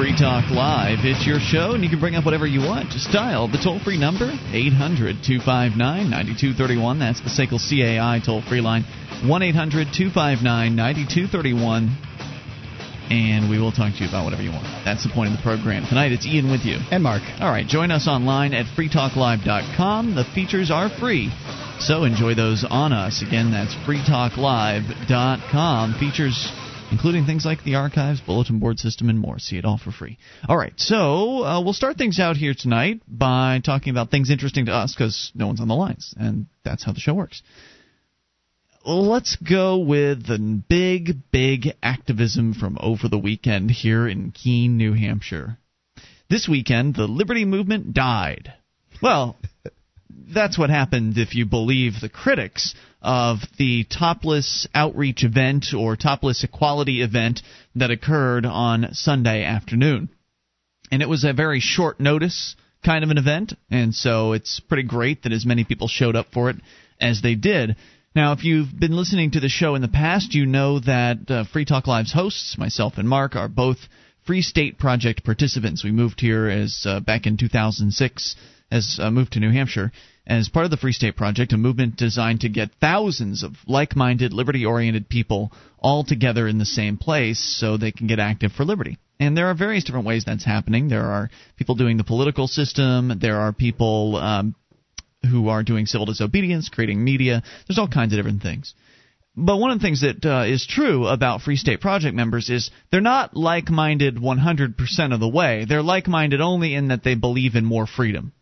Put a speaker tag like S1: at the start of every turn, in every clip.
S1: Free Talk Live. It's your show, and you can bring up whatever you want. Just dial the toll free number, 800 259 9231. That's the SACL CAI toll free line, 1 800 259 9231. And we will talk to you about whatever you want. That's the point of the program. Tonight, it's Ian with you.
S2: And Mark.
S1: All right, join us online at freetalklive.com. The features are free. So enjoy those on us. Again, that's freetalklive.com. Features including things like the archives, bulletin board system, and more. See it all for free. All right, so uh, we'll start things out here tonight by talking about things interesting to us because no one's on the lines, and that's how the show works. Let's go with the big, big activism from over the weekend here in Keene, New Hampshire. This weekend, the Liberty Movement died. Well, that's what happened if you believe the critics of the topless outreach event or topless equality event that occurred on Sunday afternoon. And it was a very short notice kind of an event, and so it's pretty great that as many people showed up for it as they did. Now, if you've been listening to the show in the past, you know that uh, Free Talk Live's hosts, myself and Mark, are both Free State Project participants. We moved here as uh, back in 2006, as uh, moved to New Hampshire, as part of the Free State Project, a movement designed to get thousands of like minded, liberty oriented people all together in the same place so they can get active for liberty. And there are various different ways that's happening. There are people doing the political system, there are people um, who are doing civil disobedience, creating media. There's all kinds of different things. But one of the things that uh, is true about Free State Project members is they're not like minded 100% of the way. They're like minded only in that they believe in more freedom.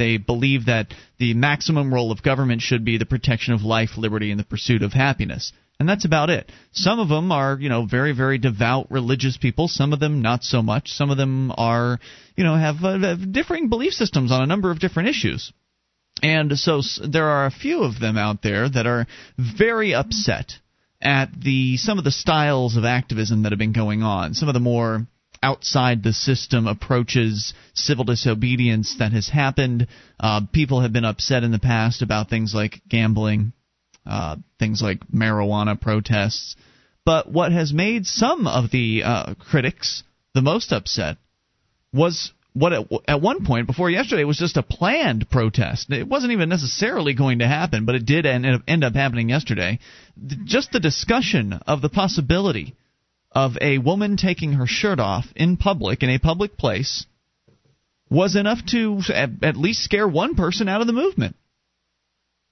S1: They believe that the maximum role of government should be the protection of life, liberty, and the pursuit of happiness. And that's about it. Some of them are, you know, very, very devout religious people. Some of them not so much. Some of them are, you know, have uh, differing belief systems on a number of different issues. And so there are a few of them out there that are very upset at the some of the styles of activism that have been going on. Some of the more outside the system approaches civil disobedience that has happened. Uh, people have been upset in the past about things like gambling, uh, things like marijuana protests. But what has made some of the uh, critics the most upset was what at, at, one point before yesterday was just a planned protest. It wasn't even necessarily going to happen, but it did end, end up happening yesterday. Just the discussion of the possibility of a woman taking her shirt off in public in a public place was enough to at least scare one person out of the movement.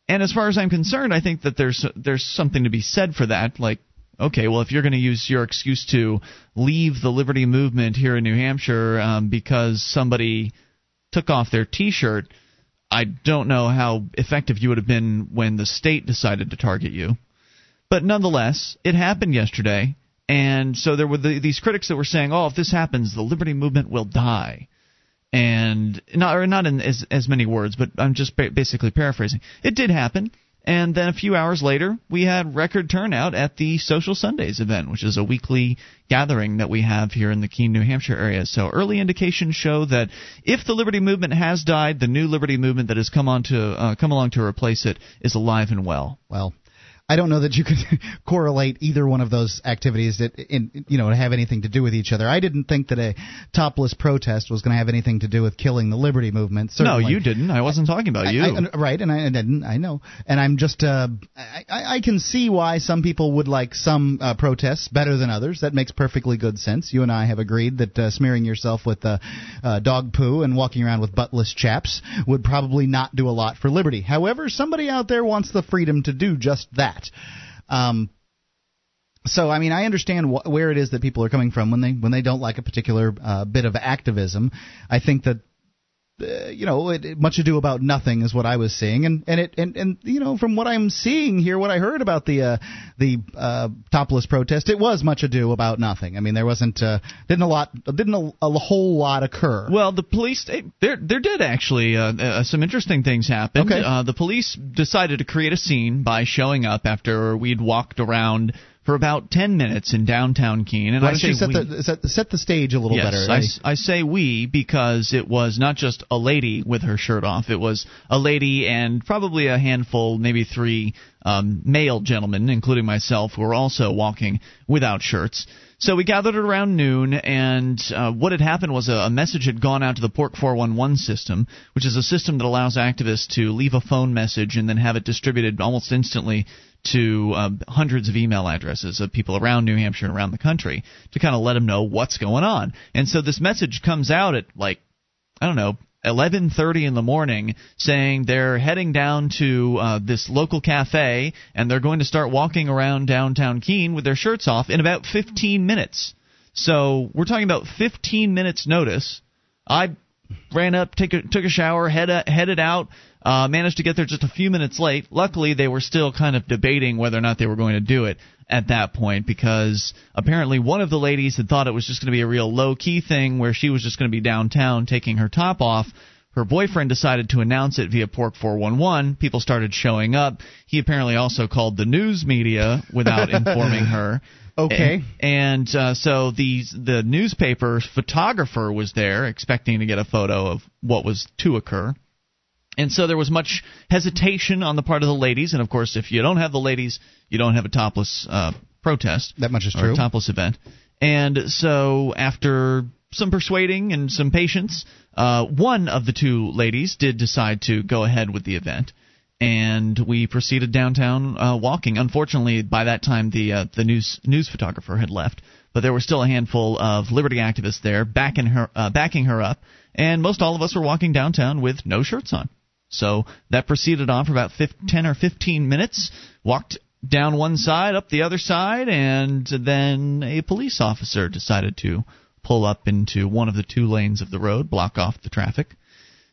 S1: And as far as I'm concerned, I think that there's there's something to be said for that. Like, okay, well, if you're going to use your excuse to leave the liberty movement here in New Hampshire um, because somebody took off their T-shirt, I don't know how effective you would have been when the state decided to target you. But nonetheless, it happened yesterday. And so there were the, these critics that were saying, "Oh, if this happens, the liberty movement will die." And not or not in as as many words, but I'm just ba- basically paraphrasing. It did happen. And then a few hours later, we had record turnout at the Social Sundays event, which is a weekly gathering that we have here in the Keene, New Hampshire area. So early indications show that if the Liberty Movement has died, the new Liberty Movement that has come on to uh, come along to replace it is alive and well.
S2: Well, I don't know that you could correlate either one of those activities that in you know to have anything to do with each other. I didn't think that a topless protest was going to have anything to do with killing the liberty movement.
S1: Certainly. No, you didn't. I wasn't talking about you.
S2: I, I, right, and I, I, didn't. I know, and I'm just uh, I, I can see why some people would like some uh, protests better than others. That makes perfectly good sense. You and I have agreed that uh, smearing yourself with uh, uh, dog poo and walking around with buttless chaps would probably not do a lot for liberty. However, somebody out there wants the freedom to do just that that. Um, so I mean I understand wh- where it is that people are coming from when they when they don't like a particular uh, bit of activism. I think that uh, you know, it, it, much ado about nothing is what I was seeing, and and it and and you know, from what I'm seeing here, what I heard about the uh, the uh, topless protest, it was much ado about nothing. I mean, there wasn't uh, didn't a lot didn't a, a whole lot occur.
S1: Well, the police there there did actually uh, uh, some interesting things happen.
S2: Okay.
S1: Uh, the police decided to create a scene by showing up after we'd walked around for about 10 minutes in downtown Keene. And
S2: Why
S1: I say
S2: set
S1: we,
S2: the set, set the stage a little
S1: yes,
S2: better?
S1: I,
S2: I-
S1: say we because it was not just a lady with her shirt off. It was a lady and probably a handful, maybe three um, male gentlemen, including myself, who were also walking without shirts. So we gathered around noon, and uh, what had happened was a, a message had gone out to the Porc 411 system, which is a system that allows activists to leave a phone message and then have it distributed almost instantly to uh, hundreds of email addresses of people around New Hampshire and around the country to kind of let them know what's going on. And so this message comes out at like I don't know 11:30 in the morning saying they're heading down to uh, this local cafe and they're going to start walking around downtown Keene with their shirts off in about 15 minutes. So we're talking about 15 minutes notice. I ran up, take a, took a shower, head, headed out, uh, managed to get there just a few minutes late. Luckily, they were still kind of debating whether or not they were going to do it at that point because apparently one of the ladies had thought it was just going to be a real low key thing where she was just going to be downtown taking her top off. Her boyfriend decided to announce it via Porc 411. People started showing up. He apparently also called the news media without informing her.
S2: Okay.
S1: And, and uh, so the the newspaper photographer was there, expecting to get a photo of what was to occur. And so there was much hesitation on the part of the ladies, and of course, if you don't have the ladies, you don't have a topless uh, protest.
S2: That much is
S1: or
S2: true.
S1: A topless event. And so after some persuading and some patience, uh, one of the two ladies did decide to go ahead with the event and we proceeded downtown uh, walking. Unfortunately, by that time the uh, the news news photographer had left, but there were still a handful of liberty activists there backing her uh, backing her up, and most all of us were walking downtown with no shirts on. So that proceeded on for about 15, 10 or 15 minutes. Walked down one side, up the other side, and then a police officer decided to pull up into one of the two lanes of the road, block off the traffic,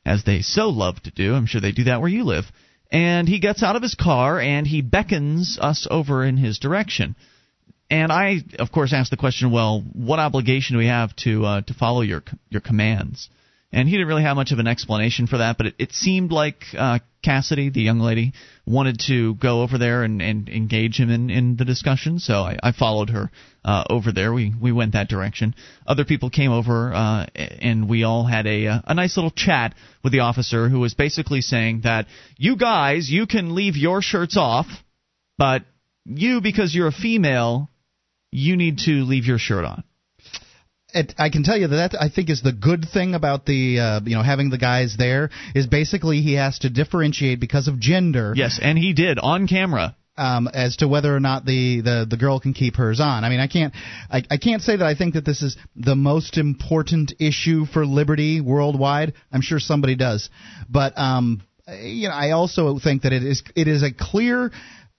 S1: as they so love to do. I'm sure they do that where you live and he gets out of his car and he beckons us over in his direction. And I, of course, asked the question, well, what obligation do we have to uh, to follow your your commands? And he didn't really have much of an explanation for that, but it, it seemed like uh, Cassidy, the young lady, wanted to go over there and, and engage him in, in the discussion. So I, I followed her uh, over there. We we went that direction. Other people came over, uh, and we all had a uh, a nice little chat with the officer, who was basically saying that you guys, you can leave your shirts off, but you, because you're a female, you need to leave your shirt on.
S2: It, I can tell you that, that I think is the good thing about the uh, you know having the guys there is basically he has to differentiate because of gender.
S1: Yes, and he did on camera.
S2: Um, as to whether or not the, the, the girl can keep hers on. I mean, I can't I, I can't say that I think that this is the most important issue for liberty worldwide. I'm sure somebody does, but um, you know, I also think that it is it is a clear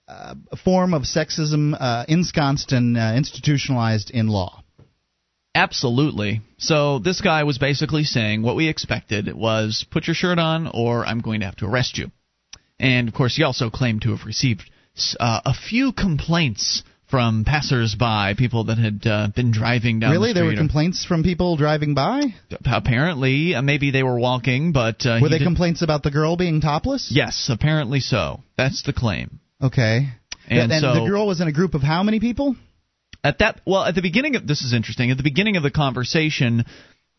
S2: uh, form of sexism uh, ensconced and uh, institutionalized in law.
S1: Absolutely. So this guy was basically saying what we expected was put your shirt on or I'm going to have to arrest you. And of course, he also claimed to have received uh, a few complaints from passersby, people that had uh, been driving down
S2: really,
S1: the
S2: there were complaints from people driving by.
S1: apparently, uh, maybe they were walking, but uh,
S2: Were they complaints about the girl being topless?
S1: Yes, apparently so. That's the claim.
S2: Okay.
S1: And,
S2: and
S1: so
S2: the girl was in a group of how many people?
S1: At that well at the beginning of this is interesting. At the beginning of the conversation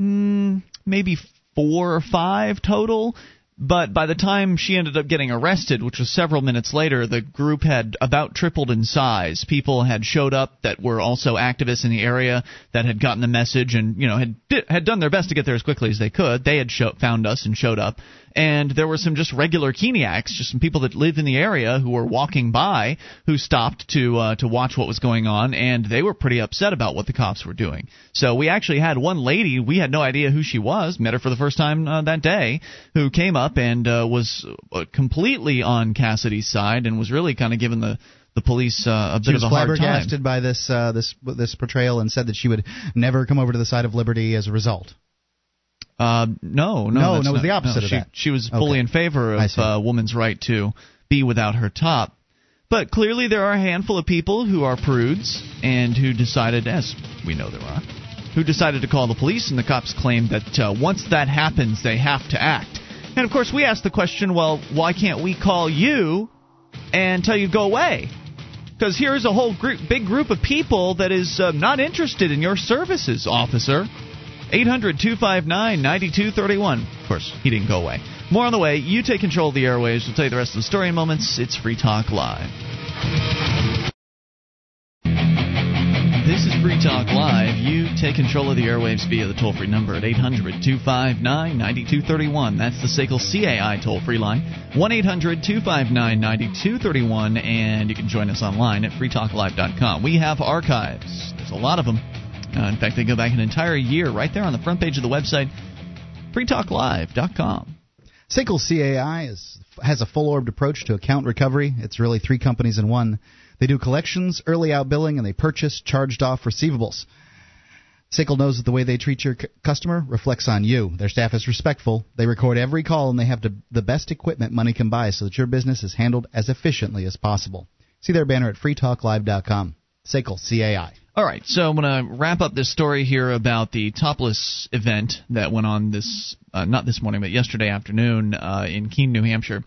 S1: mm, maybe four or five total. But by the time she ended up getting arrested which was several minutes later the group had about tripled in size. People had showed up that were also activists in the area that had gotten the message and you know had had done their best to get there as quickly as they could. They had show, found us and showed up and there were some just regular Keeniacs, just some people that live in the area who were walking by who stopped to uh, to watch what was going on, and they were pretty upset about what the cops were doing. So we actually had one lady, we had no idea who she was, met her for the first time uh, that day, who came up and uh, was uh, completely on Cassidy's side and was really kind of given the the police uh, a
S2: She
S1: bit
S2: was
S1: of a hard time.
S2: flabbergasted by this uh, this this portrayal and said that she would never come over to the side of liberty as a result.
S1: Uh, no, no,
S2: No, no, it was the opposite
S1: no,
S2: of
S1: she,
S2: that.
S1: She was fully
S2: Okay.
S1: in favor of
S2: see.
S1: uh, woman's right to be without her top. But clearly, there are a handful of people who are prudes and who decided, as we know there are, who decided to call the police, and the cops claim that uh, once that happens, they have to act. And of course, we ask the question, well, why can't we call you and tell you to go away? Because here's a whole group, big group of people that is uh, not interested in your services, officer. 800 259 9231. Of course, he didn't go away. More on the way. You take control of the airwaves. We'll tell you the rest of the story in moments. It's Free Talk Live. This is Free Talk Live. You take control of the airwaves via the toll free number at 800 259 9231. That's the SACL CAI toll free line. 1 800 259 9231. And you can join us online at freetalklive.com. We have archives, there's a lot of them. Uh, in fact, they go back an entire year right there on the front page of the website, freetalklive.com.
S2: SACL CAI is, has a full orbed approach to account recovery. It's really three companies in one. They do collections, early outbilling, and they purchase charged off receivables. SACL knows that the way they treat your c- customer reflects on you. Their staff is respectful. They record every call, and they have the best equipment money can buy so that your business is handled as efficiently as possible. See their banner at freetalklive.com. SACL CAI.
S1: All right, so I'm going to wrap up this story here about the topless event that went on this, uh, not this morning, but yesterday afternoon uh, in Keene, New Hampshire.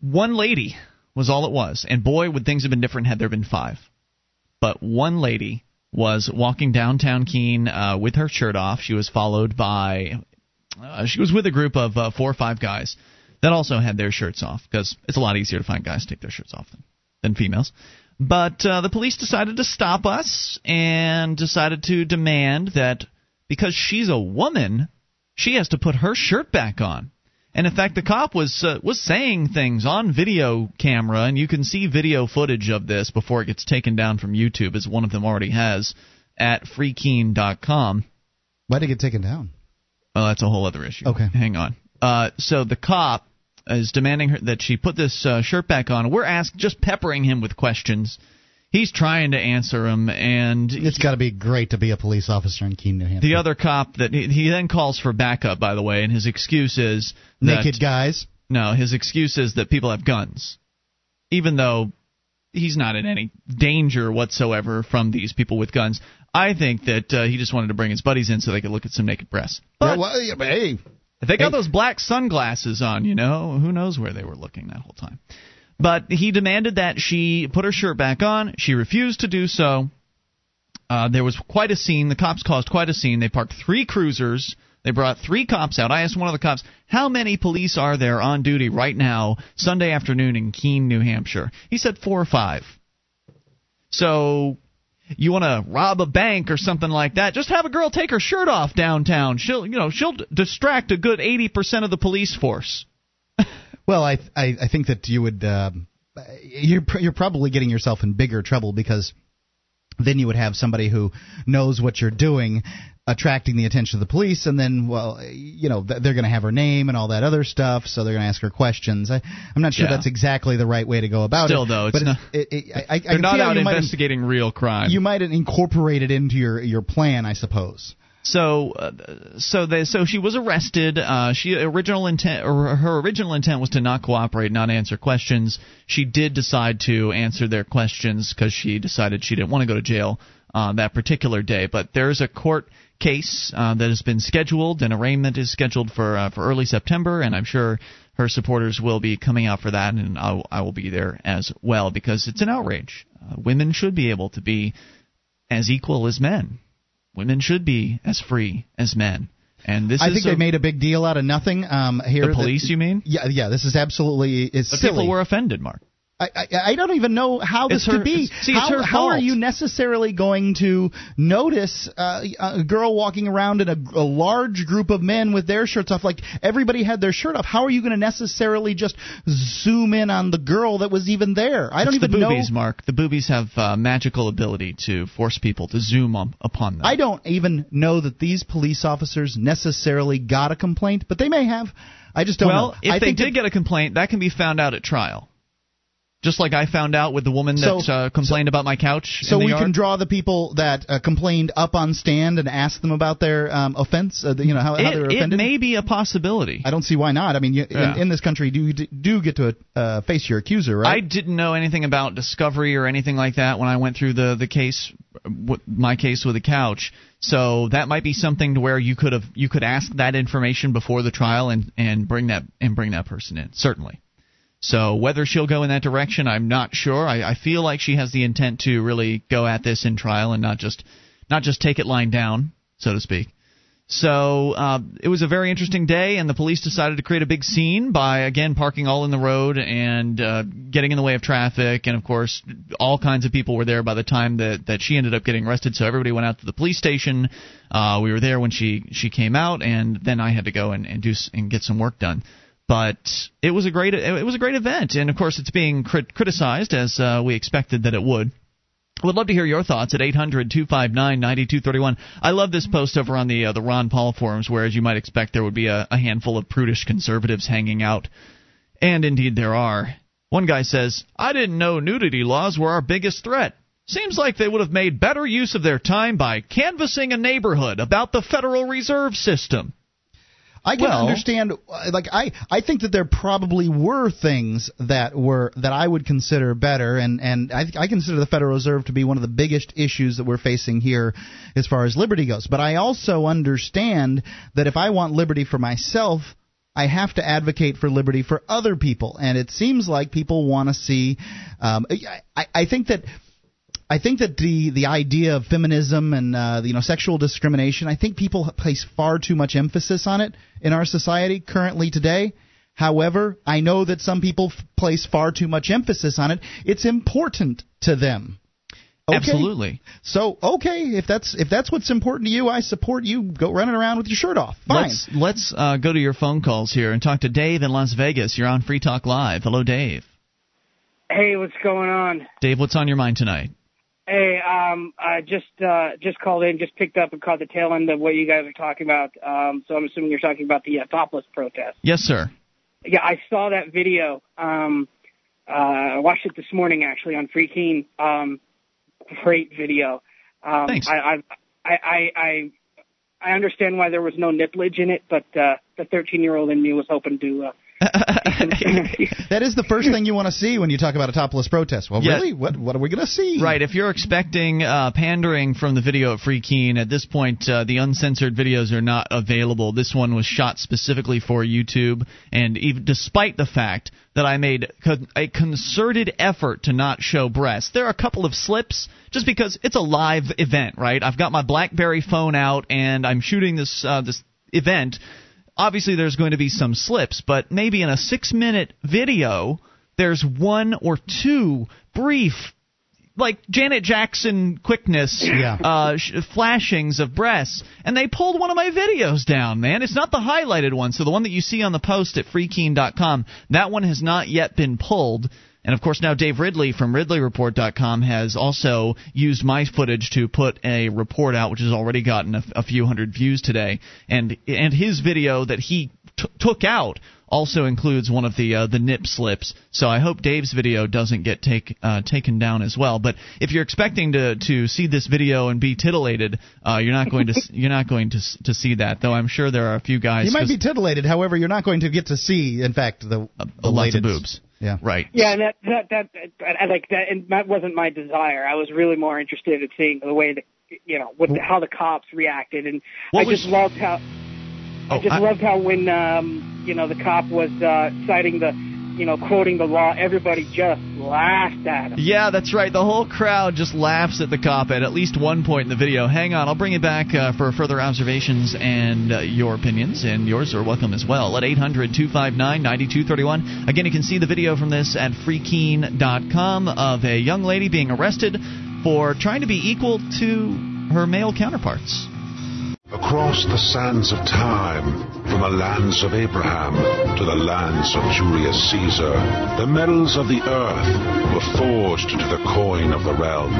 S1: One lady was all it was, and boy, would things have been different had there been five. But one lady was walking downtown Keene uh, with her shirt off. She was followed by, uh, she was with a group of uh, four or five guys that also had their shirts off because it's a lot easier to find guys to take their shirts off than, than females. But uh, the police decided to stop us and decided to demand that because she's a woman, she has to put her shirt back on. And in fact, the cop was uh, was saying things on video camera, and you can see video footage of this before it gets taken down from YouTube, as one of them already has, at freekeene.com.
S2: Why did it get taken down?
S1: Well, that's a whole other issue.
S2: Okay,
S1: hang on. Uh, so the cop is demanding her, that she put this uh, shirt back on. We're asked just peppering him with questions. He's trying to answer them, and
S2: it's got to be great to be a police officer in Keene, New Hampshire.
S1: The other cop that he, he then calls for backup, by the way, and his excuse is
S2: naked guys.
S1: No, his excuse is that people have guns, even though he's not in any danger whatsoever from these people with guns. I think that uh, he just wanted to bring his buddies in so they could look at some naked breasts.
S2: But, yeah, well, hey,
S1: if they got those black sunglasses on, you know, who knows where they were looking that whole time. But he demanded that she put her shirt back on. She refused to do so. Uh, there was quite a scene. The cops caused quite a scene. They parked three cruisers. They brought three cops out. I asked one of the cops, how many police are there on duty right now, Sunday afternoon in Keene, New Hampshire? He said four or five. So you want to rob a bank or something like that, just have a girl take her shirt off downtown. She'll, you know, she'll distract a good 80% of the police force.
S2: well, I, I, I think that you would, uh, you're, you're probably getting yourself in bigger trouble because then you would have somebody who knows what you're doing attracting the attention of the police and then well you know they're going to have her name and all that other stuff so they're going to ask her questions I, i'm not sure yeah. that's exactly the right way to go about it.
S1: Still,
S2: it
S1: though it's
S2: but
S1: not,
S2: it, it, I, I,
S1: they're not out investigating real crime
S2: you might incorporate it into your your plan i suppose
S1: so, uh, so they, so she was arrested. Uh, she original intent, or her original intent was to not cooperate, not answer questions. She did decide to answer their questions because she decided she didn't want to go to jail uh, that particular day. But there's a court case uh, that has been scheduled. An arraignment is scheduled for uh, for early September, and I'm sure her supporters will be coming out for that, and I'll, I will be there as well because it's an outrage. Uh, women should be able to be as equal as men women should be as free as men. And this
S2: I think a, they made a big deal out of nothing. Um, here,
S1: the police, you mean?
S2: Yeah, yeah. This is absolutely it's
S1: but
S2: silly.
S1: People were offended, Mark.
S2: I, I, I don't even know how this
S1: her,
S2: could be.
S1: See,
S2: how,
S1: how
S2: are you necessarily going to notice uh, a girl walking around in a, a, large group of men with their shirts off? Like everybody had their shirt off. How are you going to necessarily just zoom in on the girl that was even there? I don't
S1: it's
S2: even
S1: the boobies,
S2: know.
S1: Mark. The boobies have uh, magical ability to force people to zoom on, upon them.
S2: I don't even know that these police officers necessarily got a complaint, but they may have. I just don't
S1: well,
S2: know.
S1: if
S2: I
S1: they
S2: think
S1: did get a complaint, that can be found out at trial. Just like I found out with the woman that so, uh, complained so, about my couch.
S2: So we
S1: yard.
S2: can draw the people that uh, complained up on stand and ask them about their um, offense. Uh, you know how,
S1: it,
S2: how they were offended.
S1: It may be a possibility.
S2: I don't see why not. I mean, you, yeah. in, in, this country, do you do get to uh, face your accuser, right?
S1: I didn't know anything about discovery or anything like that when I went through the the case, my case with the couch. So that might be something to where you could have you could ask that information before the trial and and bring that and bring that person in. Certainly. So whether she'll go in that direction, I'm not sure. I, I feel like she has the intent to really go at this in trial and not just not just take it lying down, so to speak. So uh, it was a very interesting day, and the police decided to create a big scene by again parking all in the road and uh, getting in the way of traffic. And of course, all kinds of people were there by the time that that she ended up getting arrested. So everybody went out to the police station. Uh, we were there when she she came out, and then I had to go and, and do and get some work done but it was a great it was a great event, and of course it's being crit- criticized as uh, we expected that it would. Would love to hear your thoughts at 800-259-9231. I love this post over on the uh, the Ron Paul forums, where, as you might expect, there would be a, a handful of prudish conservatives hanging out, and indeed there are. One guy says, "I didn't know nudity laws were our biggest threat. Seems like they would have made better use of their time by canvassing a neighborhood about the Federal Reserve System."
S2: I can
S1: Well-
S2: understand. Like I, I think that there probably were things that were that I would consider better, and and I, I consider the Federal Reserve to be one of the biggest issues that we're facing here as far as liberty goes. But I also understand that if I want liberty for myself. I have to advocate for liberty for other people, and it seems like people want to see. Um, I, I think that I think that the the idea of feminism and uh, you know sexual discrimination, I think people place far too much emphasis on it in our society currently today. However, I know that some people f- place far too much emphasis on it. It's important to them. Okay.
S1: Absolutely.
S2: So okay, if that's if that's what's important to you, I support you. Go running around with your shirt off. Fine.
S1: Let's let's uh, go to your phone calls here and talk to Dave in Las Vegas. You're on Free Talk Live. Hello, Dave.
S3: Hey, what's going on?
S1: Dave, what's on your mind tonight?
S3: Hey, um, I just uh, just called in, just picked up and caught the tail end of what you guys are talking about. Um, so I'm assuming you're talking about the uh, topless protest.
S1: Yes, sir.
S3: Yeah, I saw that video. Um, uh, I watched it this morning actually on Free Keene. Um, great video. Um,
S1: Thanks.
S3: I, I, I, I, I I understand why there was no nipplage in it, but uh, the 13 year old in me was hoping to. Uh,
S2: that is the first thing you want to see when you talk about a topless protest. Well,
S1: Yeah.
S2: really, what what are we going to see?
S1: Right. If you're expecting uh, pandering from the video at Free Keene, at this point, uh, the uncensored videos are not available. This one was shot specifically for YouTube, and even despite the fact that I made a concerted effort to not show breasts, there are a couple of slips just because it's a live event, right? I've got my BlackBerry phone out and I'm shooting this uh, this event. Obviously, there's going to be some slips, but maybe in a six-minute video, there's one or two brief like Janet Jackson quickness,
S2: Yeah.
S1: uh, sh- flashings of breasts, and they pulled one of my videos down. Man, it's not the highlighted one. So the one that you see on the post at freekeene.com, that one has not yet been pulled. And of course, now Dave Ridley from RidleyReport.com has also used my footage to put a report out, which has already gotten a, a few hundred views today. And and his video that he t- took out also includes one of the uh, the nip slips. So I hope Dave's video doesn't get take uh, taken down as well. But if you're expecting to to see this video and be titillated, uh, you're not going to you're not going to to see that. Though I'm sure there are a few guys.
S2: You might be titillated, however, you're not going to get to see, in fact, the,
S1: uh,
S2: the
S1: lots of boobs.
S2: Yeah.
S1: Right.
S3: Yeah, and that that that I I like that, and that wasn't my desire. I was really more interested in seeing the way that you know what the, how the cops reacted, and
S1: What
S3: I
S1: was-
S3: just loved how
S1: Oh,
S3: I just
S1: I-
S3: loved how when um, you know the cop was uh, citing the you know quoting the law, everybody just laughed at him.
S1: Yeah, that's right. The whole crowd just laughs at the cop at at least one point in the video. Hang on, I'll bring you back uh, for further observations and uh, your opinions, and yours are welcome as well at 800 259 9231. Again, you can see the video from this at freekeene.com of a young lady being arrested for trying to be equal to her male counterparts.
S4: Across the sands of time, from the lands of Abraham to the lands of Julius Caesar, the metals of the earth were forged into the coin of the realm.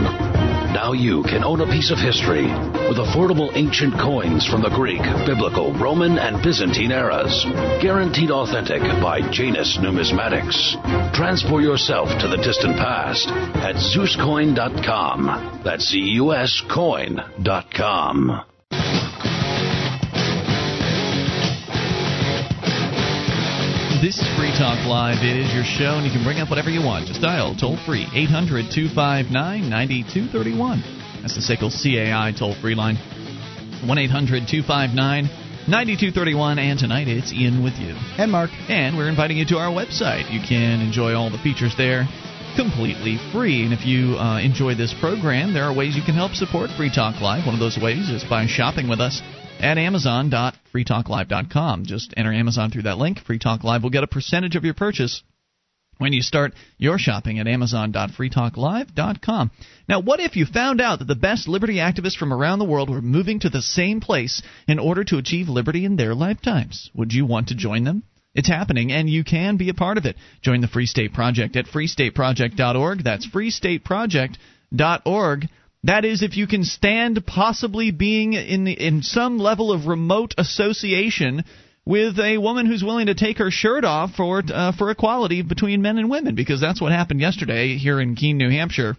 S5: Now you can own a piece of history with affordable ancient coins from the Greek, Biblical, Roman, and Byzantine eras. Guaranteed authentic by Janus Numismatics. Transport yourself to the distant past at ZeusCoin.com. That's Z-U-S coin.com.
S1: This is Free Talk Live. It is your show, and you can bring up whatever you want. Just dial toll free 800 259 9231. That's the SACL CAI toll free line. 1 800 259 9231, and tonight it's Ian with you.
S2: And Mark.
S1: And we're inviting you to our website. You can enjoy all the features there completely free. And if you uh, enjoy this program, there are ways you can help support Free Talk Live. One of those ways is by shopping with us at amazon.freetalklive.com. Just enter Amazon through that link. Free Talk Live will get a percentage of your purchase when you start your shopping at amazon.freetalklive.com. Now, what if you found out that the best liberty activists from around the world were moving to the same place in order to achieve liberty in their lifetimes? Would you want to join them? It's happening, and you can be a part of it. Join the Free State Project at freestateproject.org. That's freestateproject.org. That is, if you can stand possibly being in the, in some level of remote association with a woman who's willing to take her shirt off for uh, for equality between men and women, because that's what happened yesterday here in Keene, New Hampshire,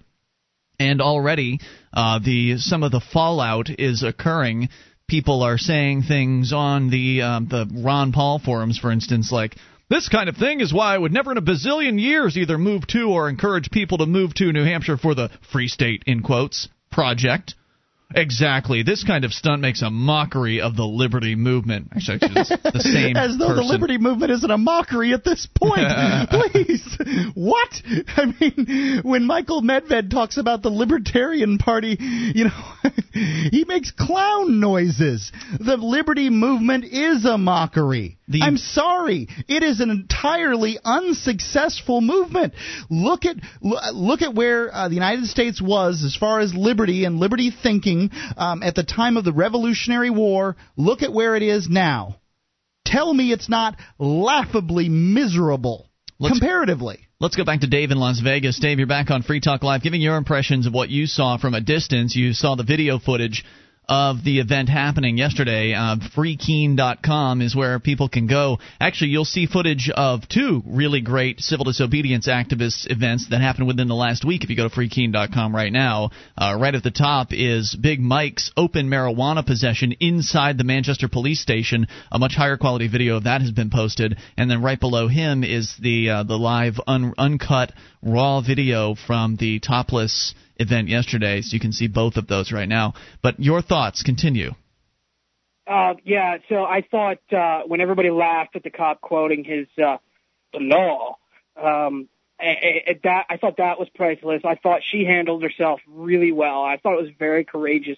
S1: and already uh, the some of the fallout is occurring. People are saying things on the um, the Ron Paul forums, for instance, like. This kind of thing is why I would never in a bazillion years either move to or encourage people to move to New Hampshire for the Free State, in quotes, project. Exactly. This kind of stunt makes a mockery of the liberty movement. Actually, the same.
S2: As though
S1: person.
S2: the liberty movement isn't a mockery at this point. Please. What? I mean, when Michael Medved talks about the Libertarian Party, you know, he makes clown noises. The liberty movement is a mockery.
S1: The-
S2: I'm sorry. It is an entirely unsuccessful movement. Look at look at where uh, the United States was as far as liberty and liberty thinking um, at the time of the Revolutionary War. Look at where it is now. Tell me it's not laughably miserable
S1: Let's-
S2: comparatively.
S1: Let's go back to Dave in Las Vegas. Dave, you're back on Free Talk Live, giving your impressions of what you saw from a distance. You saw the video footage of the event happening yesterday. Uh, freekeene.com is where people can go. Actually, you'll see footage of two really great civil disobedience activists events that happened within the last week if you go to freekeene.com right now. Uh, right at the top is Big Mike's open marijuana possession inside the Manchester police station. A much higher quality video of that has been posted. And then right below him is the, uh, the live un- uncut raw video from the topless event yesterday, so you can see both of those right now. But your thoughts continue.
S3: Uh, yeah, so I thought uh, when everybody laughed at the cop quoting his uh, the law, um, I, I, that I thought that was priceless. I thought she handled herself really well. I thought it was very courageous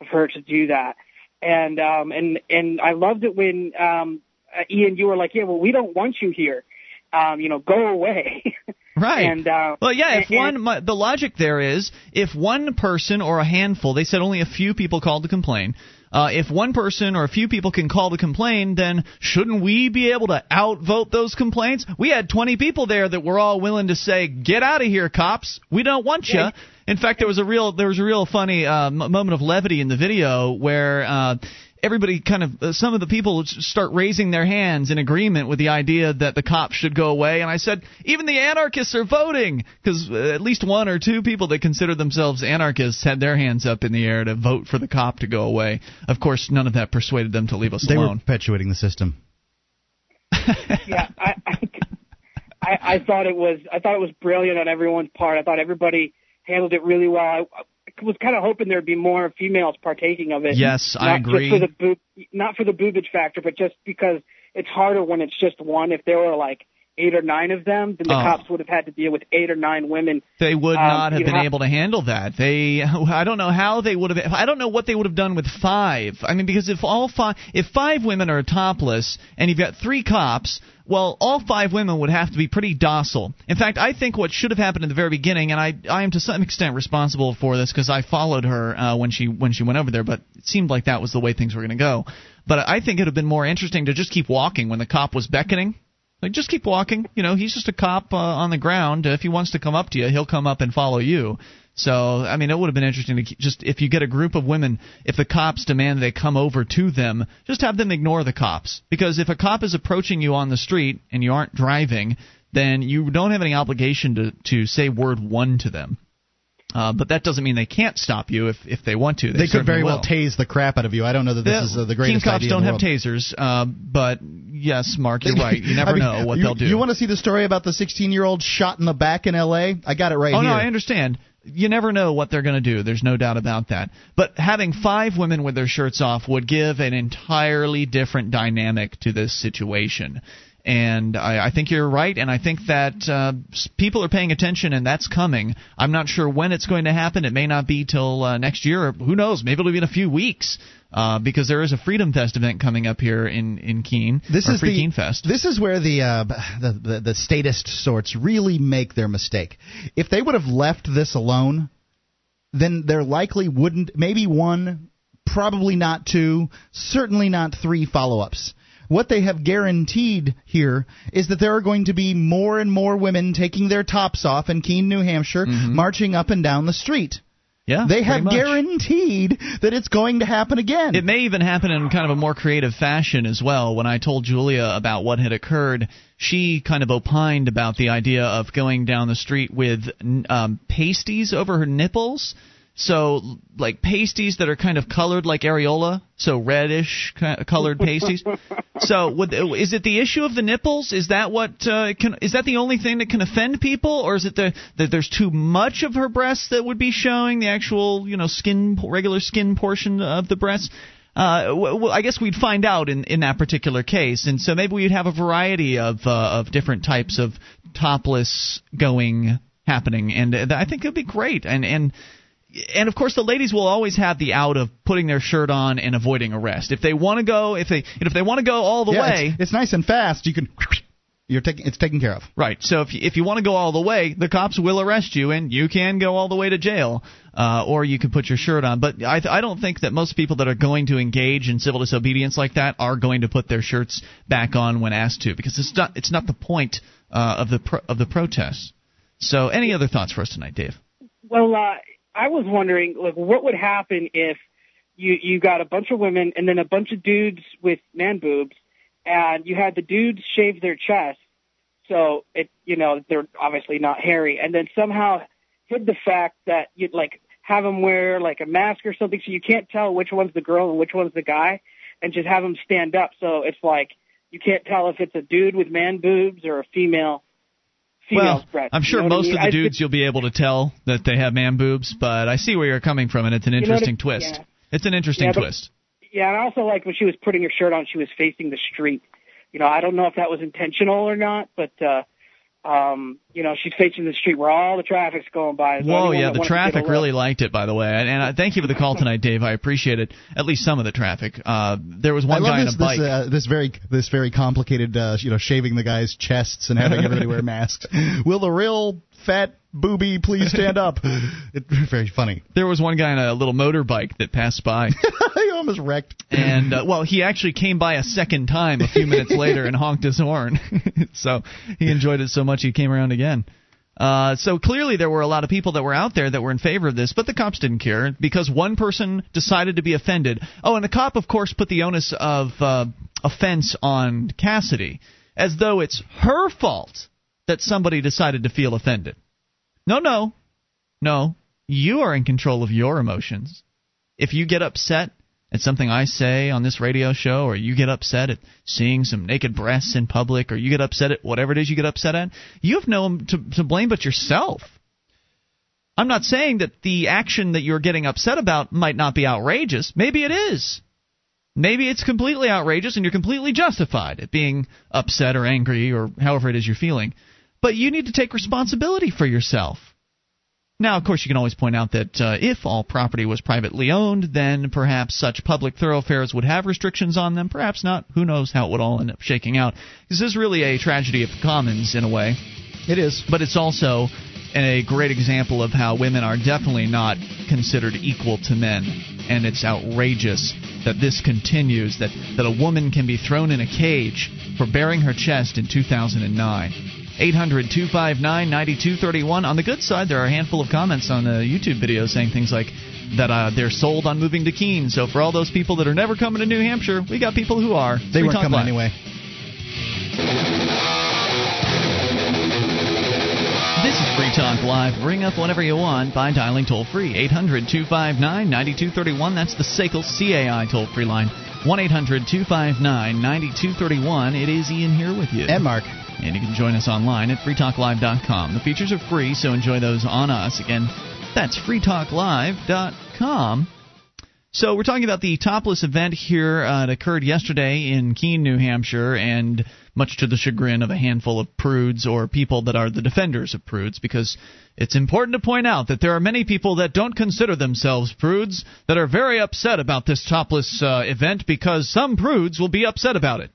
S3: of her to do that, and um, and and I loved it when um, uh, Ian, you were like, yeah, well, we don't want you here. Um, you know, go away.
S1: Right.
S3: And uh,
S1: well, yeah. If
S3: and-
S1: one, my, the logic there is, if one person or a handful, they said only a few people called to complain. Uh, if one person or a few people can call to complain, then shouldn't we be able to outvote those complaints? We had 20 people there that were all willing to say, "Get out of here, cops! We don't want you." In fact, there was a real there was a real funny uh, m- moment of levity in the video where. Uh, Everybody kind of, uh, some of the people start raising their hands in agreement with the idea that the cops should go away. And I said, even the anarchists are voting because uh, at least one or two people that consider themselves anarchists had their hands up in the air to vote for the cop to go away. Of course, none of that persuaded them to leave us
S2: They were perpetuating the system.
S3: yeah, I, I, I, I thought it was, I thought it was brilliant on everyone's part. I thought everybody handled it really well. I, I was kind of hoping there'd be more females partaking of it.
S1: Yes, I
S3: not
S1: agree.
S3: Just for the boob, not for the boobage factor, but just because it's harder when it's just one. If there were like eight or nine of them, then the
S1: Oh.
S3: cops would have had to deal with eight or nine women.
S1: They would
S3: Um,
S1: not have been
S3: have-
S1: able to handle that. They, I don't know how they would have. I don't know what they would have done with five. I mean, because if all five, if five women are topless and you've got three cops, well, all five women would have to be pretty docile. In fact, I think what should have happened in the very beginning, and I, I am to some extent responsible for this because I followed her uh, when she when she went over there, but it seemed like that was the way things were going to go. But I think it would have been more interesting to just keep walking when the cop was beckoning. Like, just keep walking. You know, he's just a cop uh, on the ground. If he wants to come up to you, he'll come up and follow you. So, I mean, it would have been interesting to just if you get a group of women, if the cops demand they come over to them, just have them ignore the cops. Because if a cop is approaching you on the street and you aren't driving, then you don't have any obligation to to say word one to them. Uh, but that doesn't mean they can't stop you if if they want to. They,
S2: They, could very well tase the crap out of you. I don't know that this
S1: Yeah,
S2: is uh, the greatest
S1: cops don't
S2: the
S1: have tasers, uh, but yes, Mark, you're right. You never
S2: I mean,
S1: know what
S2: you,
S1: they'll do.
S2: You want to see the story about the 16 year old shot in the back in L.A.? I got it right
S1: oh
S2: here.
S1: no, I understand. You never know what they're going to do. There's no doubt about that. But having five women with their shirts off would give an entirely different dynamic to this situation. And I, I think you're right, and I think that uh, people are paying attention, and that's coming. I'm not sure when it's going to happen. It may not be till uh, next year. Who knows? Maybe it'll be in a few weeks. Uh, because there is a Freedom Fest event coming up here in in Keene.
S2: This is
S1: Free
S2: the
S1: Keene Fest.
S2: This is where the, uh, the the the statist sorts really make their mistake. If they would have left this alone, then there likely wouldn't maybe one, probably not two, certainly not three follow-ups. What they have guaranteed here is that there are going to be more and more women taking their tops off in Keene, New Hampshire, marching up and down the street.
S1: Yeah,
S2: They have guaranteed that it's going to happen again.
S1: It may even happen in kind of a more creative fashion as well. When I told Julia about what had occurred, she kind of opined about the idea of going down the street with um, pasties over her nipples. So, like pasties that are kind of colored like areola, so reddish colored pasties. So, would, is it the issue of the nipples? Is that what uh, can? Is that the only thing that can offend people, or is it the, that there's too much of her breasts that would be showing the actual, you know, skin regular skin portion of the breasts? Uh, w- w- I guess we'd find out in, in that particular case, and so maybe we'd have a variety of uh, of different types of topless going happening, and uh, I think it'd be great. And and and of course the ladies will always have the out of putting their shirt on and avoiding arrest. If they want to go, if they if they want to go all the
S2: yeah,
S1: way,
S2: it's, it's nice and fast. You can you're taking it's taken care of.
S1: Right. So if you, if you want to go all the way, the cops will arrest you, and you can go all the way to jail, uh, or you can put your shirt on. But I I don't think that most people that are going to engage in civil disobedience like that are going to put their shirts back on when asked to, because it's not it's not the point uh, of the pro, of the protests. So any other thoughts for us tonight, Dave?
S3: Well, uh, I was wondering, like, what would happen if you you got a bunch of women and then a bunch of dudes with man boobs, and you had the dudes shave their chest, so it you know they're obviously not hairy, and then somehow hid the fact that you'd like have them wear like a mask or something, so you can't tell which one's the girl and which one's the guy, and just have them stand up, so it's like you can't tell if it's a dude with man boobs or a female. Female
S1: Well, I'm
S3: you
S1: sure
S3: know what I
S1: most
S3: mean?
S1: of the dudes you'll be able to tell that they have man boobs, but I see where you're coming from, and it's an
S3: know what
S1: interesting twist.
S3: yeah.
S1: It's an interesting
S3: Yeah, but-
S1: twist.
S3: Yeah, and I also like when she was putting her shirt on, she was facing the street. You know, I don't know if that was intentional or not, but uh um, you know, she's facing the street where all the traffic's going by. So
S1: Whoa, yeah, the
S3: wanted to get a
S1: traffic really liked it, by the way. And, and I thank you for the call tonight, Dave. I appreciate it. At least some of the traffic. Uh, there was one
S2: love
S1: guy
S2: this
S1: on a bike.
S2: this, uh, this very this very complicated uh, you know shaving the guys' chests and having everybody wear masks. Will the real fat booby please stand up? It's very funny.
S1: there was one guy on a little motorbike that passed by,
S2: he almost wrecked.
S1: and uh, well, he actually came by a second time a few minutes later and honked his horn. so he enjoyed it so much he came around again. Uh, so clearly there were a lot of people that were out there that were in favor of this, but the cops didn't care because one person decided to be offended. Oh, and the cop, of course, put the onus of uh, offense on Cassidy, as though it's her fault that somebody decided to feel offended. No, no, no. You are in control of your emotions. If you get upset at something I say on this radio show, or you get upset at seeing some naked breasts in public, or you get upset at whatever it is you get upset at, you have no one to, to blame but yourself. I'm not saying that the action that you're getting upset about might not be outrageous. Maybe it is. Maybe it's completely outrageous and you're completely justified at being upset or angry or however it is you're feeling. But you need to take responsibility for yourself. Now, of course, you can always point out that uh, if all property was privately owned, then perhaps such public thoroughfares would have restrictions on them. Perhaps not. Who knows how it would all end up shaking out? This is really a tragedy of the commons in a way,
S2: It is.
S1: but it's also a great example of how women are definitely not considered equal to men. And it's outrageous that this continues, that, that a woman can be thrown in a cage for baring her chest in 2009. 800 259 9231. On the good side, there are a handful of comments on the YouTube video saying things like that uh, they're sold on moving to Keene. So for all those people that are never coming to New Hampshire, we got people who are.
S2: They weren't coming
S1: Live.
S2: anyway.
S1: This is Free Talk Live. Ring up whenever you want by dialing toll free 800 259 9231. That's the SACL CAI toll free line. 1 800 259 9231. It is Ian here with you.
S2: And Mark.
S1: And you can join us online at freetalklive.com. The features are free, so enjoy those on us. Again, That's freetalklive.com. So we're talking about the topless event here. Uh, occurred yesterday in Keene, New Hampshire, and much to the chagrin of a handful of prudes or people that are the defenders of prudes, because it's important to point out that there are many people that don't consider themselves prudes that are very upset about this topless uh, event because some prudes will be upset about it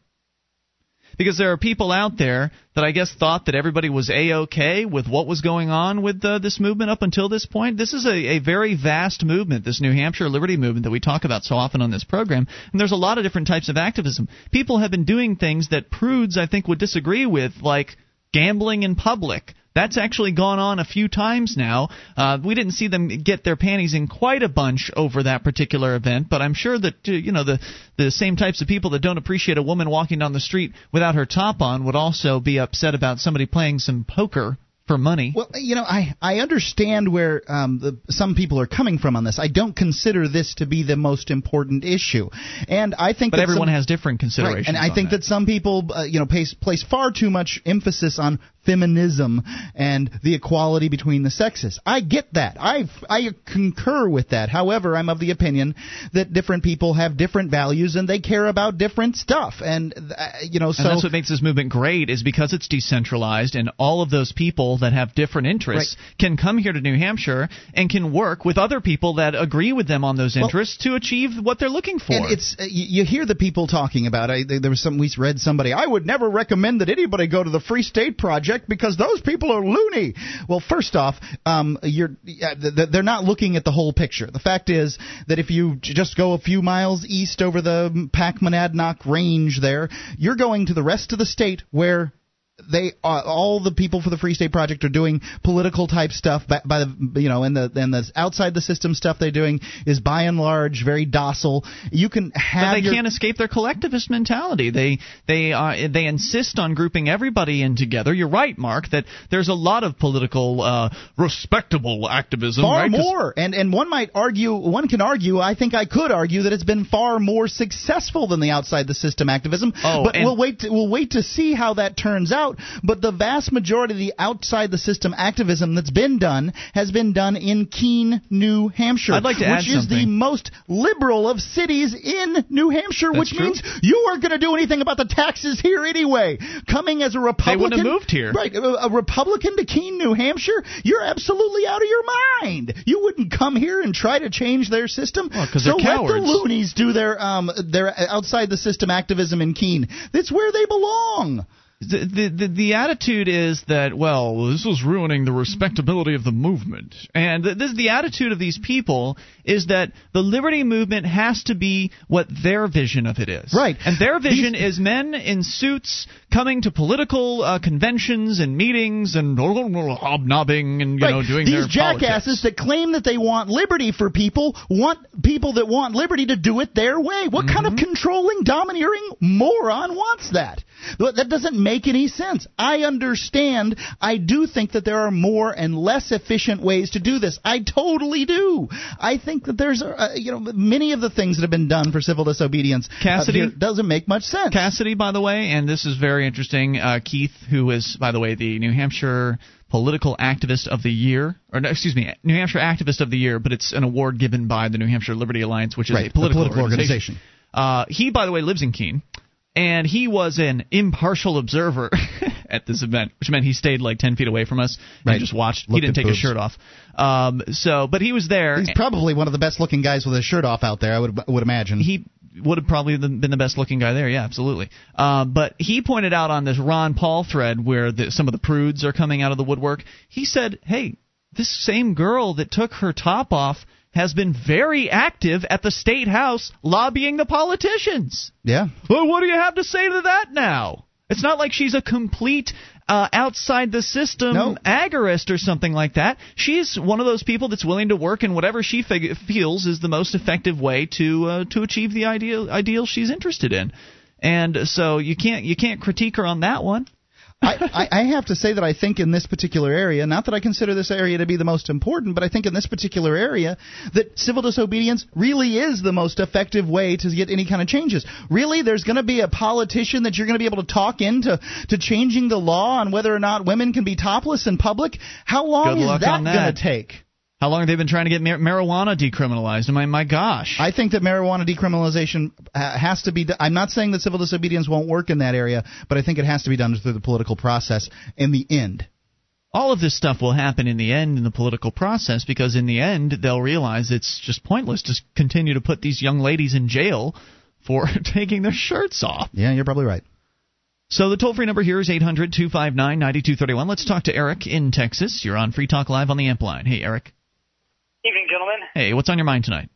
S1: because there are people out there that I guess thought that everybody was a okay with what was going on with uh, this movement up until this point. This is a, a very vast movement, this New Hampshire Liberty movement that we talk about so often on this program, and there's a lot of different types of activism. People have been doing things that prudes I think would disagree with, like gambling in public that's actually gone on a few times now. Uh, we didn't see them get their panties in quite a bunch over that particular event, but I'm sure that uh, you know the the same types of people that don't appreciate a woman walking down the street without her top on would also be upset about somebody playing some poker for money.
S2: Well, you know, I I understand where um, the, some people are coming from on this. I don't consider this to be the most important issue, and I think.
S1: But everyone
S2: some,
S1: has different considerations.
S2: Right, and I think
S1: that.
S2: that some people, uh, you know, place place far too much emphasis on feminism and the equality between the sexes. I get that. I I concur with that. However, I'm of the opinion that different people have different values and they care about different stuff. And uh, you know, so
S1: and that's what makes this movement great is because it's decentralized and all of those people that have different interests right. can come here to New Hampshire and can work with other people that agree with them on those interests well, to achieve what they're looking for.
S2: And it's uh, you, you hear the people talking about. I, there was some we read somebody. I would never recommend that anybody go to the Free State Project because those people are loony. Well, first off, um, you're they're not looking at the whole picture. The fact is that if you just go a few miles east over the Pack Monadnock Range, there you're going to the rest of the state where they uh, all the people for the Free State Project are doing political type stuff by, by the you know and the and the outside the system stuff they're doing is by and large very docile. You can have
S1: but they
S2: your,
S1: can't escape their collectivist mentality. They they uh, they insist on grouping everybody in together. You're right, Mark, that there's a lot of political uh, respectable activism.
S2: Far
S1: right?
S2: more, and and one might argue, one can argue. I think I could argue that it's been far more successful than the outside the system activism.
S1: Oh,
S2: but we'll wait. To, we'll wait to see how that turns out out, but the vast majority of the outside the system activism that's been done has been done in Keene, New Hampshire,
S1: I'd like to
S2: which is
S1: something.
S2: the most liberal of cities in New Hampshire,
S1: That's
S2: which
S1: true.
S2: means you aren't going to do anything about the taxes here anyway. Coming as a Republican,
S1: They wouldn't have moved here.
S2: right? A, a Republican to Keene, New Hampshire, you're absolutely out of your mind. You wouldn't come here and try to change their system.
S1: Well,
S2: so let the loonies do their um their outside the system activism in Keene. That's where they belong.
S1: The, the, the attitude is that well this was ruining the respectability of the movement and th- this the attitude of these people is that the liberty movement has to be what their vision of it is
S2: Right.
S1: and their vision
S2: These-
S1: is men in suits coming to political uh, conventions and meetings and hobnobbing and you
S2: right.
S1: know doing
S2: These jackasses
S1: politics.
S2: that claim that they want liberty for people want people that want liberty to do it their way. What kind of
S1: Mm-hmm.
S2: controlling, domineering moron wants that? That doesn't make any sense. I understand. I do think that there are more and less efficient ways to do this. I totally do. I think that there's, uh, you know, many of the things that have been done for civil disobedience
S1: Cassidy?
S2: here doesn't make much sense.
S1: Cassidy, by the way, and this is very interesting. Uh, Keith, who is, by the way, the New Hampshire Political Activist of the Year, or no, excuse me, New Hampshire Activist of the Year, but it's an award given by the New Hampshire Liberty Alliance, which is
S2: Right,
S1: a political,
S2: political organization.
S1: Uh, he, by the way, lives in Keene, and he was an impartial observer at this event, which meant he stayed like ten feet away from us
S2: Right.
S1: and just watched.
S2: Looked
S1: he didn't take his shirt off. Um, so, but he was there.
S2: He's probably one of the best looking guys with his shirt off out there. I would would imagine.
S1: he would have probably been the best looking guy there. Yeah, absolutely. Um, but he pointed out on this Ron Paul thread where the, some of the prudes are coming out of the woodwork. He said, "Hey, this same girl that took her top off." Has been very active at the state house lobbying the politicians.
S2: yeah.
S1: Well, what do you have to say to that now? It's not like she's a complete uh, outside the system
S2: No.
S1: agorist or something like that. She's one of those people that's willing to work in whatever she fig- feels is the most effective way to uh, to achieve the ideal ideal she's interested in. And so you can't you can't critique her on that one.
S2: I, I I have to say that I think in this particular area, not that I consider this area to be the most important, but I think in this particular area that civil disobedience really is the most effective way to get any kind of changes. Really, there's going to be a politician that you're going to be able to talk into to changing the law on whether or not women can be topless in public. How long
S1: Good
S2: is that,
S1: that.
S2: going to take?
S1: How long have they been trying to get mar- marijuana decriminalized? My my gosh.
S2: I think that marijuana decriminalization has to be. Do- I'm not saying that civil disobedience won't work in that area, but I think it has to be done through the political process. In the end,
S1: all of this stuff will happen in the end in the political process because in the end they'll realize it's just pointless to continue to put these young ladies in jail for taking their shirts off.
S2: Yeah, you're probably right.
S1: So the toll free number here is 800 259 9231. Let's talk to Eric in Texas. You're on Free Talk Live on the Amp line. Hey, Eric.
S6: Evening, gentlemen.
S1: Hey, what's on your mind tonight?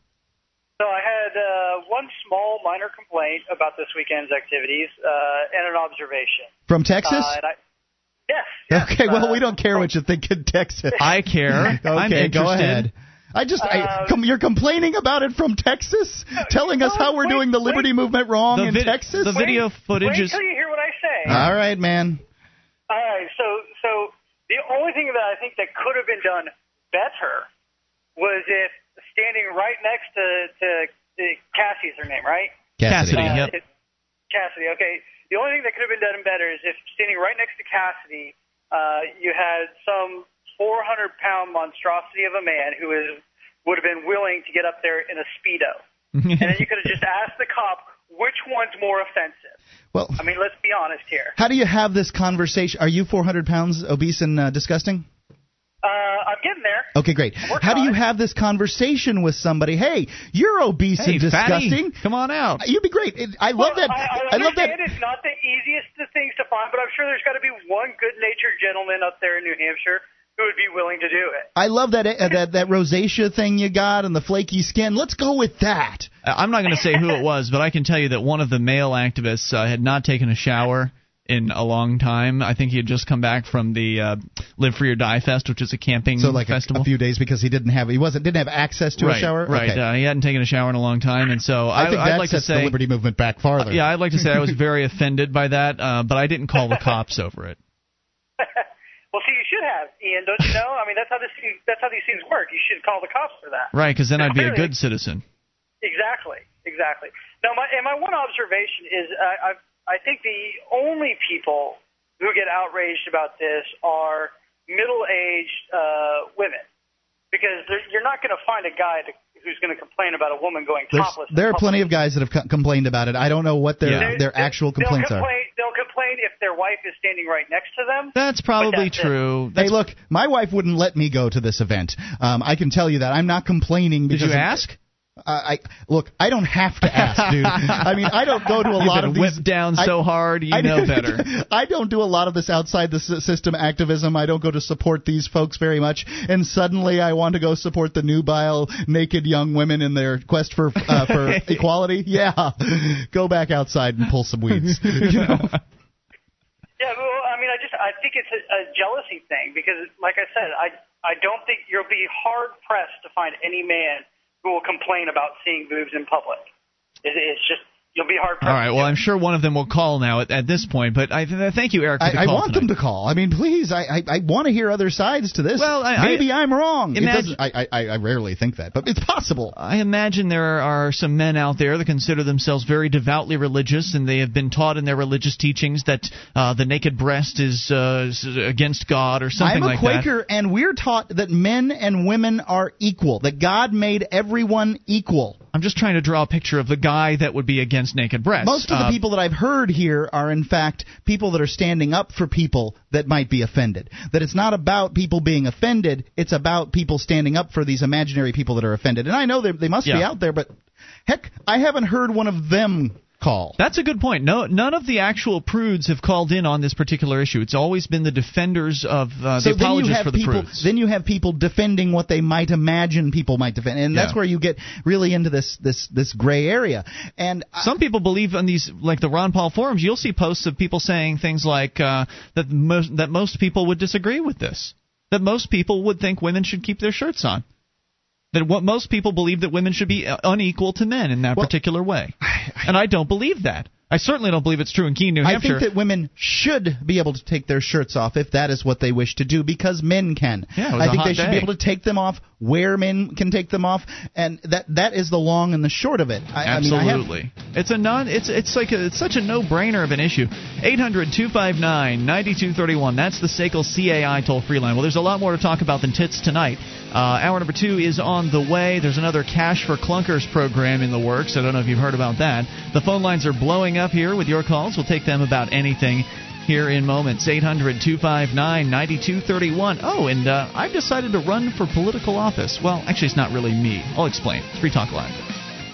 S6: So I had uh, one small minor complaint about this weekend's activities uh, and an observation.
S2: From Texas?
S6: Uh, and I, yes, yes.
S2: Okay, well,
S6: uh,
S2: we don't care what you think in Texas.
S1: I care.
S2: okay,
S1: I'm interested.
S2: go ahead. I just, I,
S6: Uh,
S2: com- you're complaining about it from Texas, telling us how we're
S6: wait,
S2: doing the
S6: wait.
S2: liberty movement wrong
S1: The
S2: in
S1: vid-
S2: Texas.
S1: the video
S6: wait,
S1: footage
S6: wait
S1: is.
S6: till you hear what I say.
S2: All right, man.
S6: All right, so so the only thing that I think that could have been done better was if standing right next to to, to Cassie's her name, right?
S1: Cassidy,
S6: Uh,
S1: yep.
S6: it- Cassidy. Okay. The only thing that could have been done better is if standing right next to Cassidy, uh, you had some 400 pound monstrosity of a man who is would have been willing to get up there in a speedo, and then you could have just asked the cop which one's more offensive.
S2: Well,
S6: I mean, let's be honest here.
S2: how do you have this conversation? Are you 400 pounds obese and uh, disgusting?
S6: Uh, I'm getting there.
S2: Okay, great. How do you
S6: it.
S2: have this conversation with somebody? Hey, you're obese
S1: hey,
S2: and
S1: fatty,
S2: disgusting.
S1: come on out.
S2: You'd be great. I love
S6: Well,
S2: that.
S6: I, I,
S2: love that.
S6: understand it's not the easiest of things to find, but I'm sure there's got to be one good-natured gentleman up there in New Hampshire who would be willing to do it.
S2: I love that uh, that that rosacea thing you got and the flaky skin. Let's go with that.
S1: Uh, I'm not going to say who it was, but I can tell you that one of the male activists uh, had not taken a shower in a long time. I think he had just come back from the uh, Live Free or Die Fest, which is a camping
S2: So like
S1: festival.
S2: a few days because he didn't have he wasn't didn't have access to
S1: right,
S2: a shower.
S1: right.
S2: Okay.
S1: Uh, he hadn't taken a shower in a long time, and so
S2: I
S1: I,
S2: think
S1: I'd
S2: that
S1: like
S2: sets
S1: to say,
S2: the liberty movement back farther.
S1: yeah, I'd like to say I was very offended by that, uh, but I didn't call the cops over it.
S6: well, see, you should have, Ian. Don't you know? I mean, that's how this that's how these things work. You should call the cops for that.
S1: Right, because then I'd be a good citizen.
S6: Exactly, exactly. Now, my and my one observation is I I, I think the only people who get outraged about this are middle-aged uh, women, because they're- you're not going to find a guy to, who's going to complain about a woman going
S2: There's,
S6: topless. in
S2: there are plenty of guys that have co- complained about it. I don't know what their
S1: Yeah.
S2: their actual complaints
S6: they'll
S2: are.
S6: complain, They'll complain if their wife is standing right next to them.
S1: That's probably
S6: that's it.
S1: true.
S2: Hey, look, my wife wouldn't let me go to this event. Um, I can tell you that. I'm not complaining
S1: did you
S2: of-
S1: ask?
S2: I, I look. I don't have to ask, dude. I mean, I don't go to a
S1: You've
S2: lot
S1: been
S2: of these.
S1: whipped down
S2: I-
S1: so hard, you
S2: I
S1: know better.
S2: I don't do a lot of this outside the system activism. I don't go to support these folks very much. And suddenly, I want to go support the nubile, naked young women in their quest for uh, for equality. Yeah, go back outside and pull some weeds. You know?
S6: Yeah, well, I mean, I just I think it's a, a jealousy thing because, like I said, I I don't think you'll be hard pressed to find any man who will complain about seeing boobs in public. It, it's just you'll be hard.
S1: All right. Well, I'm sure one of them will call now at, at this point. But I th- thank you, Eric. For the
S2: I, I want
S1: tonight.
S2: them to call. I mean, please. I I, I want to hear other sides to this.
S1: Well, I- I-
S2: maybe I, am wrong. It
S1: Imagine-
S2: doesn't- I, I I rarely think that, but it's possible.
S1: I imagine there are some men out there that consider themselves very devoutly religious, and they have been taught in their religious teachings that uh, the naked breast is, uh, is against God or something like that.
S2: I'm a
S1: like
S2: Quaker, and we're taught that men and women are equal. That God made everyone equal.
S1: I'm just trying to draw a picture of the guy that would be against naked breasts.
S2: Most of the
S1: Uh,
S2: people that I've heard here are, in fact, people that are standing up for people that might be offended. That it's not about people being offended, it's about people standing up for these imaginary people that are offended. And I know they, they must be out there, but heck, I haven't heard one of them call.
S1: That's a good point. No, none of the actual prudes have called in on this particular issue. It's always been the defenders of uh,
S2: so
S1: the apologists for the
S2: people,
S1: prudes.
S2: then you have people defending what they might imagine people might defend, and that's
S1: Yeah.
S2: where you get really into this this this gray area. And I-
S1: Some people believe on these, like the Ron Paul forums, you'll see posts of people saying things like uh, that most that most people would disagree with this. That most people would think women should keep their shirts on. That what most people believe that women should be uh, unequal to men in that
S2: Well,
S1: particular way, and I don't believe that. I certainly don't believe it's true in Keene, New Hampshire.
S2: I think that women should be able to take their shirts off if that is what they wish to do because men can.
S1: Yeah, it was
S2: I think they should
S1: day.
S2: be able to take them off where men can take them off, and that that is the long and the short of it. I, I mean, I have-
S1: Absolutely. it's a non it's it's like a, it's such a no-brainer of an issue. 800-259-9231. That's the SACL CAI toll-free line. Well, there's a lot more to talk about than tits tonight. Uh, hour number 2 is on the way. There's another Cash for Clunkers program in the works. I don't know if you've heard about that. The phone lines are blowing up here with your calls. We'll take them about anything here in moments. 800 259 9231. Oh, and uh, I've decided to run for political office. Well, actually, it's not really me. I'll explain. It's Free Talk Live.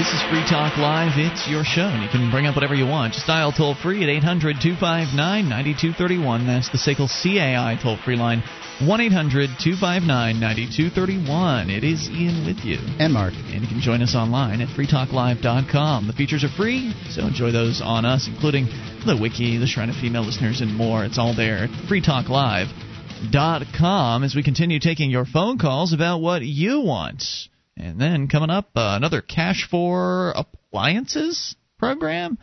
S1: This is Free Talk Live. It's your show, and you can bring up whatever you want. Just dial toll free at 800 259 9231. That's the SACL CAI toll free line. 1 800 259 9231. It is Ian with you.
S2: and Mark.
S1: And you can join us online at freetalklive.com. The features are free, so enjoy those on us, including the wiki, the Shrine of Female Listeners, and more. It's all there at freetalklive.com as we continue taking your phone calls about what you want. And then coming up, uh, another Cash for Appliances program.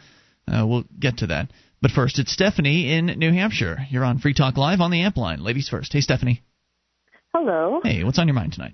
S1: Uh, we'll get to that. But first, it's Stephanie in New Hampshire. You're on Free Talk Live on the amp line. Ladies first. Hey, Stephanie.
S7: Hello.
S1: Hey, what's on your mind tonight?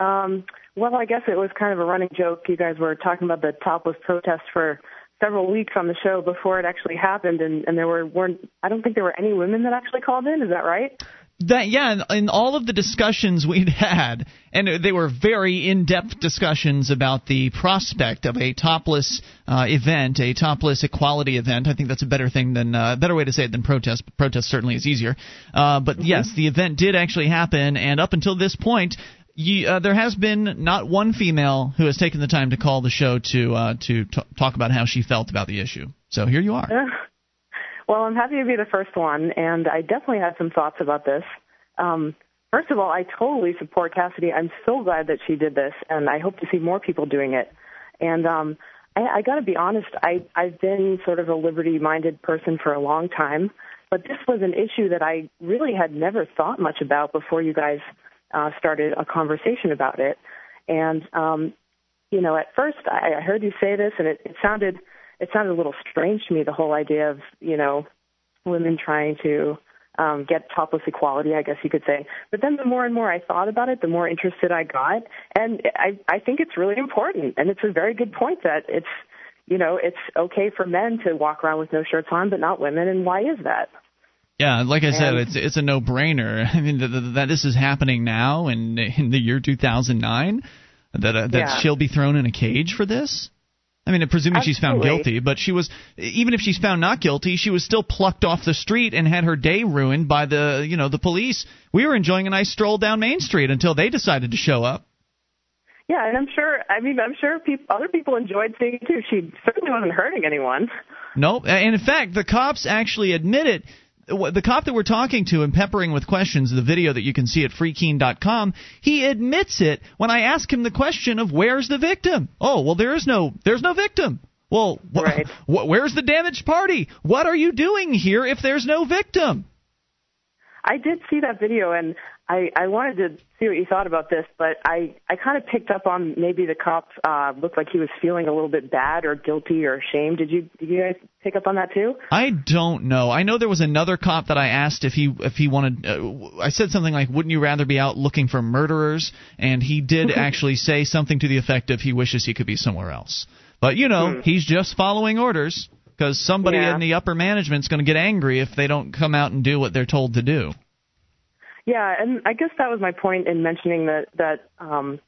S7: Um, well, I guess it was kind of a running joke. You guys were talking about the topless protest for several weeks on the show before it actually happened, and, and there were weren't. I don't think there were any women that actually called in. Is that right?
S1: That yeah, in, in all of the discussions we'd had, and they were very in-depth discussions about the prospect of a topless uh, event, a topless equality event. I think that's a better thing than uh, better way to say it than protest. But protest certainly is easier. Uh, but yes, the event did actually happen, and up until this point. You, uh, there has been not one female who has taken the time to call the show to uh, to t- talk about how she felt about the issue. So here you are.
S7: Well, I'm happy to be the first one, and I definitely had some thoughts about this. Um, first of all, I totally support Cassidy. I'm so glad that she did this, and I hope to see more people doing it. And um, I, I got to be honest, I, I've been sort of a liberty-minded person for a long time, but this was an issue that I really had never thought much about before you guys uh, started a conversation about it. And um, you know, at first I, I heard you say this, and it, it sounded it sounded a little strange to me. The whole idea of you know women trying to um, get topless equality, I guess you could say. But then the more and more I thought about it, the more interested I got, and I I think it's really important, and it's a very good point that it's you know it's okay for men to walk around with no shirts on, but not women, and why is that?
S1: Yeah, like I said, it's it's a no-brainer. I mean, that that this is happening now in in the year 2009, that uh, that
S7: Yeah.
S1: she'll be thrown in a cage for this. I mean, presuming she's found guilty, but she was even if she's found not guilty, she was still plucked off the street and had her day ruined by the you know the police. We were enjoying a nice stroll down Main Street until they decided to show up.
S7: Yeah, and I'm sure. I mean, I'm sure peop other people enjoyed seeing it too. She certainly wasn't hurting anyone.
S1: Nope. And in fact, the cops actually admitted the cop that we're talking to and peppering with questions, the video that you can see at freekeene.com, he admits it when I ask him the question of where's the victim? Oh, well there is no there's no victim. Well, wh-
S7: Right.
S1: wh- where's the damaged party? What are you doing here if there's no victim?
S7: I did see that video, and I, I wanted to see what you thought about this, but I, I kind of picked up on maybe the cop uh, looked like he was feeling a little bit bad or guilty or ashamed. Did you did you guys pick up on that too?
S1: I don't know. I know there was another cop that I asked if he if he wanted. Uh, I said something like, "Wouldn't you rather be out looking for murderers?" And he did actually say something to the effect of he wishes he could be somewhere else. But you know,
S7: Hmm.
S1: he's just following orders because somebody
S7: Yeah.
S1: in the upper management's going to get angry if they don't come out and do what they're told to do.
S7: Yeah, and I guess that was my point in mentioning that that um,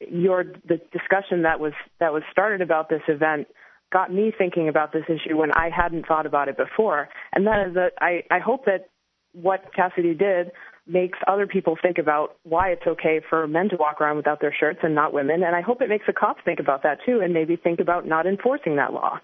S7: your the discussion that was that was started about this event got me thinking about this issue when I hadn't thought about it before, and that is that I I hope that what Cassidy did makes other people think about why it's okay for men to walk around without their shirts and not women, and I hope it makes the cops think about that too, and maybe think about not enforcing that law.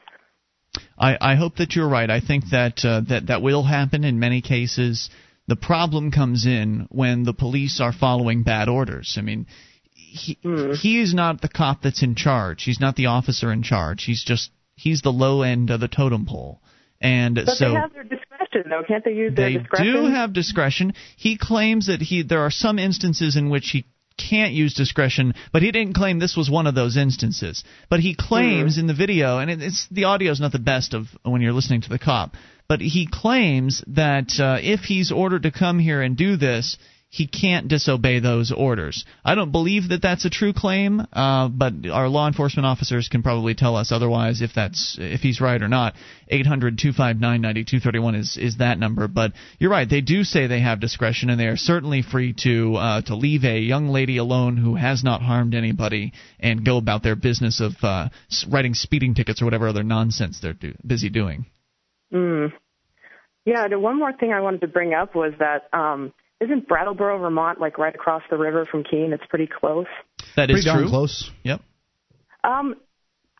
S1: I, I hope that you're right. I think that uh, that that will happen in many cases. The problem comes in when the police are following bad orders. I mean, he mm-hmm. he is not the cop that's in charge. He's not the officer in charge. He's just he's the low end of the totem pole. And
S7: But
S1: so
S7: they have their discretion, though, can't they use their
S1: they
S7: discretion?
S1: do have discretion. He claims that he there are some instances in which he can't use discretion, but he didn't claim this was one of those instances. But he claims mm-hmm. in the video, and it, it's the audio is not the best of when you're listening to the cop, but he claims that uh, if he's ordered to come here and do this. He can't disobey those orders. I don't believe that that's a true claim, uh, but our law enforcement officers can probably tell us otherwise if that's if he's right or not. 800-259-9231 is is that number. But you're right; they do say they have discretion, and they are certainly free to uh, to leave a young lady alone who has not harmed anybody and go about their business of uh, writing speeding tickets or whatever other nonsense they're do- busy doing.
S7: Mm. Yeah, the one more thing I wanted to bring up was that um isn't Brattleboro, Vermont, like right across the river from Keene? It's pretty close.
S1: That is
S2: Pretty darn
S1: true.
S2: close.
S1: Yep.
S7: Um,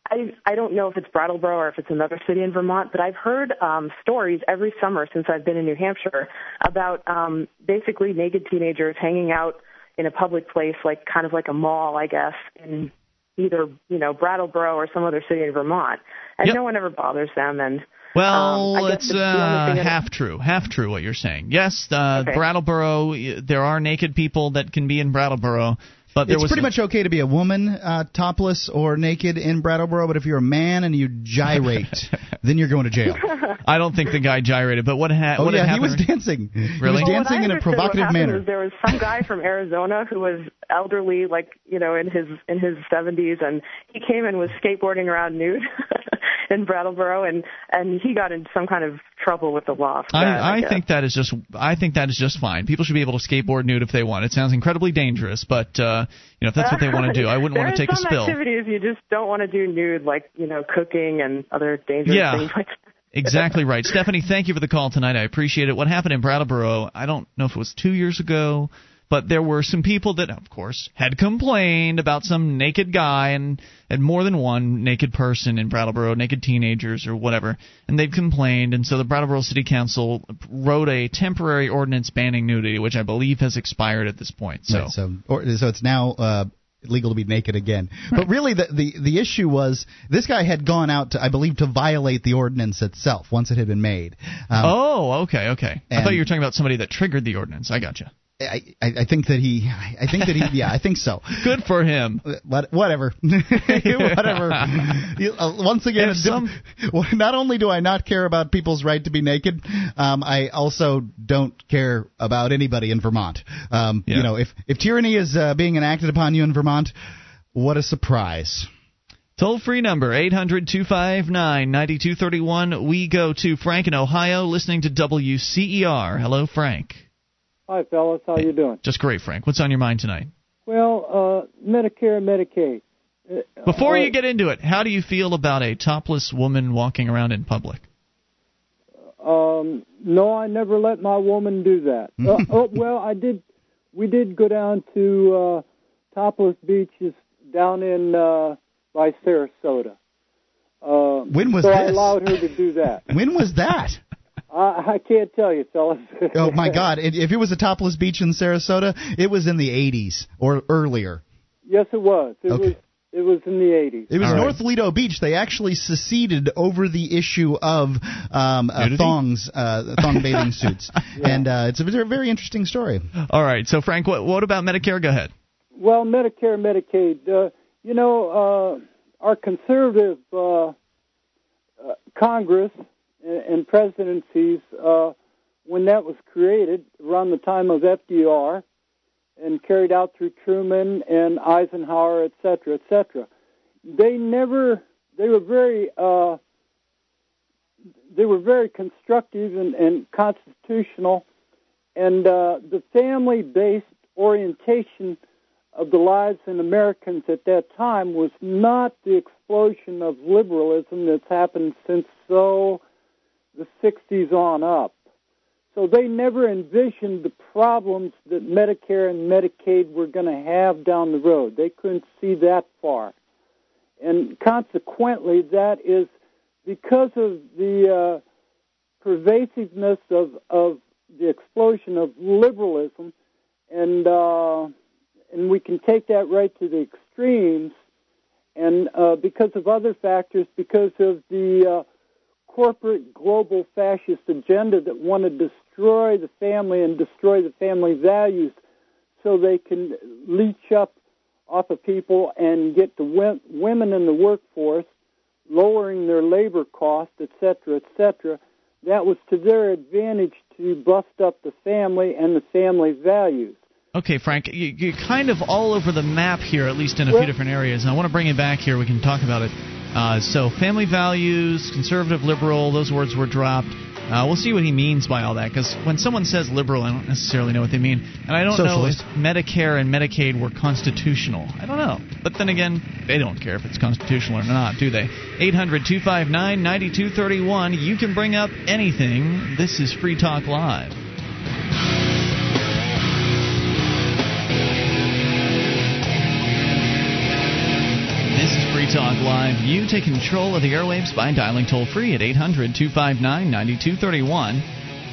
S7: I I don't know if it's Brattleboro or if it's another city in Vermont, but I've heard um, stories every summer since I've been in New Hampshire about um, basically naked teenagers hanging out in a public place, like kind of like a mall, I guess, in either you know Brattleboro or some other city in Vermont, and
S1: Yep.
S7: no one ever bothers them. And
S1: Well,
S7: um,
S1: it's uh, half true. Half true what you're saying. Yes, uh,
S7: Okay.
S1: Brattleboro. There are naked people that can be in Brattleboro, but there
S2: it's
S1: was
S2: pretty much okay to be a woman uh, topless or naked in Brattleboro, but if you're a man and you gyrate, then you're going to jail.
S1: I don't think the guy gyrated, but what, ha-
S2: Oh
S1: what had
S2: yeah, he was
S1: happened?
S2: dancing. He
S1: Really?
S2: was
S7: Well,
S2: dancing
S7: I
S2: in a provocative manner.
S7: Was there was some guy from Arizona who was elderly, like you know, in his in his seventies, and he came and was skateboarding around nude in Brattleboro, and and he got in some kind of trouble with the law. For that,
S1: I, I
S7: guess.
S1: think that is just I think that is just fine. People should be able to skateboard nude if they want. It sounds incredibly dangerous, but uh, you know if that's what they want to do, I wouldn't want to take a spill.
S7: activities you just don't want to do nude, like you know, cooking and other dangerous
S1: Yeah.
S7: things like that.
S1: Exactly right, Stephanie. Thank you for the call tonight. I appreciate it. What happened in Brattleboro? I don't know if it was two years ago, but there were some people that, of course, had complained about some naked guy and and more than one naked person in Brattleboro, naked teenagers or whatever, and they've complained, and so the Brattleboro City Council wrote a temporary ordinance banning nudity, which I believe has expired at this point. So.
S2: Right, so, or, so it's now uh, legal to be naked again. But really, the, the the issue was this guy had gone out, to, I believe, to violate the ordinance itself once it had been made. Um,
S1: Oh, okay, okay. I thought you were talking about somebody that triggered the ordinance. I gotcha.
S2: I, I think that he, I think that he, yeah, I think so.
S1: Good for him.
S2: What, whatever, whatever. Uh, once again, diff- not only do I not care about people's right to be naked, um, I also don't care about anybody in Vermont. Um,
S1: Yeah.
S2: You know, if if tyranny is uh, being enacted upon you in Vermont, what a surprise.
S1: Toll free number 800 259 9231. We go to Frank in Ohio listening to WCER. Hello, Frank.
S8: Hi, fellas. How you doing?
S1: Just great, Frank. What's on your mind tonight?
S8: Well, uh, Medicare, Medicaid. Uh,
S1: Before
S8: uh,
S1: you get into it, how do you feel about a topless woman walking around in public?
S8: Um, no, I never let my woman do that. uh, oh, well, I did. We did go down to uh, topless beaches down in uh, by Sarasota. Uh,
S2: When was
S8: so I allowed her to do that.
S2: When was that?
S8: I, I can't tell you, fellas.
S2: Oh my God! If if it was a topless beach in Sarasota, it was in the '80s or earlier.
S8: Yes, it was. It
S2: Okay.
S8: was It was in the 80s.
S2: It was
S1: All right.
S2: North Lido Beach. They actually seceded over the issue of um, uh, thongs, uh, thong bathing suits, and uh, it's a very, very interesting story.
S1: All right. So Frank, what what about Medicare? Go ahead.
S8: Well, Medicare, Medicaid. Uh, you know, uh, our conservative uh, uh, Congress and, and presidencies, uh, when that was created around the time of FDR and carried out through Truman and Eisenhower, et cetera, et cetera, they never. They were very. Uh, they were very constructive and, and constitutional, and uh, the family-based orientation of the lives in Americans at that time was not the explosion of liberalism that's happened since so the 60s on up. So they never envisioned the problems that Medicare and Medicaid were going to have down the road. They couldn't see that far. And consequently, that is because of the uh, pervasiveness of, of the explosion of liberalism and uh, and we can take that right to the extremes. And uh, because of other factors, because of the uh, corporate global fascist agenda that want to destroy the family and destroy the family values, so they can leech up off of people and get the women in the workforce, lowering their labor costs, et cetera, et cetera. That was to their advantage to bust up the family and the family values.
S1: Okay, Frank, you, you're kind of all over the map here, at least in a
S8: Well-
S1: few different areas. And I want to bring it back here. We can talk about it. Uh, so, family values, conservative, liberal, those words were dropped. Uh, we'll see what he means by all that, because when someone says liberal, I don't necessarily know what they mean, and I don't
S2: Socialist.
S1: know if Medicare and Medicaid were constitutional. I don't know, but then again, they don't care if it's constitutional or not, do they? 800-259-9231. You can bring up anything. This is Free Talk Live. Talk Live. You take control of the airwaves by dialing toll free at 800 259 9231.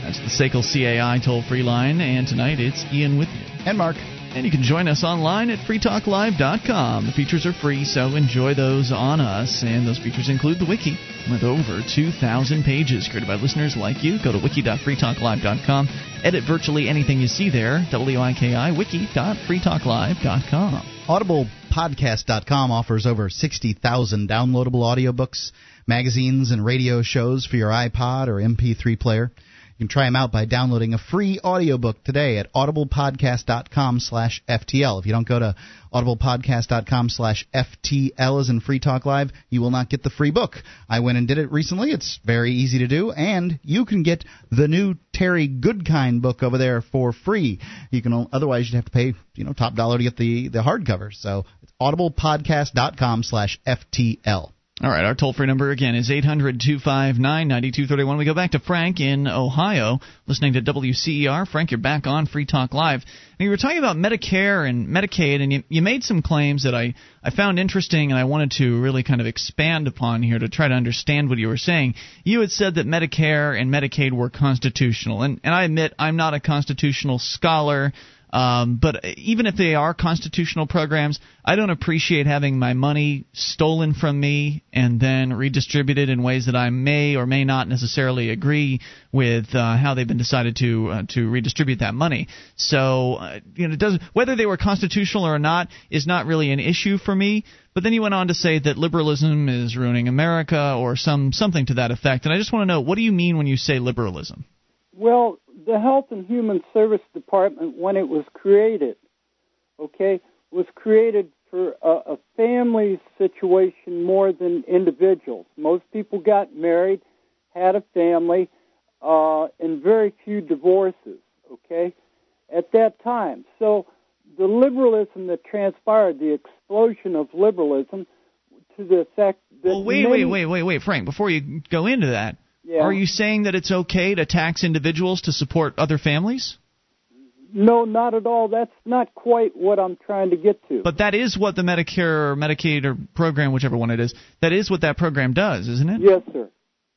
S1: That's the SACL CAI toll free line. And tonight it's Ian with you.
S2: And Mark.
S1: And you can join us online at freetalklive.com. The features are free, so enjoy those on us. And those features include the wiki with over 2,000 pages created by listeners like you. Go to wiki.freetalklive.com. Edit virtually anything you see there. W-I-K-I, wiki.freetalklive.com.
S2: AudiblePodcast.com offers over 60,000 downloadable audiobooks, magazines, and radio shows for your iPod or MP3 player. You can try them out by downloading a free audiobook today at audiblepodcast.com slash FTL. If you don't go to audiblepodcast.com slash FTL as in Free Talk Live, you will not get the free book. I went and did it recently. It's very easy to do, and you can get the new Terry Goodkind book over there for free. You can otherwise you'd have to pay you know top dollar to get the the hardcover. So it's audiblepodcast.com slash FTL.
S1: All right, our toll free number again is 800 259 9231. We go back to Frank in Ohio, listening to WCER. Frank, you're back on Free Talk Live. And you were talking about Medicare and Medicaid, and you, you made some claims that I, I found interesting, and I wanted to really kind of expand upon here to try to understand what you were saying. You had said that Medicare and Medicaid were constitutional, and, and I admit I'm not a constitutional scholar. Um, but even if they are constitutional programs, I don't appreciate having my money stolen from me and then redistributed in ways that I may or may not necessarily agree with uh, how they've been decided to uh, to redistribute that money. So uh, you know, it doesn't whether they were constitutional or not is not really an issue for me. But then you went on to say that liberalism is ruining America or some something to that effect. And I just want to know what do you mean when you say liberalism?
S8: Well, the Health and Human Service Department, when it was created, okay, was created for a, a family situation more than individuals. Most people got married, had a family, uh, and very few divorces, okay, at that time. So the liberalism that transpired, the explosion of liberalism, to the effect that.
S1: Well, wait,
S8: many-
S1: wait, wait, wait, wait, Frank. Before you go into that,
S8: Yeah.
S1: are you saying that it's okay to tax individuals to support other families?
S8: No, not at all. That's not quite what I'm trying to get to.
S1: But that is what the Medicare or Medicaid or program, whichever one it is, that is what that program does, isn't it?
S8: yes, sir.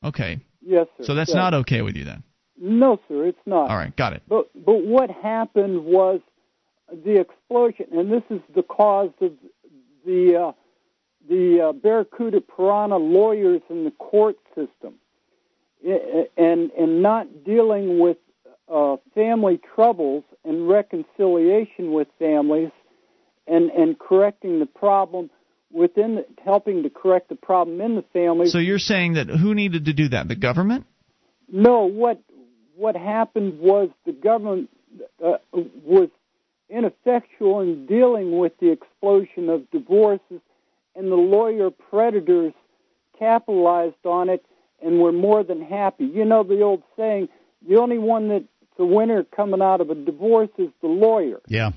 S1: Okay.
S8: Yes, sir.
S1: So that's
S8: Yes.
S1: not okay with you then.
S8: No, sir, it's not.
S1: All right, got it.
S8: But but what happened was the explosion, and this is the cause of the uh, the uh, Barracuda Piranha lawyers in the court system, and and not dealing with uh, family troubles and reconciliation with families, and and correcting the problem within the, helping to correct the problem in the family.
S1: So you're saying that who needed to do that? The government?
S8: No, what what happened was the government uh, was ineffectual in dealing with the explosion of divorces, and the lawyer predators capitalized on it and we're more than happy. You know the old saying, the only one that's a winner coming out of a divorce is the lawyer.
S2: Yeah.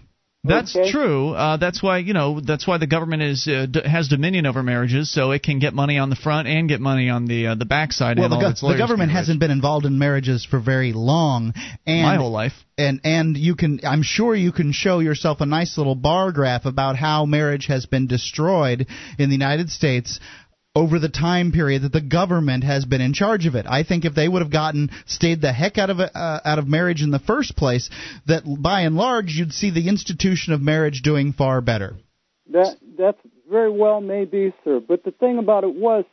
S1: That's
S8: Okay.
S1: true. Uh, that's why you know that's why the government is uh, d- has dominion over marriages, so it can get money on the front and get money on the uh, the backside.
S2: Well,
S1: and
S2: the,
S1: all
S2: go-
S1: its
S2: the government
S1: can do it.
S2: hasn't been involved in marriages for very long, and
S1: my whole life.
S2: and and you can I'm sure you can show yourself a nice little bar graph about how marriage has been destroyed in the United States over the time period that the government has been in charge of it. I think if they would have gotten stayed the heck out of uh, out of marriage in the first place, that by and large you'd see the institution of marriage doing far better.
S8: That that's very well may be, sir. But the thing about it was,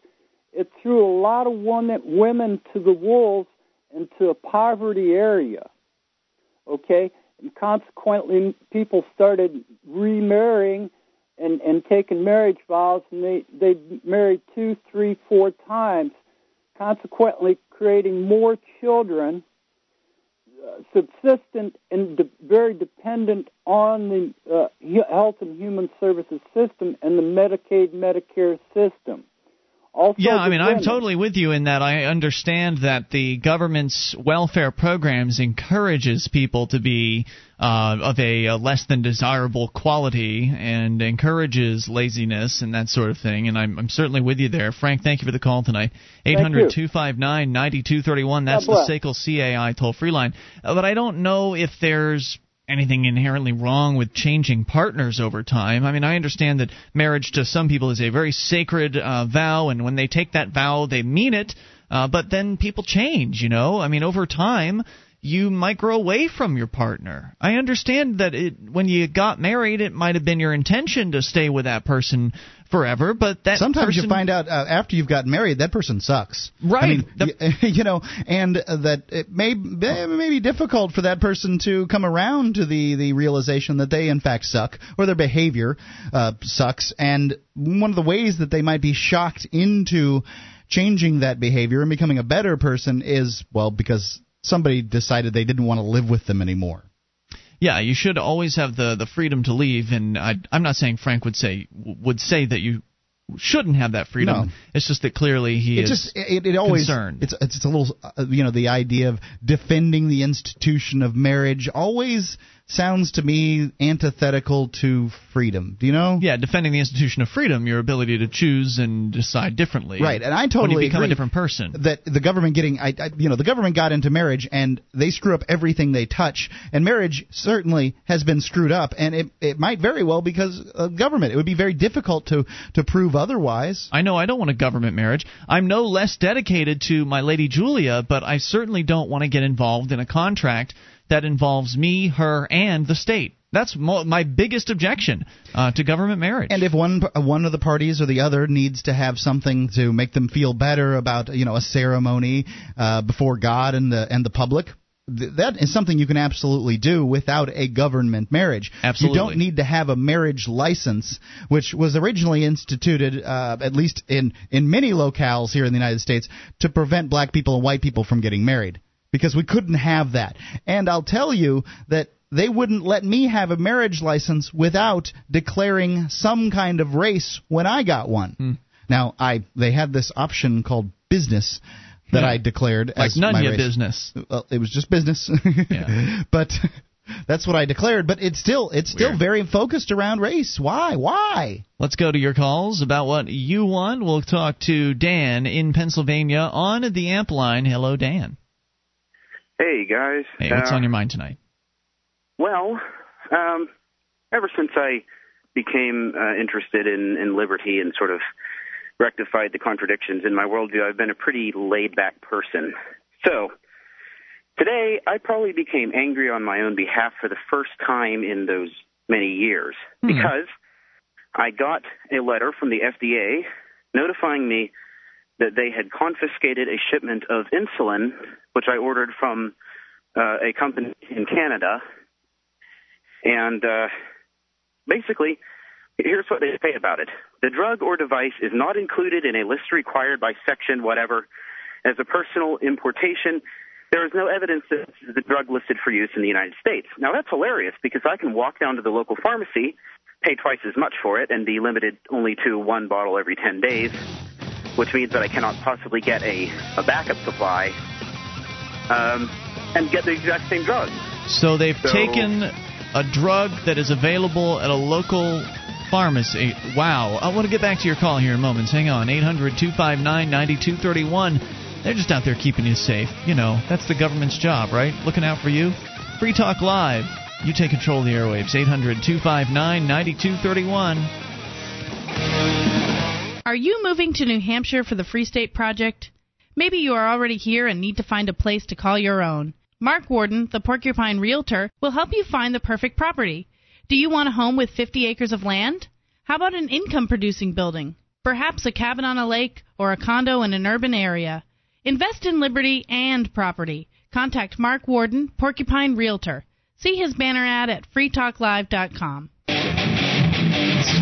S8: it threw a lot of women women to the wolves into a poverty area. Okay, and consequently, people started remarrying and and taking marriage vows, and they they married two, three, four times, consequently creating more children uh, subsistent and de- very dependent on the uh, health and human services system and the Medicaid Medicare system. Also,
S1: Yeah, I mean, I'm totally with you in that I understand that the government's welfare programs encourages people to be uh, of a, uh less than desirable quality and encourages laziness and that sort of thing. And I'm, I'm certainly with you there. Frank, thank you for the call tonight.
S8: Thank
S1: 800
S8: you.
S1: 259 9231. That's the. SACL CAI toll free line. Uh, but I don't know if there's anything inherently wrong with changing partners over time. I mean, I understand that marriage to some people is a very sacred uh, vow, and when they take that vow, they mean it. Uh, but then people change, you know. I mean, over time, you might grow away from your partner. I understand that it, when you got married, it might have been your intention to stay with that person forever, but that
S2: Sometimes
S1: person,
S2: you find out uh, after you've gotten married that person sucks.
S1: Right.
S2: I mean, y- you know, and that it may it may be difficult for that person to come around to the the realization that they in fact suck or their behavior uh, sucks. And one of the ways that they might be shocked into changing that behavior and becoming a better person is well because somebody decided they didn't want to live with them anymore.
S1: Yeah, you should always have the the freedom to leave, and I, I'm not saying Frank would say would say that you shouldn't have that freedom.
S2: No.
S1: It's just that clearly he
S2: it
S1: is
S2: just it, it always
S1: concerned.
S2: it's it's a little uh, you know the idea of defending the institution of marriage always sounds to me antithetical to freedom. Do you know?
S1: yeah, defending the institution of freedom, your ability to choose and decide differently.
S2: Right, and I totally
S1: when you become a different person.
S2: that the government getting I, I you know the government got into marriage and they screw up everything they touch and marriage certainly has been screwed up and it it might very well because of government it would be very difficult to to prove otherwise
S1: I know I don't want a government marriage. I'm no less dedicated to my lady Julia, but I certainly don't want to get involved in a contract that involves me, her, and the state. That's mo- my biggest objection uh, to government marriage.
S2: And if one one of the parties or the other needs to have something to make them feel better about, you know, a ceremony uh, before God and the and the public, th- that is something you can absolutely do without a government marriage.
S1: Absolutely.
S2: You don't need to have a marriage license, which was originally instituted, uh, at least in in many locales here in the United States, to prevent black people and white people from getting married because we couldn't have that. And I'll tell you that they wouldn't let me have a marriage license without declaring some kind of race when I got one.
S1: Hmm.
S2: Now, I they had this option called business that
S1: Yeah.
S2: I declared
S1: like
S2: as
S1: none
S2: my race.
S1: business.
S2: Well, it was just business.
S1: Yeah.
S2: but that's what I declared. But it's still it's still
S1: Weird.
S2: very focused around race. Why? Why?
S1: Let's go to your calls about what you want. We'll talk to Dan in Pennsylvania on the amp line. Hello, Dan.
S9: Hey guys.
S1: Hey, what's
S9: Uh,
S1: on your mind tonight?
S9: Well, um, ever since I became uh, interested in, in liberty and sort of rectified the contradictions in my worldview, I've been a pretty laid back person. So, today I probably became angry on my own behalf for the first time in those many years
S1: Hmm.
S9: because I got a letter from the FDA notifying me that they had confiscated a shipment of insulin, which I ordered from uh, a company in Canada. And uh, basically, here's what they say about it the drug or device is not included in a list required by section whatever as a personal importation. There is no evidence that the drug listed for use in the United States. Now that's hilarious because I can walk down to the local pharmacy, pay twice as much for it, and be limited only to one bottle every 10 days, which means that I cannot possibly get a, a backup supply um, and get the exact same drug.
S1: So they've
S9: So-
S1: taken a drug that is available at a local pharmacy. Wow. I want to get back to your call here in moments. Hang on. 800 259 9231. They're just out there keeping you safe. You know, that's the government's job, right? Looking out for you. Free Talk Live. You take control of the airwaves. 800 259 9231.
S10: Are you moving to New Hampshire for the Free State Project? Maybe you are already here and need to find a place to call your own. Mark Warden, the Porcupine Realtor, will help you find the perfect property. Do you want a home with 50 acres of land? How about an income producing building? Perhaps a cabin on a lake or a condo in an urban area. Invest in liberty and property. Contact Mark Warden, Porcupine Realtor. See his banner ad at freetalklive.com.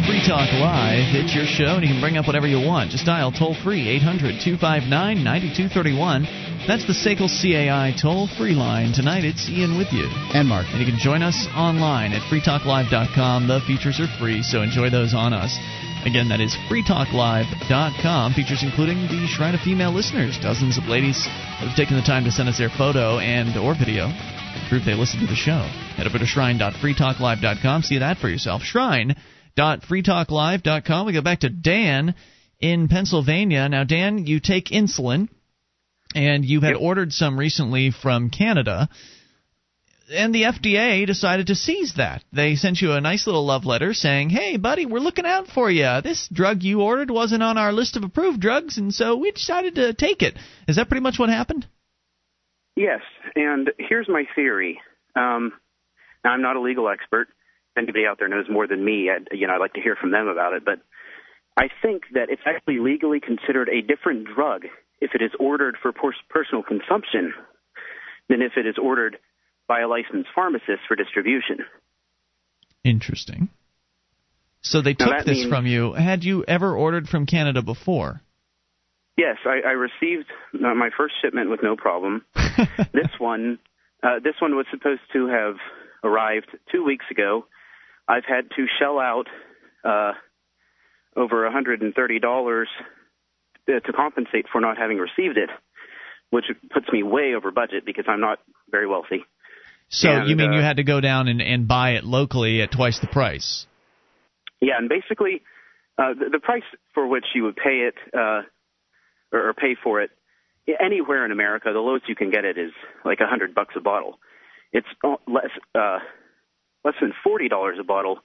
S1: Free Talk Live. It's your show, and you can bring up whatever you want. Just dial toll free 800 259 9231. That's the SACL CAI toll free line. Tonight it's Ian with you.
S2: And Mark.
S1: And you can join us online at freetalklive.com. The features are free, so enjoy those on us. Again, that is freetalklive.com. Features including the Shrine of Female Listeners. Dozens of ladies have taken the time to send us their photo and or video to prove they listen to the show. Head over to shrine.freetalklive.com. See that for yourself. Shrine.freetalklive.com. We go back to Dan in Pennsylvania. Now, Dan, you take insulin, and you had ordered some recently from Canada and the FDA decided to seize that. They sent you a nice little love letter saying, "Hey, buddy, we're looking out for you. This drug you ordered wasn't on our list of approved drugs, and so we decided to take it." Is that pretty much what happened?
S9: Yes, and here's my theory. Um, now, I'm not a legal expert. Anybody out there knows more than me, I'd, you know, I'd like to hear from them about it. But I think that it's actually legally considered a different drug if it is ordered for personal consumption than if it is ordered by a licensed pharmacist for distribution.
S1: Interesting. So they took this
S9: means-
S1: from you. Had you ever ordered from Canada before?
S9: Yes, I, I received uh, my first shipment with no problem. this one, uh, this one was supposed to have arrived two weeks ago. I've had to shell out uh, over $130 to to compensate for not having received it, which puts me way over budget because I'm not very wealthy.
S1: So
S9: And,
S1: you mean
S9: uh,
S1: you had to go down and, and buy it locally at twice the price?
S9: Yeah, and basically, uh, the, the price for which you would pay it uh, or, or pay for it anywhere in America, the lowest you can get it is like a hundred bucks a bottle. It's uh, less uh, less than forty dollars a bottle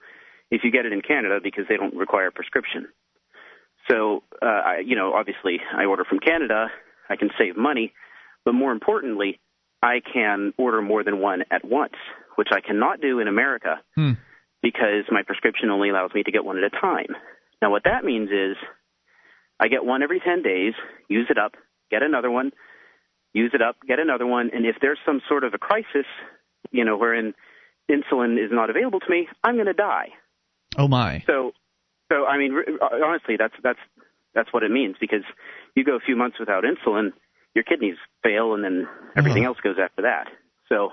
S9: if you get it in Canada because they don't require a prescription. So, uh, I, you know, obviously, I order from Canada. I can save money, but more importantly, I can order more than one at once, which I cannot do in America
S1: Hmm.
S9: because my prescription only allows me to get one at a time. Now, what that means is I get one every 10 days, use it up, get another one, use it up, get another one, and if there's some sort of a crisis, you know, wherein insulin is not available to me, I'm going to die.
S1: Oh my.
S9: So, so I mean, re- uh, honestly, that's that's that's what it means because you go a few months without insulin, your kidneys fail, and then everything uh-huh. else goes after that. So,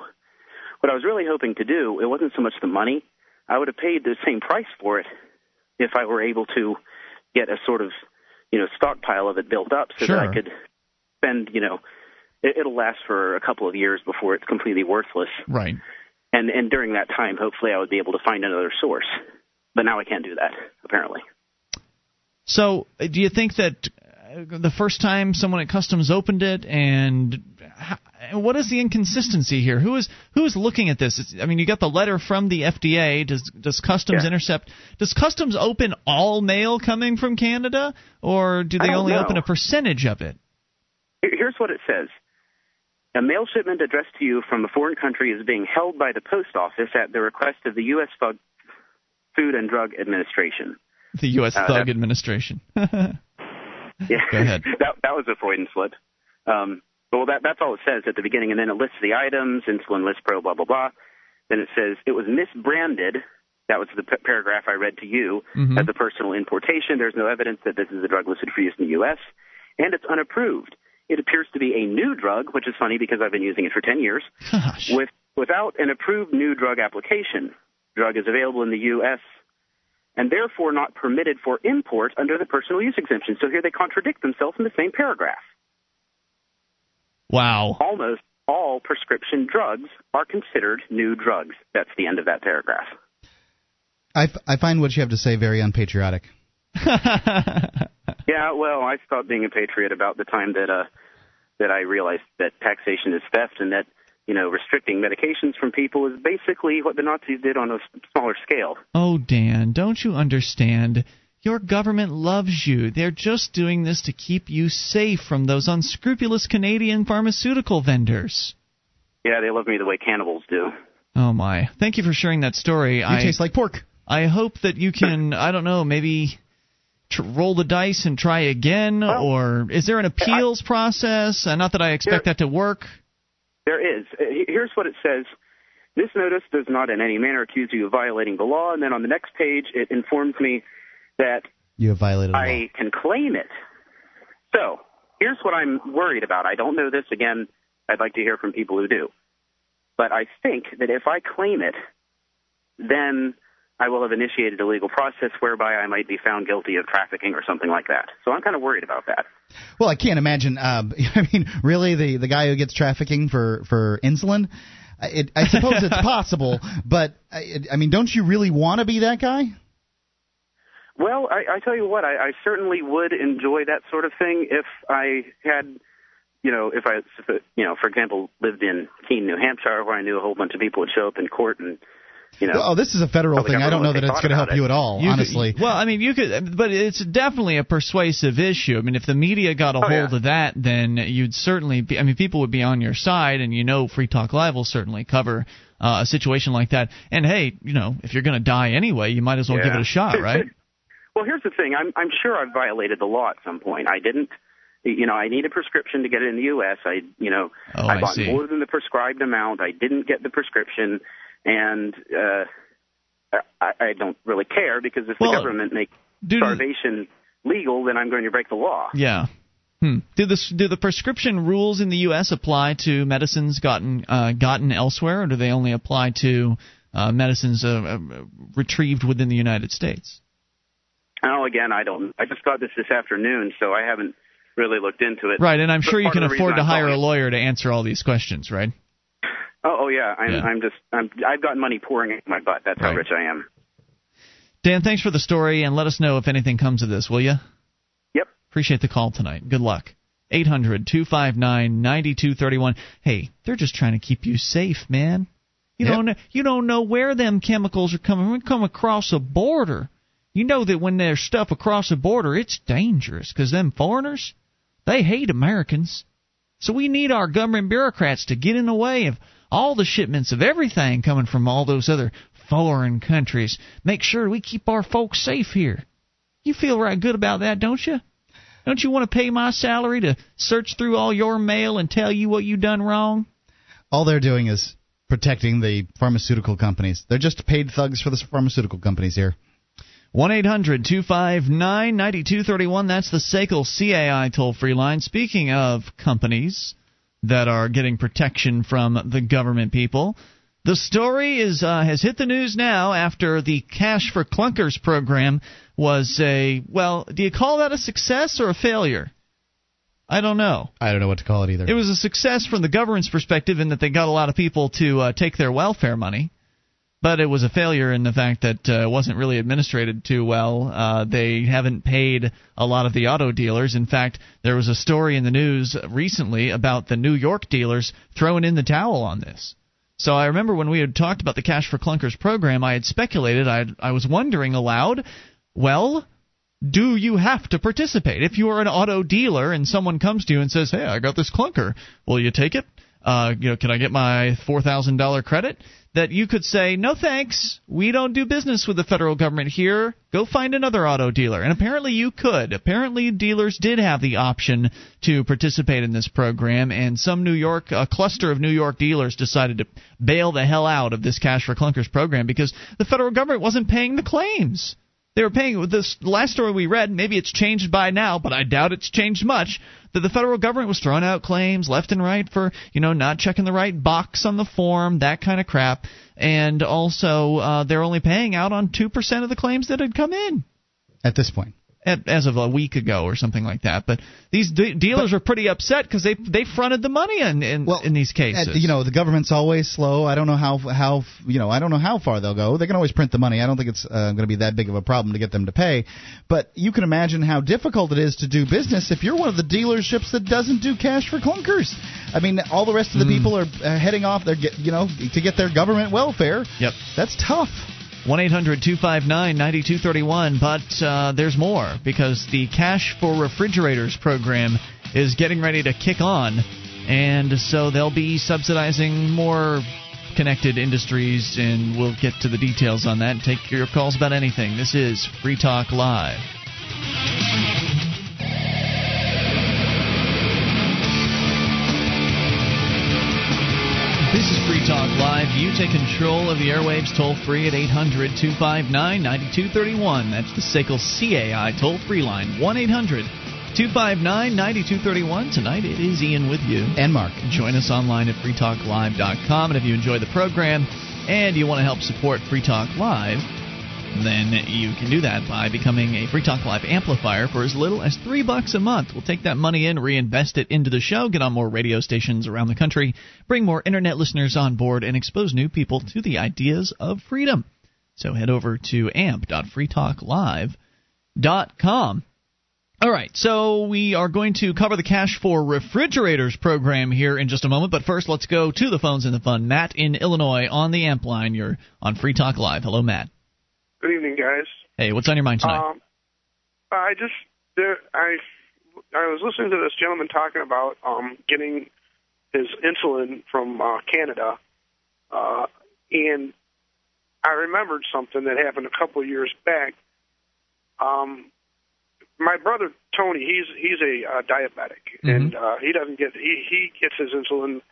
S9: what I was really hoping to do, it wasn't so much the money. I would have paid the same price for it if I were able to get a sort of, you know, stockpile of it built up so that I could spend, you know, it, it'll last for a couple of years before it's completely worthless.
S1: Right.
S9: And and during that time, hopefully, I would be able to find another source. But now I can't do that, apparently.
S1: So, uh, do you think that uh, the first time someone at customs opened it, and how, what is the inconsistency here? Who is who is looking at this? It's, I mean, you got the letter from the FDA. Does does customs
S9: Yeah.
S1: intercept? Does customs open all mail coming from Canada, or do they only
S9: know.
S1: open a percentage of it?
S9: Here's what it says. A mail shipment addressed to you from a foreign country is being held by the post office at the request of the U.S. Food and Drug Administration.
S1: The U.S.
S9: Uh,
S1: thug
S9: that-
S1: administration.
S9: Yeah.
S1: Go ahead.
S9: that that was a Freudian slip. Um, well, that that's all it says at the beginning, and then it lists the items, insulin lispro, blah blah blah. Then it says it was misbranded. That was the p- paragraph I read to you
S11: Mhm.
S9: as a personal importation. There's no evidence that this is a drug listed for use in the U.S. and it's unapproved. It appears to be a new drug, which is funny because I've been using it for 10 years. With without an approved new drug application, drug is available in the U.S. and therefore not permitted for import under the personal use exemption. So here they contradict themselves in the same paragraph.
S1: Wow.
S9: Almost all prescription drugs are considered new drugs. That's the end of that paragraph.
S2: I, f- I find what you have to say very unpatriotic.
S9: Yeah, well, I stopped being a patriot about the time that uh that I realized that taxation is theft and that you know restricting medications from people is basically what the Nazis did on a smaller scale.
S1: Oh, Dan, don't you understand? Your government loves you. They're just doing this to keep you safe from those unscrupulous Canadian pharmaceutical vendors.
S9: Yeah, they love me the way cannibals do.
S1: Oh my! Thank you for sharing that story.
S2: You
S1: I
S2: taste like pork.
S1: I hope that you can. I don't know. Maybe tr- roll the dice and try again, or is there an appeals process? Uh, not that I expect that to work.
S9: There is. Uh, Here's what it says. This notice does not in any manner accuse you of violating the law. And then on the next page, it informs me that
S2: You have violated the law.
S9: I can claim it. So here's what I'm worried about. I don't know this. Again, I'd like to hear from people who do. But I think that if I claim it, then I will have initiated a legal process whereby I might be found guilty of trafficking or something like that. So I'm kind of worried about that.
S2: Well, I can't imagine. Uh, I mean, really, the the guy who gets trafficking for for insulin. I- It, I suppose it's possible, but I, I mean, don't you really want to be that guy?
S9: Well, I, I tell you what, I, I certainly would enjoy that sort of thing if I had, you know, if I, you know, for example, lived in Keene, New Hampshire, where I knew a whole bunch of people would show up in court and, you know.
S2: oh, this is a federal thing. I don't know that it's going to
S9: thought
S2: help you at all,
S1: You could-
S2: honestly.
S1: well, I mean, you could, but it's definitely a persuasive issue. I mean, if the media got a
S9: Oh,
S1: hold
S9: yeah.
S1: of that, then you'd certainly be. I mean, people would be on your side, and you know, Free Talk Live will certainly cover uh, a situation like that. And hey, you know, if you're going to die anyway, you might as well give it a shot, right?
S9: Well, here's the thing. I'm I'm sure I've violated the law at some point. I didn't. You know, I need a prescription to get it in the U.S. I, you know,
S1: Oh,
S9: I
S1: I
S9: bought
S1: see.
S9: more than the prescribed amount. I didn't get the prescription, and uh, I, I don't really care because if
S1: Well,
S9: the government makes starvation legal, then I'm going to break the law.
S1: Yeah. Hmm. Do the do the prescription rules in the U.S. apply to medicines gotten uh, gotten elsewhere, or do they only apply to uh, medicines uh, uh, retrieved within the United States?
S9: Oh, again, I don't. I just got this this afternoon, so I haven't really looked into it.
S1: Right, and I'm
S9: But
S1: sure you can afford to hire a lawyer to answer all these questions, right?
S9: Oh, oh yeah. I'm.
S1: Yeah.
S9: I'm just. I'm. I've got money pouring into my butt. That's how rich I am.
S1: Dan, thanks for the story, and let us know if anything comes of this, will you?
S9: Yep.
S1: Appreciate the call tonight. Good luck. 800 259 9231. Hey, they're just trying to keep you safe, man. You
S2: Yep.
S1: don't know, you don't know where them chemicals are coming. They come across a border, you know that when there's stuff across a border, it's dangerous because them foreigners, they hate Americans. So we need our government bureaucrats to get in the way of all the shipments of everything coming from all those other foreign countries. Make sure we keep our folks safe here. You feel right good about that, don't you? Don't you want to pay my salary to search through all your mail and tell you what you done wrong?
S2: All they're doing is protecting the pharmaceutical companies. They're just paid thugs for the pharmaceutical companies here.
S1: 1 800 259 9231. That's the SACL CAI toll free line. Speaking of companies that are getting protection from the government people, the story is uh, has hit the news now after the Cash for Clunkers program was a, well, do you call that a success or a failure? I don't know.
S2: I don't know what to call it either.
S1: It was a success from the government's perspective in that they got a lot of people to uh, take their welfare money, but it was a failure in the fact that uh, it wasn't really administrated too well. Uh, they haven't paid a lot of the auto dealers. In fact, there was a story in the news recently about the New York dealers throwing in the towel on this. So I remember when we had talked about the Cash for Clunkers program, I had speculated, I, I was wondering aloud, well, do you have to participate? If you are an auto dealer and someone comes to you and says, "Hey, I got this clunker," will you take it? Uh, you know, can I get my four thousand dollar credit? That you could say, no thanks, we don't do business with the federal government here. Go find another auto dealer. And apparently you could. Apparently dealers did have the option to participate in this program, and some New York, a cluster of New York dealers decided to bail the hell out of this Cash for Clunkers program because the federal government wasn't paying the claims. They were paying with this last story we read. Maybe it's changed by now, but I doubt it's changed much. That the federal government was throwing out claims left and right for you know not checking the right box on the form, that kind of crap, and also uh, they're only paying out on two percent of the claims that had come in
S2: at this point
S1: as of a week ago or something like that. But these de- dealers but, are pretty upset because they they fronted the money in in,
S2: well,
S1: in these cases.
S2: you know, the government's always slow. I don't know how how you know I don't know how far they'll go. They can always print the money. I don't think it's uh, going to be that big of a problem to get them to pay. But you can imagine how difficult it is to do business if you're one of the dealerships that doesn't do cash for clunkers. I mean, all the rest of the mm. people are uh, heading off. They're get, you know to get their government welfare.
S1: Yep,
S2: that's tough.
S1: 1 800 259 9231. But uh, there's more because the Cash for Refrigerators program is getting ready to kick on. And so they'll be subsidizing more connected industries, and we'll get to the details on that and take your calls about anything. This is Free Talk Live. This is Free Talk Live. You take control of the airwaves toll free at 800 259 9231. That's the SACL CAI toll free line 1 800 259 9231. Tonight it is Ian with you.
S2: And Mark.
S1: Join us online at freetalklive.com. And if you enjoy the program and you want to help support Free Talk Live, then you can do that by becoming a Free Talk Live amplifier for as little as three bucks a month. We'll take that money in, reinvest it into the show, get on more radio stations around the country, bring more internet listeners on board, and expose new people to the ideas of freedom. So head over to amp.freetalklive.com. All right, so we are going to cover the Cash for Refrigerators program here in just a moment, but first let's go to the phones in the fun. Matt in Illinois on the amp line. You're on Free Talk Live. Hello, Matt.
S11: Good evening, guys.
S1: Hey, what's on your mind tonight? Um,
S11: I just there I I was listening to this gentleman talking about um, getting his insulin from uh, Canada, uh, and I remembered something that happened a couple of years back. Um, my brother Tony, he's he's a uh, diabetic, mm-hmm. and uh, he doesn't get he he gets his insulin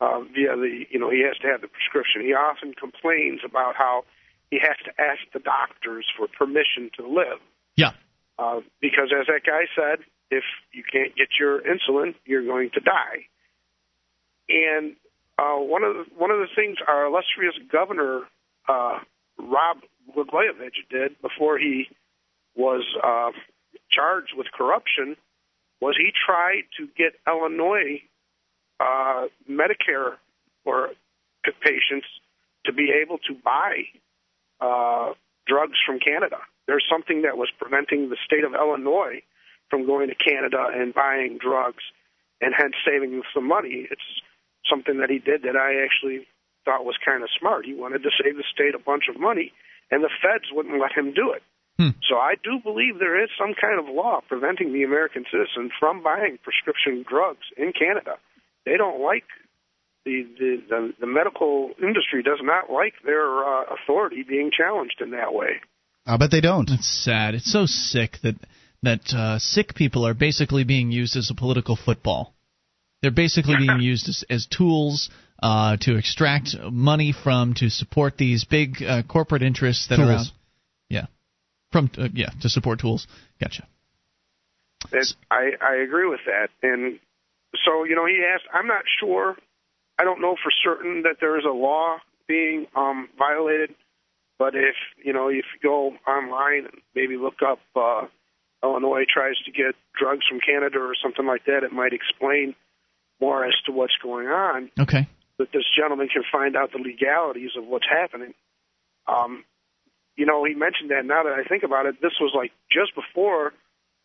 S11: uh, via the you know he has to have the prescription. He often complains about how he has to ask the doctors for permission to live.
S1: Yeah.
S11: Uh, because as that guy said, if you can't get your insulin, you're going to die. And uh, one of the, one of the things our illustrious governor uh, Rod Blagojevich did before he was uh, charged with corruption was he tried to get Illinois uh, Medicare or patients to be able to buy uh, drugs from Canada. There's something that was preventing the state of Illinois from going to Canada and buying drugs and hence saving some money. It's something that he did that I actually thought was kind of smart. He wanted to save the state a bunch of money, and the feds wouldn't let him do it. Hmm. So I do believe there is some kind of law preventing the American citizen from buying prescription drugs in Canada. They don't like the, the, the, the medical industry does not like their uh, authority being challenged in that way.
S2: I bet they don't.
S1: It's sad. It's so sick that that uh, sick people are basically being used as a political football. They're basically being used as, as tools uh, to extract money from to support these big uh, corporate interests that
S2: tools.
S1: are around. Yeah, from uh, yeah to support tools. Gotcha.
S11: It, I I agree with that, and so you know he asked. I'm not sure I don't know for certain that there is a law being um, violated, but if you know if you go online and maybe look up uh, Illinois tries to get drugs from Canada or something like that, it might explain more as to what's going on.
S1: Okay.
S11: That this gentleman can find out the legalities of what's happening. Um, you know, he mentioned that. Now that I think about it, this was like just before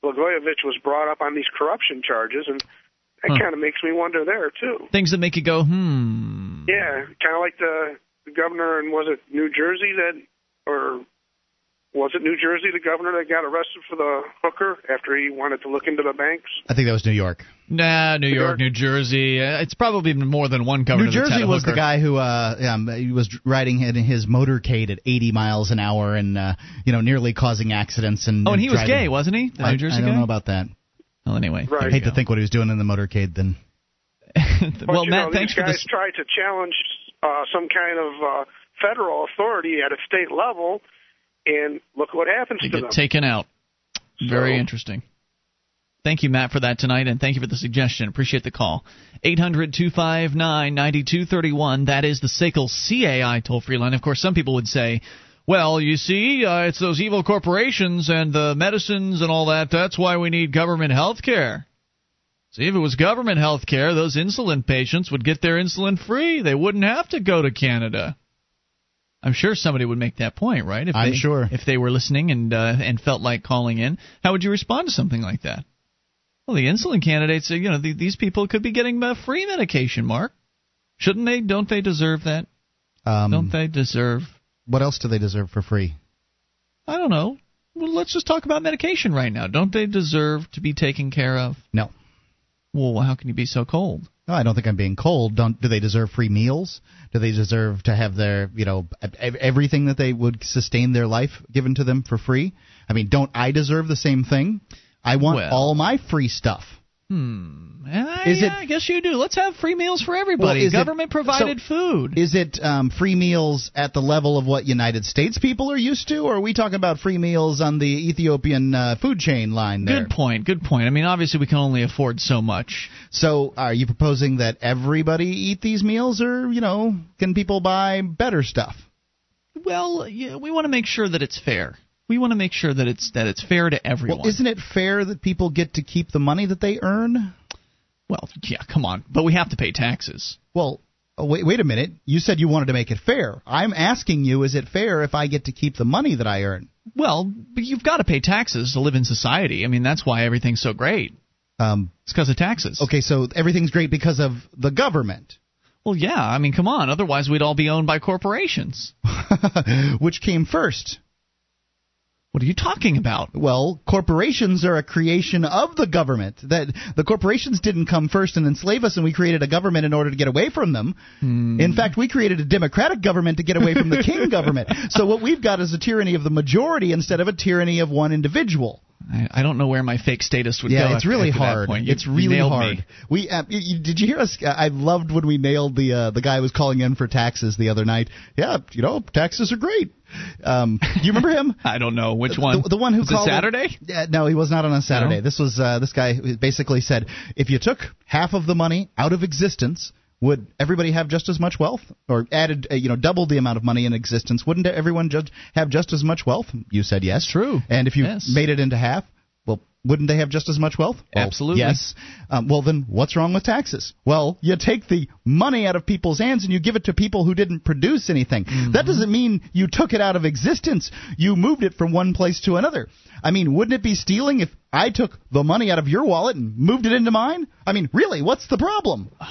S11: Blagojevich was brought up on these corruption charges, and that huh. kind of makes me wonder there too.
S1: Things that make you go, hmm.
S11: Yeah, kind of like the, the governor and was it New Jersey that, or was it New Jersey, the governor that got arrested for the hooker after he wanted to look into the banks?
S2: I think that was New York.
S1: Nah, New York, New Jersey. Uh, it's probably been more than one governor.
S2: New Jersey was the guy who uh, um, he was riding in his motorcade at 80 miles an hour and uh, you know nearly causing accidents and.
S1: Oh, and he was gay, wasn't he? The
S2: I,
S1: New Jersey
S2: I don't
S1: guy?
S2: know about that.
S1: Well, anyway,
S11: Right.
S2: I hate to think what he was doing in the motorcade then.
S1: Well, Matt,
S11: know,
S1: thanks
S11: these
S1: for
S11: guys
S1: this.
S11: tried to challenge uh, some kind of uh, federal authority at a state level, and look what happens
S1: They
S11: to
S1: get
S11: them.
S1: taken out. Very
S11: So-
S1: interesting. Thank you, Matt, for that tonight, and thank you for the suggestion. Appreciate the call. 800 259 9231. That is the SACL CAI toll free line. Of course, some people would say, well, you see, uh, it's those evil corporations and the medicines and all that. That's why we need government health care. See, if it was government health care, those insulin patients would get their insulin free. They wouldn't have to go to Canada. I'm sure somebody would make that point, right? If
S2: I'm
S1: they,
S2: sure.
S1: If they were listening and uh, and felt like calling in, how would you respond to something like that? Well, the insulin candidates, you know, the, these people could be getting uh, free medication. Mark, shouldn't they? Don't they deserve that?
S2: Um,
S1: Don't they deserve?
S2: What else do they deserve for free?
S1: I don't know. Well, let's just talk about medication right now. Don't they deserve to be taken care of?
S2: No.
S1: Well, how can you be so cold?
S2: No, I don't think I'm being cold. Don't do they deserve free meals? Do they deserve to have their, you know, everything that they would sustain their life given to them for free? I mean, don't I deserve the same thing? I want
S1: Well-
S2: all my free stuff.
S1: Hmm. Uh,
S2: Is
S1: yeah, I guess you do. Let's have free meals for everybody.
S2: Well, is it-
S1: Government provided food.
S2: Is it um, free meals at the level of what United States people are used to, or are we talking about free meals on the Ethiopian uh, food chain line there?
S1: Good point. Good point. I mean, obviously, we can only afford so much.
S2: So, are you proposing that everybody eat these meals, or you know, can people buy better stuff?
S1: Well, yeah, we want to make sure that it's fair. We want to make sure that it's that it's fair to everyone.
S2: Well, isn't it fair that people get to keep the money that they earn?
S1: Well, yeah, come on. But we have to pay taxes.
S2: Well, oh, wait, wait a minute. You said you wanted to make it fair. I'm asking you, is it fair if I get to keep the money that I earn?
S1: Well, but you've got to pay taxes to live in society. I mean, that's why everything's so great.
S2: Um,
S1: It's because of taxes.
S2: okay, so everything's great because of the government,
S1: Well, yeah. I mean, come on. Otherwise, we'd all be owned by corporations.
S2: which came first.
S1: What are you talking about?
S2: Well, corporations are a creation of the government. That the corporations didn't come first and enslave us, and we created a government in order to get away from them.
S1: Hmm.
S2: In fact, we created a democratic government to get away from the king government. So what we've got is a tyranny of the majority instead of a tyranny of one individual.
S1: I, I don't know where my fake status would
S2: yeah,
S1: go.
S2: Yeah,
S1: it's
S2: really hard.
S1: You-
S2: it's really hard.
S1: me.
S2: We uh, you, did you hear us? Uh, I loved when we nailed the uh, the guy who was calling in for taxes the other night. Yeah, you know, taxes are great. Um, do you remember him?
S1: I don't know which one.
S2: The, the one who
S1: Was it
S2: called in-
S1: Saturday?
S2: Yeah, no, he was not on a Saturday.
S1: No?
S2: This was uh, this guy who basically said if you took half of the money out of existence, would everybody have just as much wealth, or added uh, you know doubled the amount of money in existence? Wouldn't everyone just have just as much wealth? You said yes.
S1: True.
S2: And if you
S1: Yes.
S2: made it into half, well, wouldn't they have just as much wealth? Well,
S1: Absolutely.
S2: Yes. Um, well, then what's wrong with taxes? Well, you take the money out of people's hands and you give it to people who didn't produce anything.
S1: Mm-hmm.
S2: That doesn't mean you took it out of existence. You moved it from one place to another. I mean, wouldn't it be stealing if I took the money out of your wallet and moved it into mine? I mean, really, what's the problem?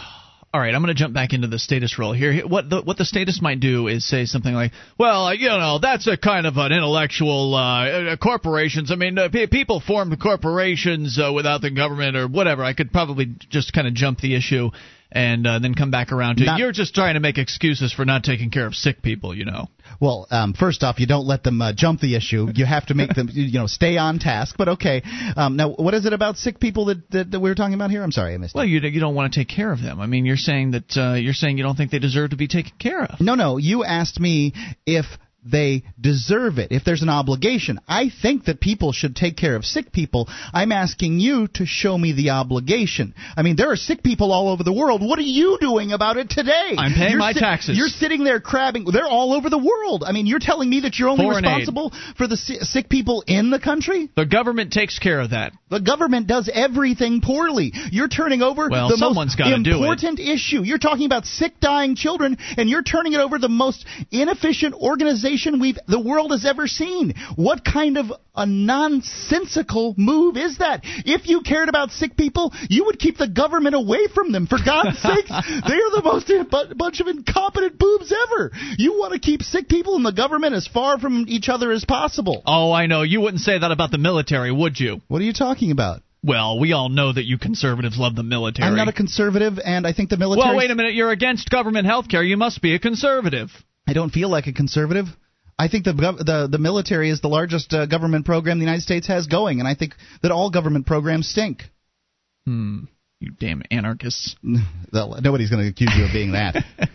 S1: All right, I'm going to jump back into the status role here. What the what the status might do is say something like, "Well, you know, that's a kind of an intellectual uh, uh, corporations. I mean, uh, pe- people form corporations uh, without the government or whatever." I could probably just kind of jump the issue and uh, then come back around to
S2: Not-
S1: you're just trying to make excuses for not taking care of sick people, you know.
S2: Well, um, first off, you don't let them uh, jump the issue. You have to make them, you know, stay on task. But okay. Um, now, what is it about sick people that, that, that we were talking about here? I'm sorry, I missed.
S1: Well, you you don't want to take care of them. I mean, you're saying that uh, you're saying you don't think they deserve to be taken care of.
S2: No, no. You asked me if they deserve it, if there's an obligation. I think that people should take care of sick people. I'm asking you to show me the obligation. I mean, there are sick people all over the world. What are you doing about it today?
S1: I'm paying
S2: You're
S1: my
S2: sit-
S1: taxes.
S2: You're sitting there crabbing. They're all over the world. I mean, you're telling me that you're only
S1: Foreign aid.
S2: responsible for the si- sick people in the country?
S1: The government takes care of that.
S2: The government does everything poorly. You're turning over
S1: Well,
S2: the
S1: someone's
S2: most
S1: gotta do it.
S2: important issue. You're talking about sick, dying children, and you're turning it over to the most inefficient organization nation we've the world has ever seen. What kind of a nonsensical move is that? If you cared about sick people, you would keep the government away from them. For God's sakes, they are the most bu- bunch of incompetent boobs ever. You want to keep sick people and the government as far from each other as possible.
S1: Oh, I know. You wouldn't say that about the military, would you?
S2: What are you talking about?
S1: Well, we all know that you conservatives love the military.
S2: I'm not a conservative, and I think the military.
S1: Well, wait a minute. You're against government health care. You must be a conservative.
S2: I don't feel like a conservative. I think the the the military is the largest uh, government program the United States has going, and I think that all government programs stink.
S1: Hmm. You damn anarchists.
S2: Nobody's going to accuse you of being that. they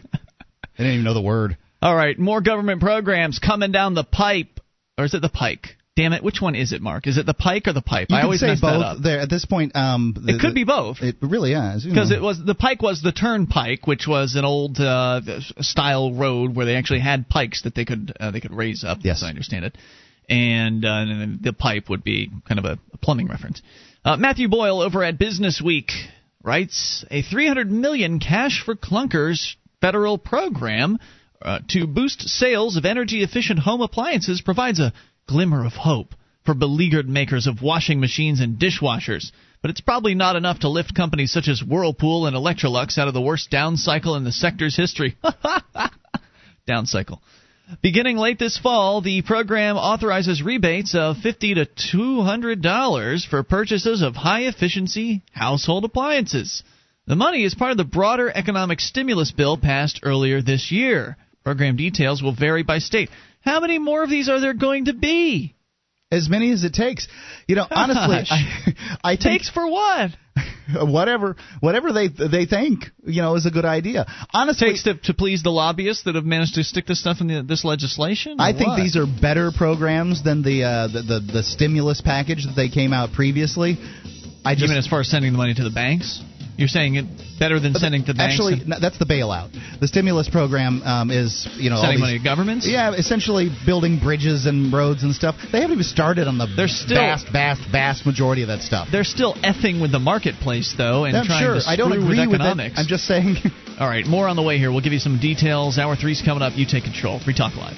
S2: didn't even know the word.
S1: All right, more government programs coming down the pipe, or is it the pike? Damn it, which one is it, Mark? Is it the pike or the pipe?
S2: You
S1: I always
S2: say
S1: mess
S2: both
S1: that up.
S2: there at this point. Um, the,
S1: it could be both.
S2: It really is
S1: because it was the pike was the turnpike, which was an old uh, style road where they actually had pikes that they could uh, they could raise up.
S2: Yes,
S1: as I understand it. And, uh, and the pipe would be kind of a, a plumbing reference. Uh, Matthew Boyle over at Business Week writes a 300 million cash for clunkers federal program uh, to boost sales of energy efficient home appliances provides a glimmer of hope for beleaguered makers of washing machines and dishwashers. But it's probably not enough to lift companies such as Whirlpool and Electrolux out of the worst down cycle in the sector's history. down cycle. Beginning late this fall, the program authorizes rebates of fifty to two hundred dollars for purchases of high efficiency household appliances. The money is part of the broader economic stimulus bill passed earlier this year. Program details will vary by state. How many more of these are there going to be?
S2: As many as it takes. You know, honestly, I, I think,
S1: takes for what?
S2: whatever, whatever they they think, you know, is a good idea. Honestly,
S1: takes to, to please the lobbyists that have managed to stick this stuff in the, this legislation.
S2: I think
S1: what?
S2: these are better programs than the, uh, the the the stimulus package that they came out previously. I just,
S1: as far as sending the money to the banks? You're saying it better than sending to the banks?
S2: Actually, no, that's the bailout. The stimulus program um, is, you know,
S1: sending
S2: these,
S1: money to governments.
S2: Yeah, essentially building bridges and roads and stuff. They haven't even started on the
S1: They're still,
S2: vast, vast, vast majority of that stuff.
S1: They're still effing with the marketplace, though, and
S2: I'm
S1: trying
S2: sure.
S1: to screw
S2: I don't agree
S1: with
S2: with
S1: economics.
S2: it. I'm just saying.
S1: All right, more on the way here. We'll give you some details. Hour three's coming up. You take control. Free Talk Live.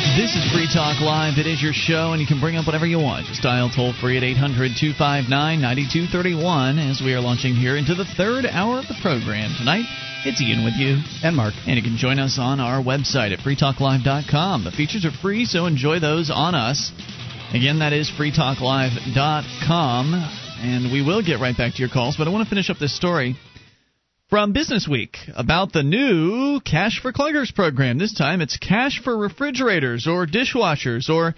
S1: This is Free Talk Live. It is your show, and you can bring up whatever you want. Just dial toll free at 800 259 9231 as we are launching here into the third hour of the program tonight. It's Ian with you.
S2: And Mark.
S1: And you can join us on our website at freetalklive.com. The features are free, so enjoy those on us. Again, that is freetalklive.com. And we will get right back to your calls, but I want to finish up this story from Business Week about the new Cash for Clunkers program. This time it's cash for refrigerators or dishwashers or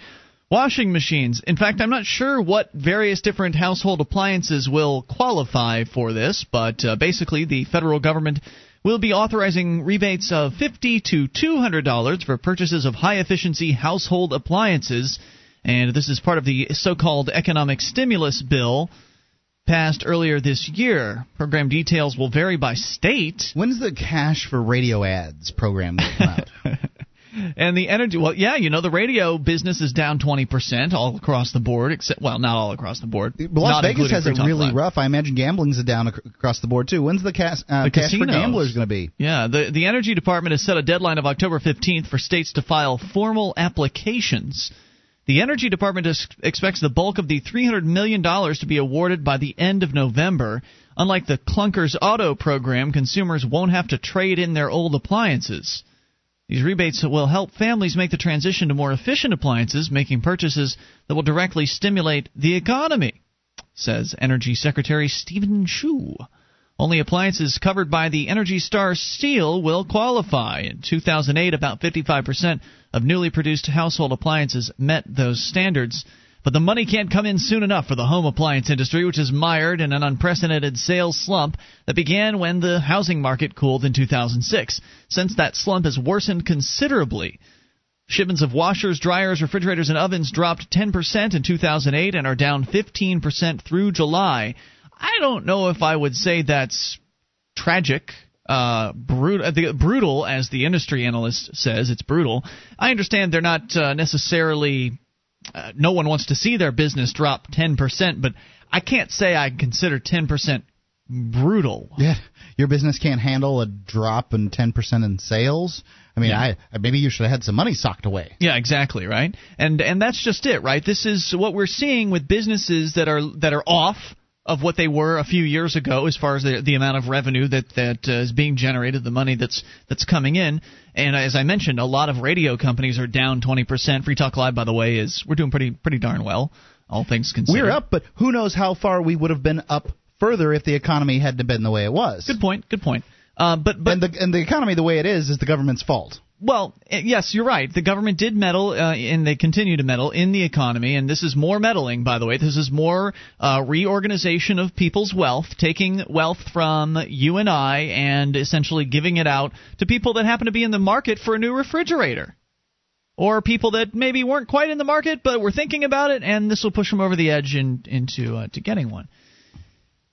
S1: washing machines. In fact, I'm not sure what various different household appliances will qualify for this, but uh, basically the federal government will be authorizing rebates of 50 to $200 for purchases of high efficiency household appliances. And this is part of the so called economic stimulus bill passed earlier this year. Program details will vary by state.
S2: When's the cash for radio ads program come out?
S1: and the energy, well, yeah, you know, the radio business is down 20% all across the board, except, well, not all across the board.
S2: Las Vegas has it really
S1: Live.
S2: rough. I imagine gambling's down ac- across the board, too. When's the, cas- uh,
S1: The
S2: cash for gamblers going to be?
S1: Yeah, the the Energy Department has set a deadline of October 15th for states to file formal applications. The Energy Department ex- expects the bulk of the $300 million to be awarded by the end of November. Unlike the Clunkers Auto program, consumers won't have to trade in their old appliances. These rebates will help families make the transition to more efficient appliances, making purchases that will directly stimulate the economy, says Energy Secretary Steven Chu. Only appliances covered by the Energy Star seal will qualify. In 2008, about 55% of newly produced household appliances met those standards. But the money can't come in soon enough for the home appliance industry, which is mired in an unprecedented sales slump that began when the housing market cooled in 2006. Since that slump has worsened considerably. Shipments of washers, dryers, refrigerators, and ovens dropped 10% in 2008 and are down 15% through July. I don't know if I would say that's tragic uh, brutal, uh, brutal, as the industry analyst says. It's brutal. I understand they're not uh, necessarily. Uh, no one wants to see their business drop 10%, but I can't say I consider 10% brutal.
S2: Yeah, your business can't handle a drop in 10% in sales. I mean, yeah. I maybe you should have had some money socked away.
S1: Yeah, exactly, right? And and that's just it, right? This is what we're seeing with businesses that are that are off of what they were a few years ago as far as the, the amount of revenue that that uh, is being generated, the money that's that's coming in. And as I mentioned, a lot of radio companies are down 20%. Free Talk Live, by the way, is we're doing pretty pretty darn well, all things considered.
S2: We're up, but who knows how far we would have been up further if the economy hadn't been the way it was.
S1: Good point. Good point. Uh, but but
S2: and the and the economy the way it is is the government's fault.
S1: Well, eh, yes, you're right. The government did meddle, uh, and they continue to meddle in the economy. And this is more meddling, by the way. This is more uh, reorganization of people's wealth, taking wealth from you and I, and essentially giving it out to people that happen to be in the market for a new refrigerator, or people that maybe weren't quite in the market but were thinking about it, and this will push them over the edge in, into uh, to getting one.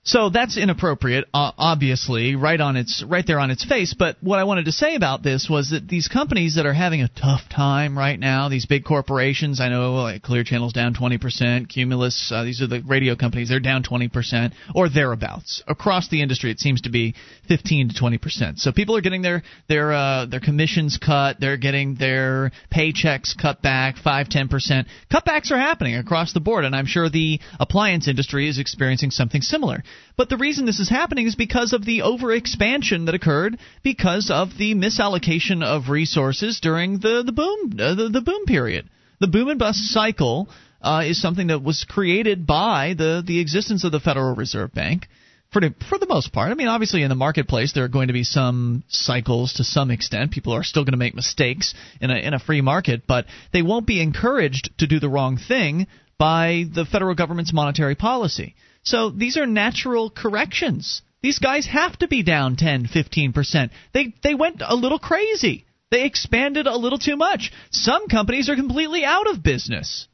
S1: So that's inappropriate, uh, obviously, right on its right there on its face. But what I wanted to say about this was that these companies that are having a tough time right now, these big corporations, I know like Clear Channel's down 20%, Cumulus, uh, these are the radio companies, they're down 20% or thereabouts. Across the industry, it seems to be 15 to 20%. So people are getting their their uh, their commissions cut, they're getting their paychecks cut back 5 10%. Cutbacks are happening across the board, and I'm sure the appliance industry is experiencing something similar. But the reason this is happening is because of the overexpansion that occurred because of the misallocation of resources during the the boom uh, the, the boom period. The boom and bust cycle uh, is something that was created by the the existence of the Federal Reserve Bank. For the, for the most part, I mean, obviously in the marketplace there are going to be some cycles to some extent. People are still going to make mistakes in a in a free market, but they won't be encouraged to do the wrong thing by the federal government's monetary policy. So these are natural corrections. These guys have to be down 10, 15%. They they went a little crazy. They expanded a little too much. Some companies are completely out of business.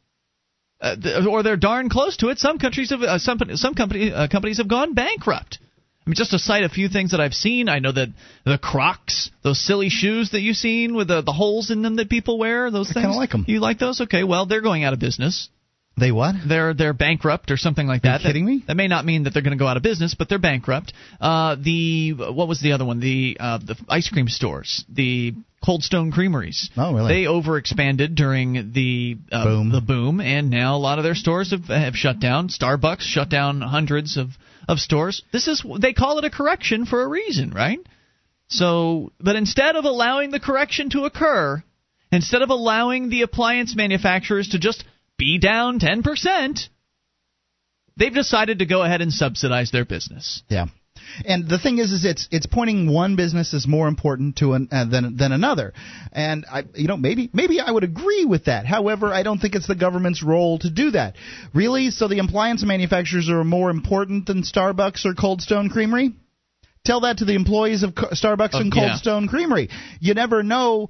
S1: Uh, or they're darn close to it. Some countries have uh, some some company, uh, companies have gone bankrupt. I mean, just to cite a few things that I've seen, I know that the Crocs, those silly shoes that you've seen with the, the holes in them that people wear, those
S2: I
S1: things. I
S2: kind of like them.
S1: You like those? Okay, well, they're going out of business.
S2: They what?
S1: They're they're bankrupt or something like that.
S2: Are you kidding
S1: that,
S2: me?
S1: That may not mean that they're going to go out of business, but they're bankrupt. Uh, the what was the other one? The uh, the ice cream stores, the Cold Stone Creameries.
S2: Oh, really?
S1: They overexpanded during the uh,
S2: boom.
S1: the boom, and now a lot of their stores have have shut down. Starbucks shut down hundreds of of stores. This is they call it a correction for a reason, right? So, but instead of allowing the correction to occur, instead of allowing the appliance manufacturers to just be down 10%, they've decided to go ahead and subsidize their business.
S2: Yeah. And the thing is, is it's it's pointing one business as more important to an, uh, than than another, and I you know maybe maybe I would agree with that. However, I don't think it's the government's role to do that. Really, so the appliance manufacturers are more important than Starbucks or Cold Stone Creamery. Tell that to the employees of Starbucks and Cold
S1: yeah.
S2: Stone Creamery. You never know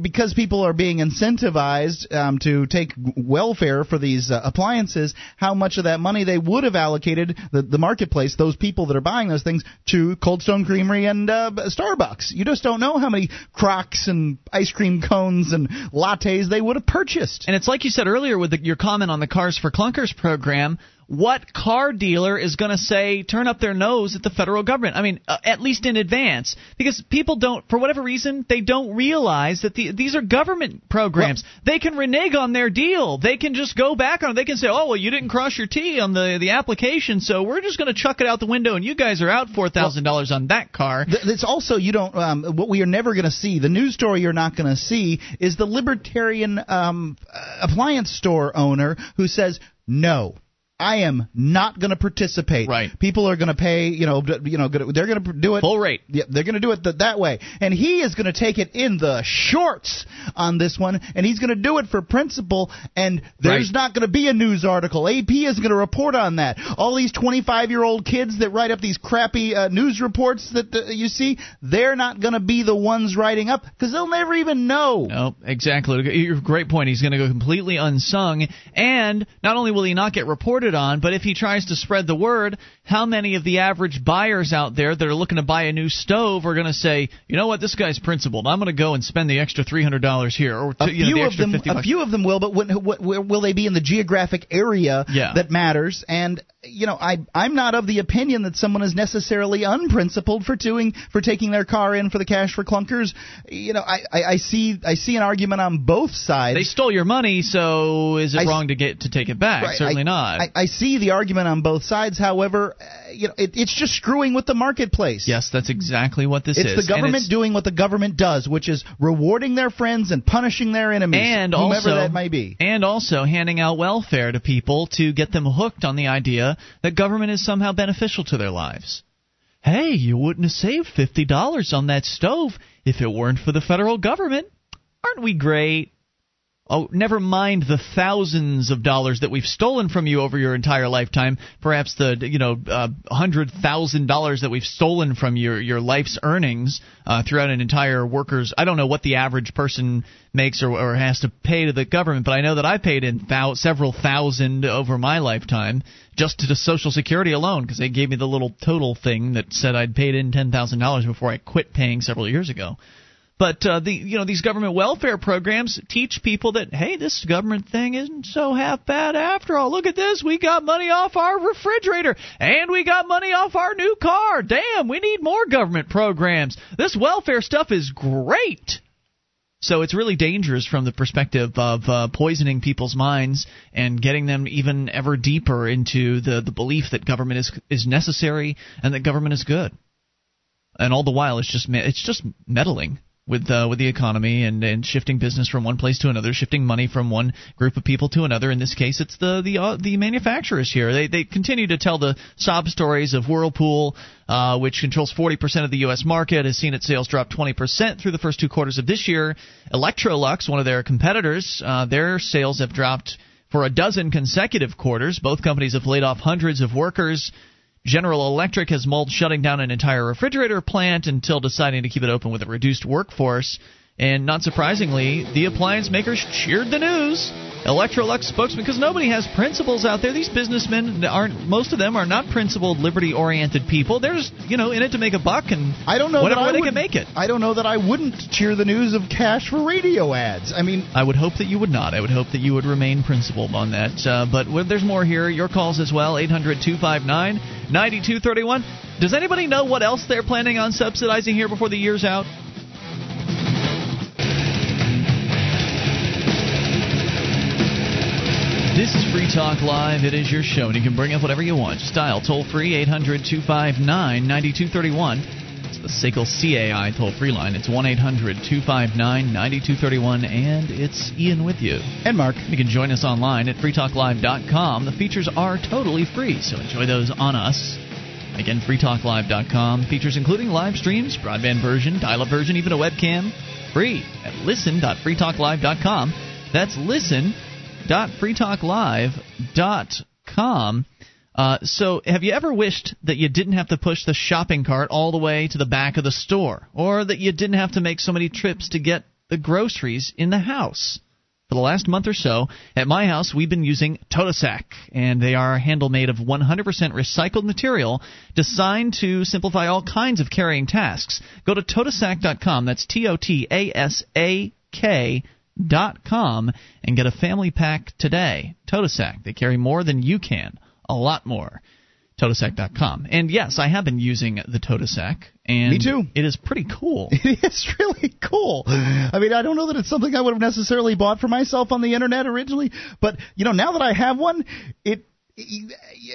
S2: because people are being incentivized um, to take welfare for these uh, appliances, how much of that money they would have allocated the, the marketplace, those people that are buying those things, to Cold Stone Creamery and uh, Starbucks. You just don't know how many Crocs and ice cream cones and lattes they would have purchased.
S1: And it's like you said earlier with the, your comment on the Cars for Clunkers program what car dealer is going to say turn up their nose at the federal government? I mean, uh, at least in advance, because people don't, for whatever reason, they don't realize that the, these are government programs. Well, they can renege on their deal. They can just go back on. it. They can say, "Oh, well, you didn't cross your T on the the application, so we're just going to chuck it out the window, and you guys are out four thousand well, dollars on that car."
S2: It's also you don't. Um, what we are never going to see. The news story you're not going to see is the libertarian um, appliance store owner who says no I am not going to participate.
S1: Right.
S2: People are going to pay, you know, d- you know, they're going to do it
S1: full rate.
S2: Yeah, they're going to do it th- that way, and he is going to take it in the shorts on this one, and he's going to do it for principle. And there's
S1: Right.
S2: not going to be a news article. AP is going to report on that. All these 25 year old kids that write up these crappy uh, news reports that uh, you see, they're not going to be the ones writing up because they'll never even know.
S1: No, exactly. Great point. He's going to go completely unsung, and not only will he not get reported on, but if he tries to spread the word, how many of the average buyers out there that are looking to buy a new stove are going to say, you know what, this guy's principled. I'm going to go and spend the extra three hundred dollars here, or
S2: A
S1: you know,
S2: few
S1: the
S2: of them,
S1: 50
S2: a
S1: bucks.
S2: few of them will, but when, wh- where will they be in the geographic area
S1: Yeah.
S2: that matters? And you know, I I'm not of the opinion that someone is necessarily unprincipled for doing for taking their car in for the cash for clunkers. You know, I, I, I see I see an argument on both sides.
S1: They stole your money, so is it
S2: I
S1: wrong to get to take it back?
S2: Right,
S1: Certainly
S2: I,
S1: not.
S2: I, I see the argument on both sides. However, Uh, you know, it, it's just screwing with the marketplace.
S1: yes, that's exactly what this
S2: it's
S1: is.
S2: It's
S1: the
S2: government doing what the government does, which is rewarding their friends and punishing their enemies,
S1: and
S2: whomever
S1: also
S2: that may be.
S1: and also handing out welfare to people to get them hooked on the idea that government is somehow beneficial to their lives. Hey, you wouldn't have saved fifty dollars on that stove if it weren't for the federal government. Aren't we great? Oh, never mind the thousands of dollars that we've stolen from you over your entire lifetime. Perhaps the you know uh, hundred thousand dollars that we've stolen from your your life's earnings uh, throughout an entire worker's. I don't know what the average person makes or, or has to pay to the government, but I know that I paid in thou- several thousand over my lifetime just to Social Security alone because they gave me the little total thing that said I'd paid in ten thousand dollars before I quit paying several years ago. But uh, the you know these government welfare programs teach people that hey this government thing isn't so half bad after all. Look at this, we got money off our refrigerator and we got money off our new car. Damn, we need more government programs. This welfare stuff is great. So it's really dangerous from the perspective of uh, poisoning people's minds and getting them even ever deeper into the, the belief that government is is necessary and that government is good. And all the while, it's just it's just meddling with uh, with the economy and, and shifting business from one place to another, shifting money from one group of people to another. In this case, it's the the uh, the manufacturers here. They they continue to tell the sob stories of Whirlpool, uh, which controls 40% of the U.S. market, has seen its sales drop 20% through the first two quarters of this year. Electrolux, one of their competitors, uh, their sales have dropped for a dozen consecutive quarters. Both companies have laid off hundreds of workers. General Electric has mulled shutting down an entire refrigerator plant until deciding to keep it open with a reduced workforce. And not surprisingly, the appliance makers cheered the news. Electrolux spokesman, because nobody has principles out there. These businessmen aren't. Most of them are not principled, liberty-oriented people. They're just, you know, in it to make a buck and
S2: I don't know
S1: whatever
S2: that I
S1: way they
S2: would,
S1: can make it.
S2: I don't know that I wouldn't cheer the news of cash for radio ads. I mean,
S1: I would hope that you would not. I would hope that you would remain principled on that. Uh, but there's more here. Your calls as well. 800 259 9231. Does anybody know what else they're planning on subsidizing here before the year's out? This is Free Talk Live. It is your show, and you can bring up whatever you want. Just dial toll free 800 259 9231. It's the SACL CAI toll free line. It's 1 800 259 9231, and it's Ian with you.
S2: And Mark.
S1: You can join us online at freetalklive.com. The features are totally free, so enjoy those on us. Again, freetalklive.com. Features including live streams, broadband version, dial up version, even a webcam. Free at listen.freetalklive.com. That's listen.freetalklive.com. Uh, so, have you ever wished that you didn't have to push the shopping cart all the way to the back of the store, or that you didn't have to make so many trips to get the groceries in the house? For the last month or so, at my house, we've been using Totasak, and they are a handle made of 100% recycled material designed to simplify all kinds of carrying tasks. Go to Totasak.com, that's T O T A S A K dot com, and get a family pack today. Totasak, they carry more than you can, a lot more. Totasak.com. And yes, I have been using the Totasak, and
S2: Me too.
S1: it is pretty cool.
S2: It's really cool. I mean, I don't know that it's something I would have necessarily bought for myself on the internet originally, but you know, now that I have one, it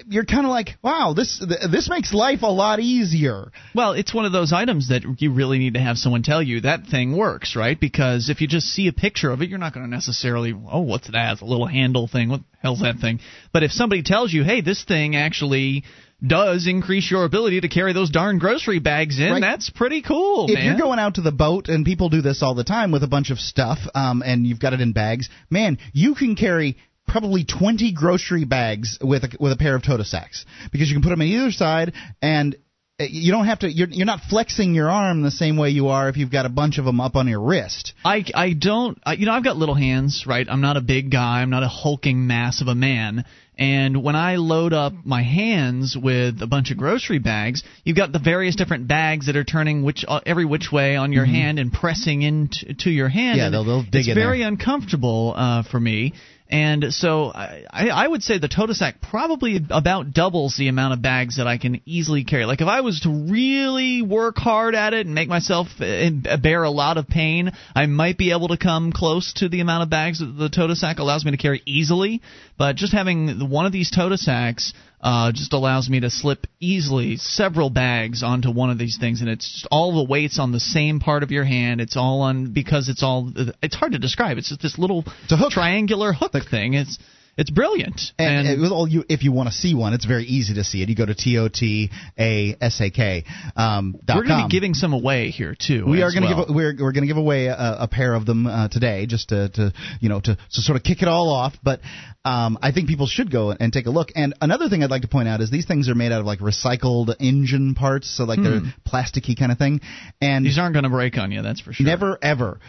S2: you're kind of like, wow, this this makes life a lot easier.
S1: Well, it's one of those items that you really need to have someone tell you that thing works, right? Because if you just see a picture of it, you're not going to necessarily, oh, what's that? It's a little handle thing. What the hell's that thing? But if somebody tells you, hey, this thing actually does increase your ability to carry those darn grocery bags in. Right. That's pretty cool.
S2: If
S1: man.
S2: you're going out to the boat, and people do this all the time with a bunch of stuff, um, and you've got it in bags, man, you can carry probably 20 grocery bags with a, with a pair of Tote sacks because you can put them on either side and uh, you don't have to you're you're not flexing your arm the same way you are if you've got a bunch of them up on your wrist.
S1: I I don't I, you know I've got little hands, right? I'm not a big guy, I'm not a hulking mass of a man. And when I load up my hands with a bunch of grocery bags, you've got the various different bags that are turning which uh, every which way on your mm-hmm. hand and pressing into to your hand.
S2: Yeah, they'll, they'll dig
S1: it's very
S2: there.
S1: uncomfortable uh, for me. And so I, I would say the Tote Sack probably about doubles the amount of bags that I can easily carry. Like if I was to really work hard at it and make myself uh, bear a lot of pain, I might be able to come close to the amount of bags that the Tote Sack allows me to carry easily. But just having one of these Tote Sacks uh, just allows me to slip easily several bags onto one of these things, and it's just all the weights on the same part of your hand. It's all on because it's all. It's hard to describe. It's just this little
S2: it's a hook.
S1: triangular hook thing. It's it's brilliant.
S2: And, and, all you, if you want to see one, it's very easy to see it. You go to t o t a s a k. Um,
S1: we're going to be giving some away here too.
S2: We are
S1: going
S2: to well. give we're we're going to give away a, a, pair of them uh, today, just to, to you know to, to sort of kick it all off. But um, I think people should go and take a look. And another thing I'd like to point out is these things are made out of like recycled engine parts, so like hmm. they're plasticky kind of thing. And
S1: these aren't going to break on you, that's for sure.
S2: Never ever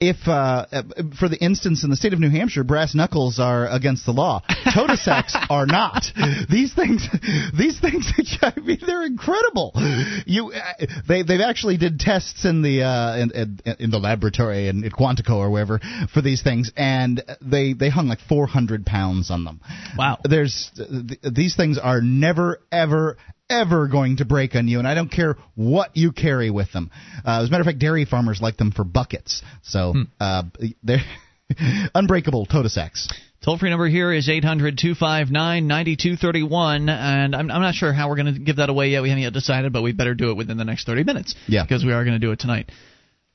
S2: if uh, for the instance in the state of New Hampshire, brass knuckles are against the law. Tote sacks are not. These things, these things, I mean, they're incredible. You, uh, they they've actually did tests in the uh, in, in, in the laboratory in, in Quantico or wherever for these things, and they they hung like 400 pounds on them.
S1: Wow.
S2: There's these things are never ever ever going to break on you, and I don't care what you carry with them. Uh, as a matter of fact, dairy farmers like them for buckets. So hmm. uh, they're unbreakable Tote sacks.
S1: Toll free number here is 800 259 9231. And I'm, I'm not sure how we're going to give that away yet. We haven't yet decided, but we better do it within the next 30 minutes.
S2: Yeah.
S1: Because we are going to do it tonight.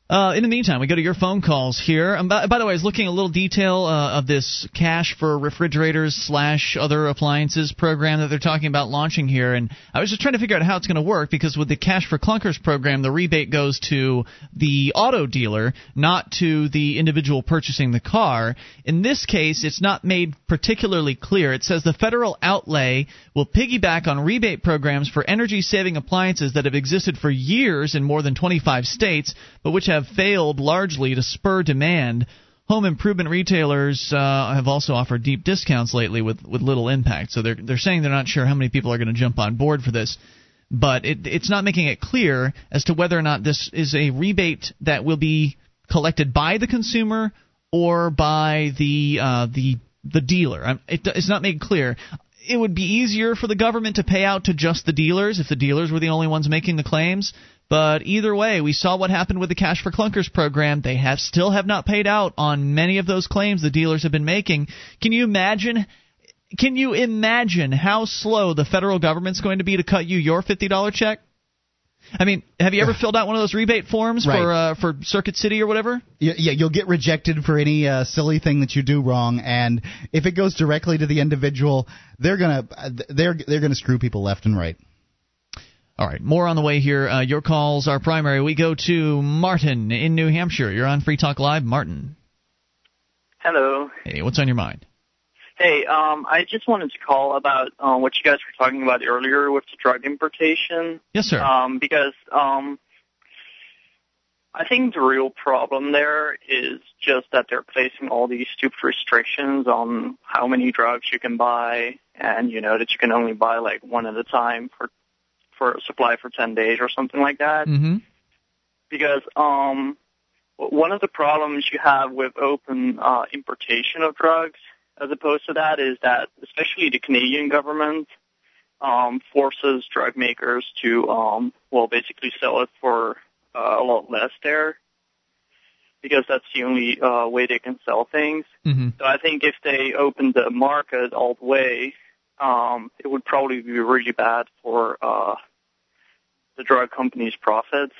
S1: Uh, in the meantime, we go to your phone calls here. Um, by, by, the way, I was looking a little detail uh, of this cash for refrigerators slash other appliances program that they're talking about launching here, and I was just trying to figure out how it's going to work because with the cash for clunkers program, the rebate goes to the auto dealer, not to the individual purchasing the car. In this case, it's not made particularly clear. It says the federal outlay will piggyback on rebate programs for energy saving appliances that have existed for years in more than 25 states, but which have failed largely to spur demand. Home improvement retailers uh, have also offered deep discounts lately with, with little impact. So they're they're saying they're not sure how many people are going to jump on board for this, but it, it's not making it clear as to whether or not this is a rebate that will be collected by the consumer or by the uh, the the dealer. It, it's not made clear it would be easier for the government to pay out to just the dealers if the dealers were the only ones making the claims. But either way, we saw what happened with the Cash for Clunkers program. They have still have not paid out on many of those claims the dealers have been making. Can you imagine? Can you imagine how slow the federal government's going to be to cut you your fifty dollar check? I mean, have you ever filled out one of those rebate forms
S2: right.
S1: for uh, for Circuit City or whatever?
S2: Yeah, yeah you'll get rejected for any uh, silly thing that you do wrong, and if it goes directly to the individual, they're gonna they're they're gonna screw people left and right.
S1: All right, more on the way here. Uh, your calls are primary. We go to Martin in New Hampshire. You're on Free Talk Live, Martin.
S12: Hello.
S1: Hey, what's on your mind?
S12: Hey, um, I just wanted to call about uh, what you guys were talking about earlier with the drug importation.
S1: Yes, sir.
S12: Um, because um, I think the real problem there is just that they're placing all these stupid restrictions on how many drugs you can buy, and you know that you can only buy like one at a time for for a supply for 10 days or something like that.
S1: Mm-hmm.
S12: Because um, one of the problems you have with open uh, importation of drugs, as opposed to that, is that especially the Canadian government um, forces drug makers to, um, well, basically sell it for uh, a lot less there because that's the only uh, way they can sell things.
S1: Mm-hmm.
S12: So I think if they opened the market all the way, um, it would probably be really bad for uh, the drug companies' profits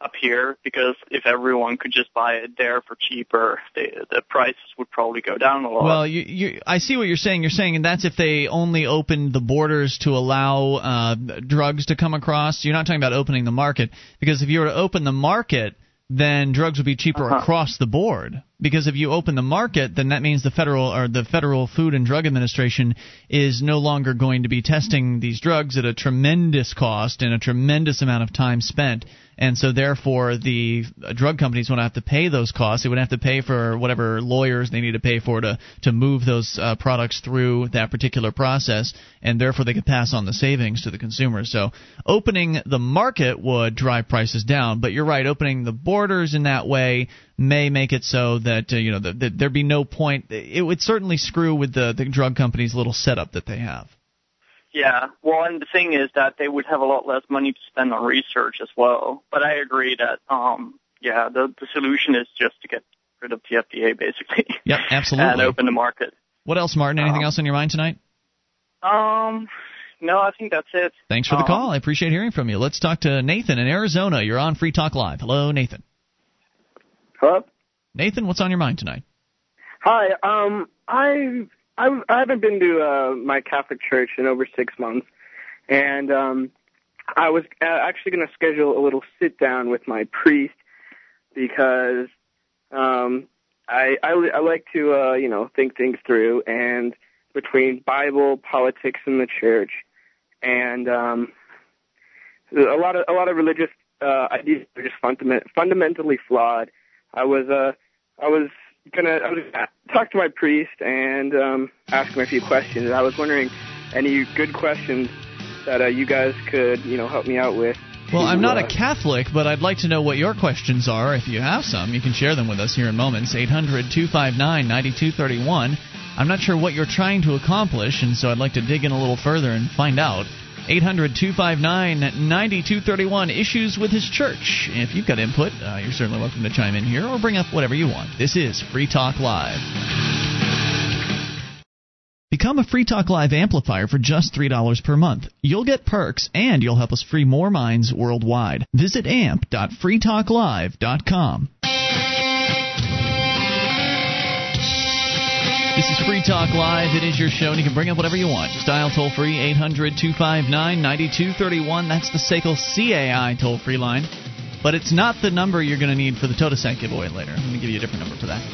S12: up here because if everyone could just buy it there for cheaper, they, the prices would probably go down a lot.
S1: Well, you, you, I see what you're saying. You're saying and that's if they only opened the borders to allow uh, drugs to come across. You're not talking about opening the market because if you were to open the market, then drugs would be cheaper
S12: Uh-huh.
S1: across the board. Because if you open the market, then that means the federal or the Federal Food and Drug Administration is no longer going to be testing these drugs at a tremendous cost and a tremendous amount of time spent. And so, therefore, the drug companies would have to pay those costs. They would have to pay for whatever lawyers they need to pay for to to move those uh, products through that particular process, and therefore they could pass on the savings to the consumers. So, opening the market would drive prices down. But you're right, opening the borders in that way may make it so that uh, you know that that there'd be no point. It would certainly screw with the the drug companies' little setup that they have.
S12: Yeah, well, and the thing is that they would have a lot less money to spend on research as well. But I agree that, um, yeah, the the solution is just to get rid of the FDA basically
S1: Yep, absolutely.
S12: and open the market.
S1: What else, Martin? Anything
S12: Um,
S1: else on your mind tonight?
S12: Um, no, I think that's it.
S1: Thanks for the
S12: Um,
S1: call. I appreciate hearing from you. Let's talk to Nathan in Arizona. You're on Free Talk Live. Hello, Nathan.
S13: Hello.
S1: Nathan, what's on your mind tonight?
S13: Hi. Um, I I I haven't been to uh, my Catholic church in over six months, and um, I was uh, actually going to schedule a little sit down with my priest because um, I, I I like to uh, you know think things through and between Bible, politics, and the church, and um, a lot of a lot of religious uh, ideas are just fundament, fundamentally flawed. I was uh I was gonna I was gonna talk to my priest and um, ask him a few questions. I was wondering any good questions that uh, you guys could you know help me out with.
S1: Well, I'm not a
S13: Uh,
S1: Catholic, but I'd like to know what your questions are. If you have some, you can share them with us here in moments. 800 259 9231. I'm not sure what you're trying to accomplish, and so I'd like to dig in a little further and find out. 800 259 9231. Issues with his church. If you've got input, uh, you're certainly welcome to chime in here or bring up whatever you want. This is Free Talk Live. Become a Free Talk Live amplifier for just $3 per month. You'll get perks and you'll help us free more minds worldwide. Visit amp.freetalklive.com. This is Free Talk Live. It is your show, and you can bring up whatever you want. Just dial toll free 800 259 9231. That's the SACL CAI toll free line. But it's not the number you're going to need for the Totasak giveaway later. I'm going to give you a different number for that.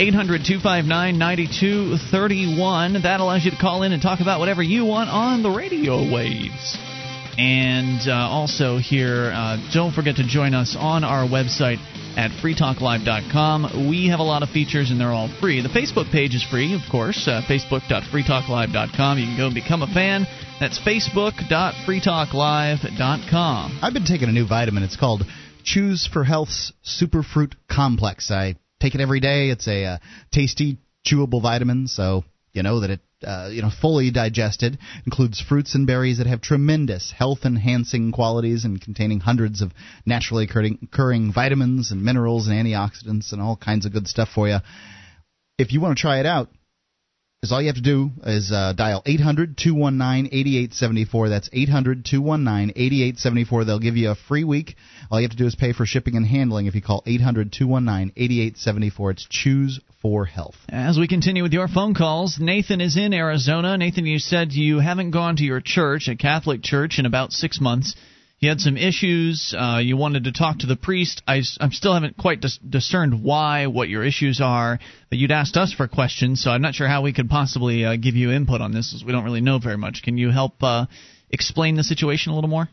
S1: 800 259 9231. That allows you to call in and talk about whatever you want on the radio waves. And uh, also here, uh, don't forget to join us on our website at freetalklive.com. We have a lot of features and they're all free. The Facebook page is free, of course, uh, facebook.freetalklive.com. You can go and become a fan. That's facebook.freetalklive.com.
S2: I've been taking a new vitamin. It's called Chews 4 Health's Superfruit Complex. I take it every day. It's a uh, tasty, chewable vitamin, so you know that it uh, you know fully digested. Includes fruits and berries that have tremendous health-enhancing qualities and containing hundreds of naturally occurring, vitamins and minerals and antioxidants and all kinds of good stuff for you. If you want to try it out, is all you have to do is uh, dial 800 219 8874. That's 800 219 8874. They'll give you a free week. All you have to do is pay for shipping and handling if you call 800 219 8874. It's Chews 4 Health.
S1: As we continue with your phone calls, Nathan is in Arizona. Nathan, you said you haven't gone to your church, a Catholic church, in about six months. You had some issues. Uh, you wanted to talk to the priest. I, I still haven't quite dis- discerned why, what your issues are. But you'd asked us for questions, so I'm not sure how we could possibly uh, give you input on this, as we don't really know very much. Can you help uh, explain the situation a little more?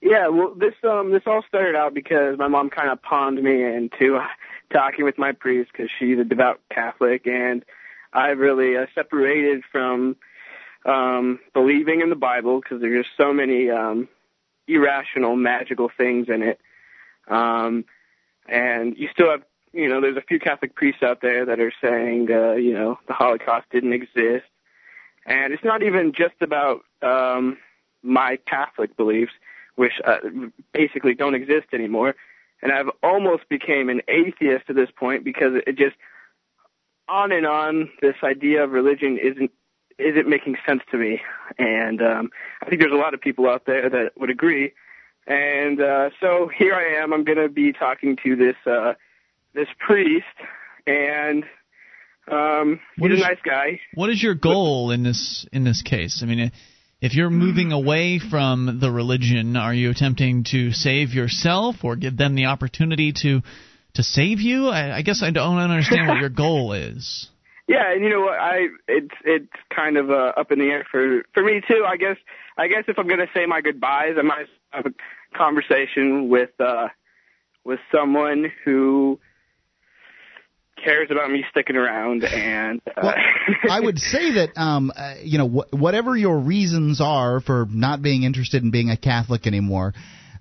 S13: Yeah, well, this um this all started out because my mom kind of pawned me into uh, talking with my priest because she's a devout Catholic, and I really uh, separated from um believing in the Bible because there's just so many um irrational, magical things in it. Um, and you still have, you know, there's a few Catholic priests out there that are saying, uh, you know, the Holocaust didn't exist. And it's not even just about um, my Catholic beliefs, which uh, basically don't exist anymore. And I've almost became an atheist to this point because it just on and on this idea of religion isn't isn't making sense to me, and um, I think there's a lot of people out there that would agree. And uh, so here I am. I'm going to be talking to this uh, this priest, and um, he's
S1: What
S13: a nice guy.
S1: What is your goal in this in this case? I mean, if you're moving away from the religion, are you attempting to save yourself or give them the opportunity to to save you? I, I guess I don't understand what your goal is.
S13: Yeah, and you know what? I it's it's kind of uh, up in the air for for me too. I guess I guess if I'm gonna say my goodbyes, I might have a conversation with uh with someone who cares about me sticking around and uh,
S2: I would say that um, uh, you know wh- whatever your reasons are for not being interested in being a Catholic anymore.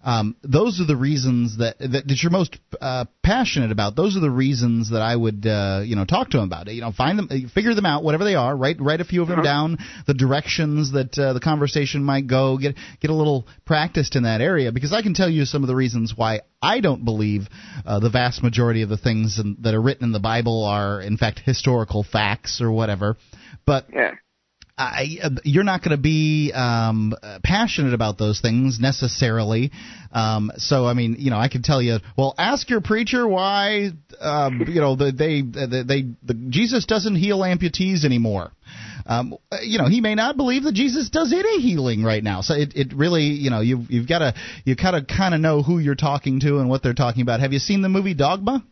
S2: Um, those are the reasons that, that that you're most uh, passionate about. Those are the reasons that I would uh, you know talk to them about it. You know, find them, uh, figure them out, whatever they are. Write write a few of them
S13: Uh-huh.
S2: down. The directions that uh, the conversation might go. Get get a little practiced in that area because I can tell you some of the reasons why I don't believe uh, the vast majority of the things in, that are written in the Bible are in fact historical facts or whatever. But
S13: yeah.
S2: I, you're not going to be um, passionate about those things necessarily. Um, so, I mean, you know, I can tell you, well, ask your preacher why, um, you know, the, they, they, they, the, Jesus doesn't heal amputees anymore. Um, you know, he may not believe that Jesus does any healing right now. So it, it really, you know, you've, you've got to, you kind of, kind of know who you're talking to and what they're talking about. Have you seen the movie Dogma?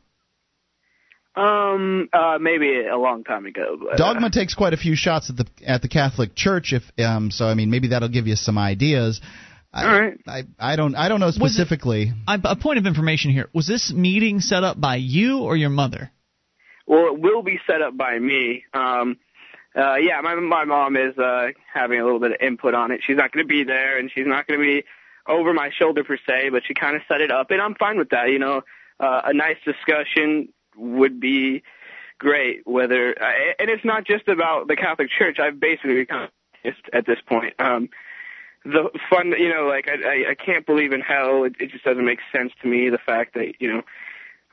S13: Um uh maybe a long time ago. But, uh,
S2: Dogma takes quite a few shots at the at the Catholic Church. If um, so, I mean, maybe that'll give you some ideas. I,
S13: All right.
S2: I I don't I don't know
S1: Was it-
S2: specifically.
S1: I, a point of information here: was this meeting set up by you or your mother?
S13: Well, it will be set up by me. Um, uh, yeah, my my mom is uh, having a little bit of input on it. She's not going to be there, and she's not going to be over my shoulder per se, but she kind of set it up, and I'm fine with that. You know, uh, a nice discussion would be great. Whether and it's not just about the Catholic Church. I've basically become at this point. Um, the fun, you know, like I, I, I can't believe in hell. It, it just doesn't make sense to me. The fact that you know,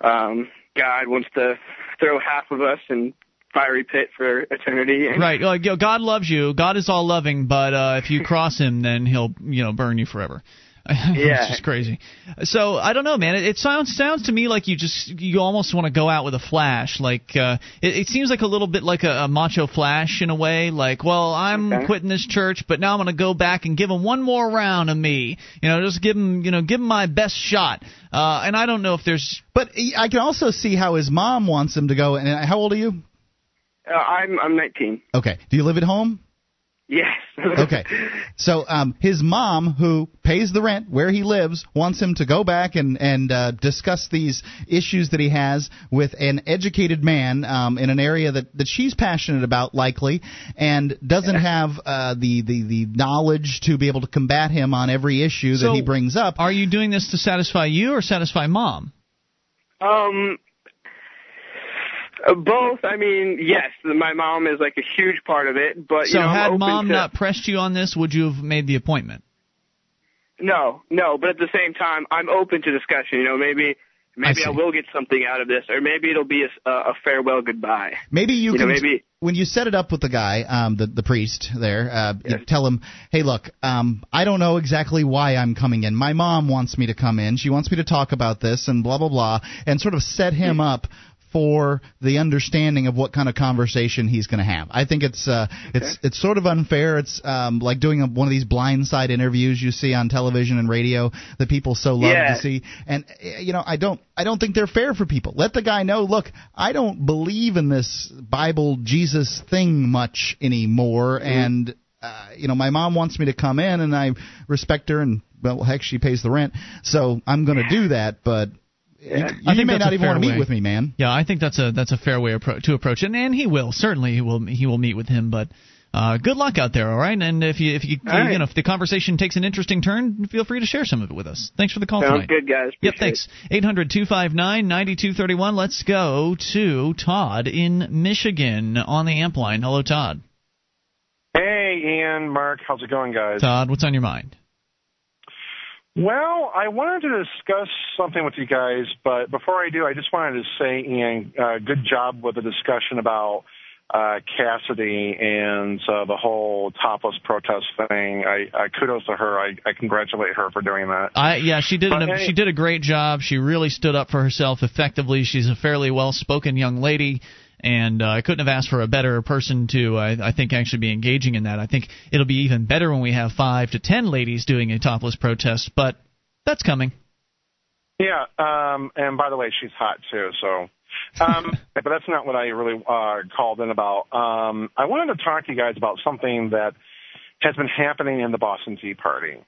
S13: um, God wants to throw half of us in fiery pit for eternity. And,
S1: Right. Like, you know, God loves you. God is all loving, but uh, if you cross Him, then He'll you know burn you forever.
S13: Yeah.
S1: it's just crazy. So I don't know, man. It, it sounds sounds to me like you just you almost want to go out with a flash. Like uh, it, it seems like a little bit like a, a macho flash in a way. Like, well, I'm
S13: Okay.
S1: quitting this church, but now I'm going to go back and give him one more round of me. You know, just give him you know give him my best shot. Uh, and I don't know if there's
S2: But I can also see how his mom wants him to go. And how old are you?
S13: Uh, I'm I'm 19.
S2: Okay. Do you live at home?
S13: Yes.
S2: Okay. So um, his mom, who pays the rent where he lives, wants him to go back and and uh, discuss these issues that he has with an educated man um, in an area that, that she's passionate about, likely, and doesn't have uh, the, the the knowledge to be able to combat him on every issue that
S1: So-
S2: he brings up.
S1: Are you doing this to satisfy you or satisfy mom?
S13: Um, both. I mean, yes, my mom is like a huge part of it, but
S1: so
S13: you know,
S1: had mom
S13: to,
S1: not pressed you on this, would you have made the appointment?
S13: No, no, but at the same time, I'm open to discussion. You know, maybe maybe I,
S2: see.
S13: will get something out of this, or maybe it'll be a, a farewell goodbye.
S2: Maybe you,
S13: You know,
S2: can
S13: maybe-
S2: when you set it up with the guy, um, the the priest there, uh, you tell him, hey, look, um, I don't know exactly why I'm coming in. My mom wants me to come in. She wants me to talk about this and blah blah blah, and sort of set him up for the understanding of what kind of conversation he's going to have. I think it's uh, it's it's sort of unfair. It's um, like doing a, one of these blindside interviews you see on television and radio that people so love
S13: Yeah.
S2: to see. And you know, I don't I don't think they're fair for people. Let the guy know, look, I don't believe in this Bible Jesus thing much anymore, and uh, you know, my mom wants me to come in, and I respect her, and well, heck, she pays the rent, so I'm going to do that. But you,
S1: I
S2: you
S1: think
S2: may
S1: that's
S2: not even want to meet
S1: way.
S2: with me, man.
S1: Yeah, I think that's a that's a fair way appro- to approach it, and, and he will certainly he will he will meet with him. But uh, good luck out there, all right. And if you if you,
S13: All right.
S1: you know if the conversation takes an interesting turn, feel free to share some of it with us. Thanks for the call
S13: Sounds
S1: tonight.
S13: good, guys.
S1: Yep,
S13: Appreciate
S1: thanks. Eight hundred two five nine ninety two thirty one. Let's go to Todd in Michigan on the amp line. Hello, Todd.
S14: Hey, Ian, Mark, how's it going, guys?
S1: Todd, what's on your mind?
S14: Well, I wanted to discuss something with you guys, but before I do, I just wanted to say, Ian, uh, good job with the discussion about uh, Cassidy and uh, the whole topless protest thing. I, I kudos to her. I, I congratulate her for doing that.
S1: I yeah, she did
S14: But
S1: an,
S14: any-
S1: she did a great job. She really stood up for herself effectively. She's a fairly well-spoken young lady. And uh, I couldn't have asked for a better person to, I, I think, actually be engaging in that. I think it'll be even better when we have five to ten ladies doing a topless protest, but that's coming.
S14: Yeah, um, and by the way, she's hot too. So, um, but that's not what I really uh, called in about. Um, I wanted to talk to you guys about something that has been happening in the Boston Tea Party,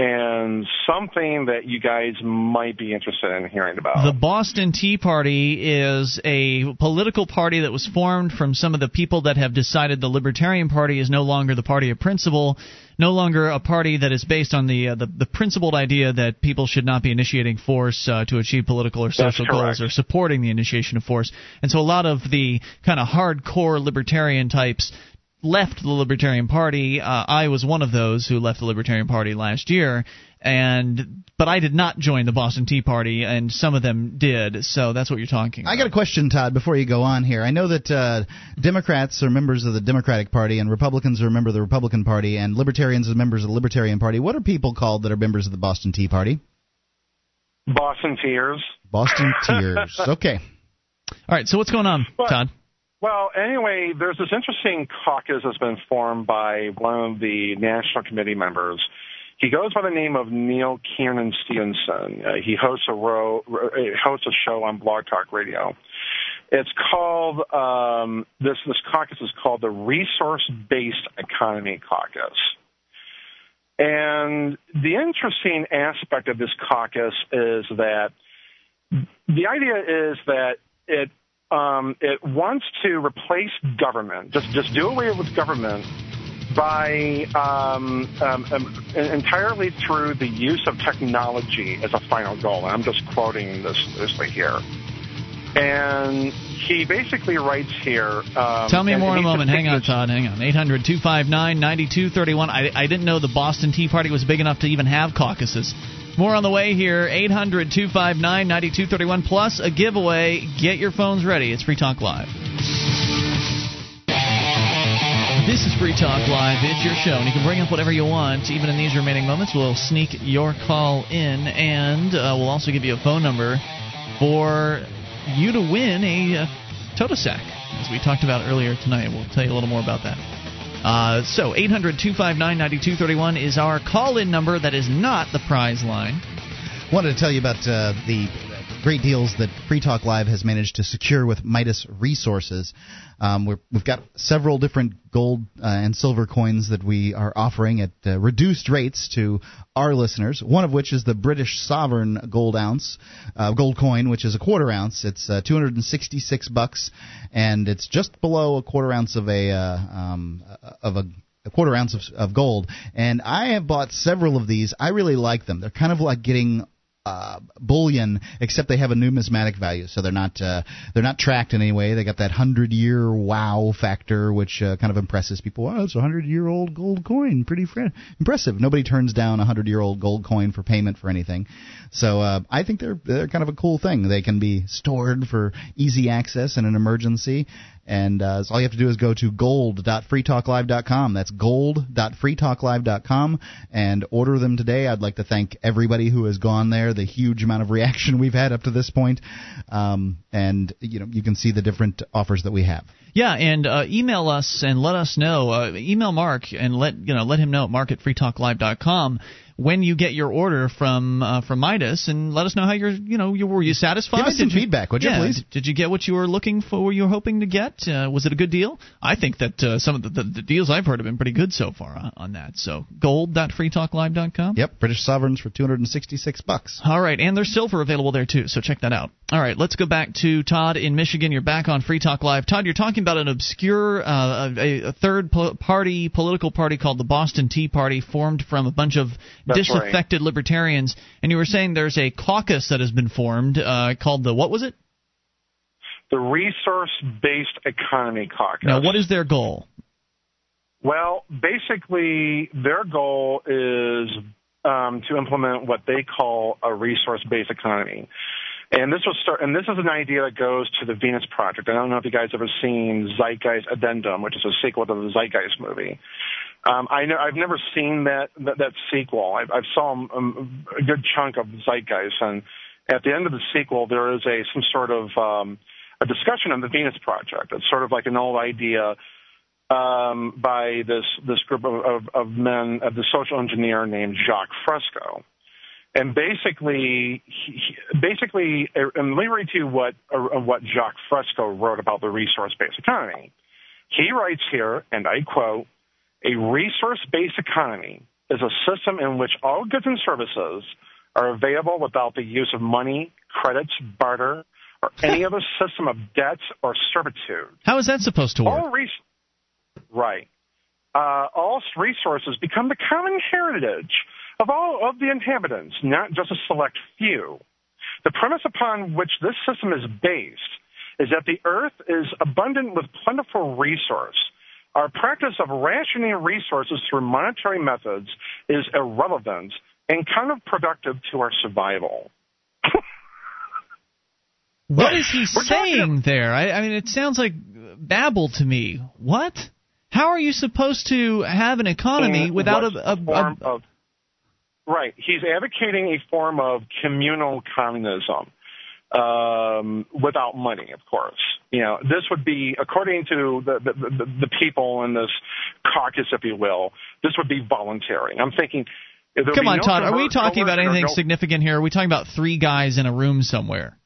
S14: and something that you guys might be interested in hearing about.
S1: The Boston Tea Party is a political party that was formed from some of the people that have decided the Libertarian Party is no longer the party of principle, no longer a party that is based on the uh, the, the principled idea that people should not be initiating force uh, to achieve political or social goals or supporting the initiation of force. And so a lot of the kind of hardcore libertarian types left the Libertarian Party. Uh, I was one of those who left the Libertarian Party last year, and but I did not join the Boston Tea Party, and some of them did. So that's what you're talking. About.
S2: I got a question, Todd, before you go on here. I know that uh, Democrats are members of the Democratic Party, and Republicans are members of the Republican Party, and Libertarians are members of the Libertarian Party. What are people called that are members of the Boston Tea Party?
S14: Boston Tears.
S2: Boston Tears. Okay.
S1: All right. So what's going on, Todd?
S14: Well, anyway, there's this interesting caucus that's been formed by one of the national committee members. He goes by the name of Neil Kiernan Stephenson. Uh, he hosts a uh, hosts a show on Blog Talk Radio. It's called um, this. This caucus is called the Resource Based Economy Caucus. And the interesting aspect of this caucus is that the idea is that it um, it wants to replace government, just just do away with government by um, um, um, entirely through the use of technology as a final goal. And I'm just quoting this loosely here. And he basically writes here. Um,
S1: Tell me more in a moment. Hang on, Todd. Hang on. 800 259 9231. I I didn't know the Boston Tea Party was big enough to even have caucuses. More on the way here. 800 259 9231. Plus a giveaway. Get your phones ready. It's Free Talk Live. This is Free Talk Live. It's your show, and you can bring up whatever you want. Even in these remaining moments, we'll sneak your call in, and uh, we'll also give you a phone number for you to win a uh, Totasak, as we talked about earlier tonight. We'll tell you a little more about that. Uh, so 800 259 9231 is our call in number. That is not the prize line.
S2: Wanted to tell you about uh, the great deals that Free Talk Live has managed to secure with Midas Resources. Um, we're, we've got several different gold uh, and silver coins that we are offering at uh, reduced rates to our listeners. One of which is the British Sovereign gold ounce, uh, gold coin, which is a quarter ounce. It's uh, 266 bucks, and it's just below a quarter ounce of a uh, um, of a a quarter ounce of, of gold. And I have bought several of these. I really like them. They're kind of like getting uh, bullion, except they have a numismatic value, so they're not uh, they're not tracked in any way. They got that hundred year wow factor, which uh, kind of impresses people. Wow, it's a hundred year old gold coin, pretty fr- impressive. Nobody turns down a hundred year old gold coin for payment for anything, so uh, I think they're they're kind of a cool thing. They can be stored for easy access in an emergency. And uh, so all you have to do is go to gold.freetalklive.com. That's gold.freetalklive.com and order them today. I'd like to thank everybody who has gone there, the huge amount of reaction we've had up to this point. Um, and you know, you can see the different offers that we have.
S1: Yeah, and uh, email us and let us know. Uh, email Mark and let you know let him know at mark at freetalklive.com when you get your order from uh, from Midas, and let us know how you're you know you were you satisfied?
S2: Give us some
S1: Did you-
S2: feedback, would you,
S1: yeah,
S2: please?
S1: Did you get what you were looking for? You were hoping to get? Uh, was it a good deal? I think that uh, some of the, the, the deals I've heard have been pretty good so far on, on that. So gold.freetalklive.com.
S2: Yep, British sovereigns for 266 bucks.
S1: All right, and there's silver available there too, so check that out. All right, let's go back to Todd in Michigan. You're back on Free Talk Live. Todd, you're talking about an obscure, uh, a, a third po- party, political party called the Boston Tea Party, formed from a bunch of
S14: That's right.
S1: disaffected libertarians. And you were saying there's a caucus that has been formed uh, called the what was it?
S14: The Resource Based Economy Caucus.
S1: Now, what is their goal?
S14: Well, basically, their goal is um, to implement what they call a resource based economy. And this was start, and this is an idea that goes to the Venus Project. I don't know if you guys ever seen Zeitgeist Addendum, which is a sequel to the Zeitgeist movie. Um, I know I've never seen that that, that sequel. I've, I've saw um, a good chunk of Zeitgeist, and at the end of the sequel, there is a some sort of um, a discussion of the Venus Project. It's sort of like an old idea um, by this this group of, of, of men, of the social engineer named Jacques Fresco. And basically, he, basically, and let me read to you what uh, what Jacques Fresco wrote about the resource-based economy. He writes here, and I quote: "A resource-based economy is a system in which all goods and services are available without the use of money, credits, barter, or any other system of debt or servitude.
S1: How is that supposed to work?
S14: All res- right. Uh, all resources become the common heritage of all of the inhabitants, not just a select few. The premise upon which this system is based is that the earth is abundant with plentiful resource. Our practice of rationing resources through monetary methods is irrelevant and counterproductive to our survival.
S1: what is he saying there? I, I mean, it sounds like babble to me. What? How are you supposed to have an economy without a, a, a,
S14: of, right? He's advocating a form of communal communism um, without money, of course. You know, this would be, according to the, the, the, the people in this caucus, if you will, this would be voluntary. I'm thinking.
S1: Come on,
S14: no
S1: Todd. Are we talking about anything
S14: no,
S1: significant here? Are we talking about three guys in a room somewhere?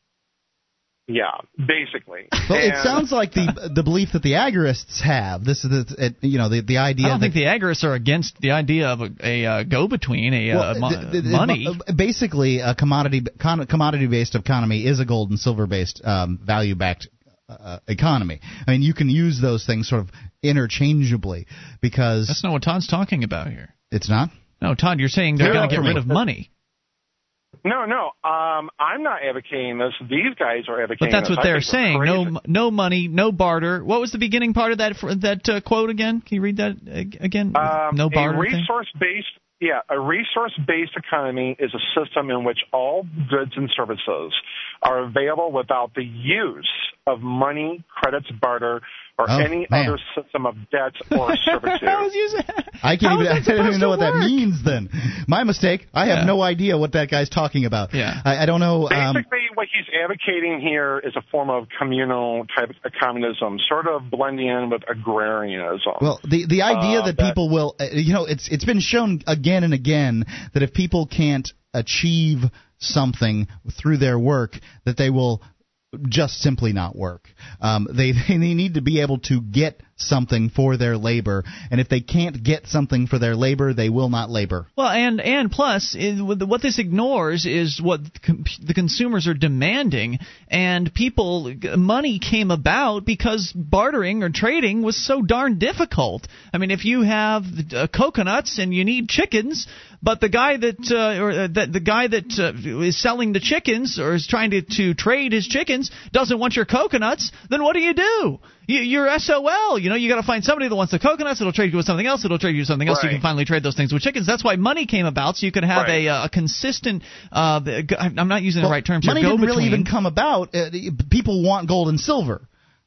S14: Yeah, basically.
S2: Well,
S14: and,
S2: it sounds like the the belief that the agorists have. This is the you know the the idea.
S1: I don't
S2: that,
S1: think the agorists are against the idea of a, a uh, go between a
S2: well,
S1: uh, mo-
S2: the, the,
S1: money.
S2: Basically, a commodity con- commodity based economy is a gold and silver based um, value backed uh, economy. I mean, you can use those things sort of interchangeably because
S1: that's not what Todd's talking about here.
S2: It's not.
S1: No, Todd, you're saying they're going to get rid of money.
S14: No, no. Um, I'm not advocating this. These guys are advocating.
S1: But that's
S14: this.
S1: what
S14: I
S1: they're saying. No, no money, no barter. What was the beginning part of that that uh, quote again? Can you read that again?
S14: Um,
S1: no barter.
S14: A
S1: thing?
S14: resource-based, yeah, a resource-based economy is a system in which all goods and services are available without the use of money, credits, barter, or
S2: Oh,
S14: any
S2: man.
S14: other system of debt or servitude.
S2: I can't even. I don't even know
S1: to
S2: what that means. Then my mistake. I have
S1: Yeah.
S2: no idea what that guy's talking about.
S1: Yeah.
S2: I, I don't know. Um,
S14: Basically, what he's advocating here is a form of communal type of communism, sort of blending in with agrarianism.
S2: Well, the the idea
S14: Uh,
S2: that
S14: that-
S2: people will, uh, you know, it's it's been shown again and again that if people can't achieve something through their work, that they will just simply not work. Um, they they need to be able to get something for their labor, and if they can't get something for their labor, they will not labor.
S1: Well, and and plus, what this ignores is what the consumers are demanding, and people money came about because bartering or trading was so darn difficult. I mean, if you have uh, coconuts and you need chickens, but the guy that uh, or uh, the, the guy that uh, is selling the chickens or is trying to, to trade his chickens doesn't want your coconuts, then what do you do? You, you're SOL. You know, you got to find somebody that wants the coconuts. It'll trade you with something else. It'll trade you with something else. You can finally trade those things with chickens. That's why money came about, so you could have
S14: Right.
S1: a, uh, a consistent. Uh, I'm not using
S2: Well,
S1: the right terms
S2: money didn't really even come about. Uh, people want gold and silver.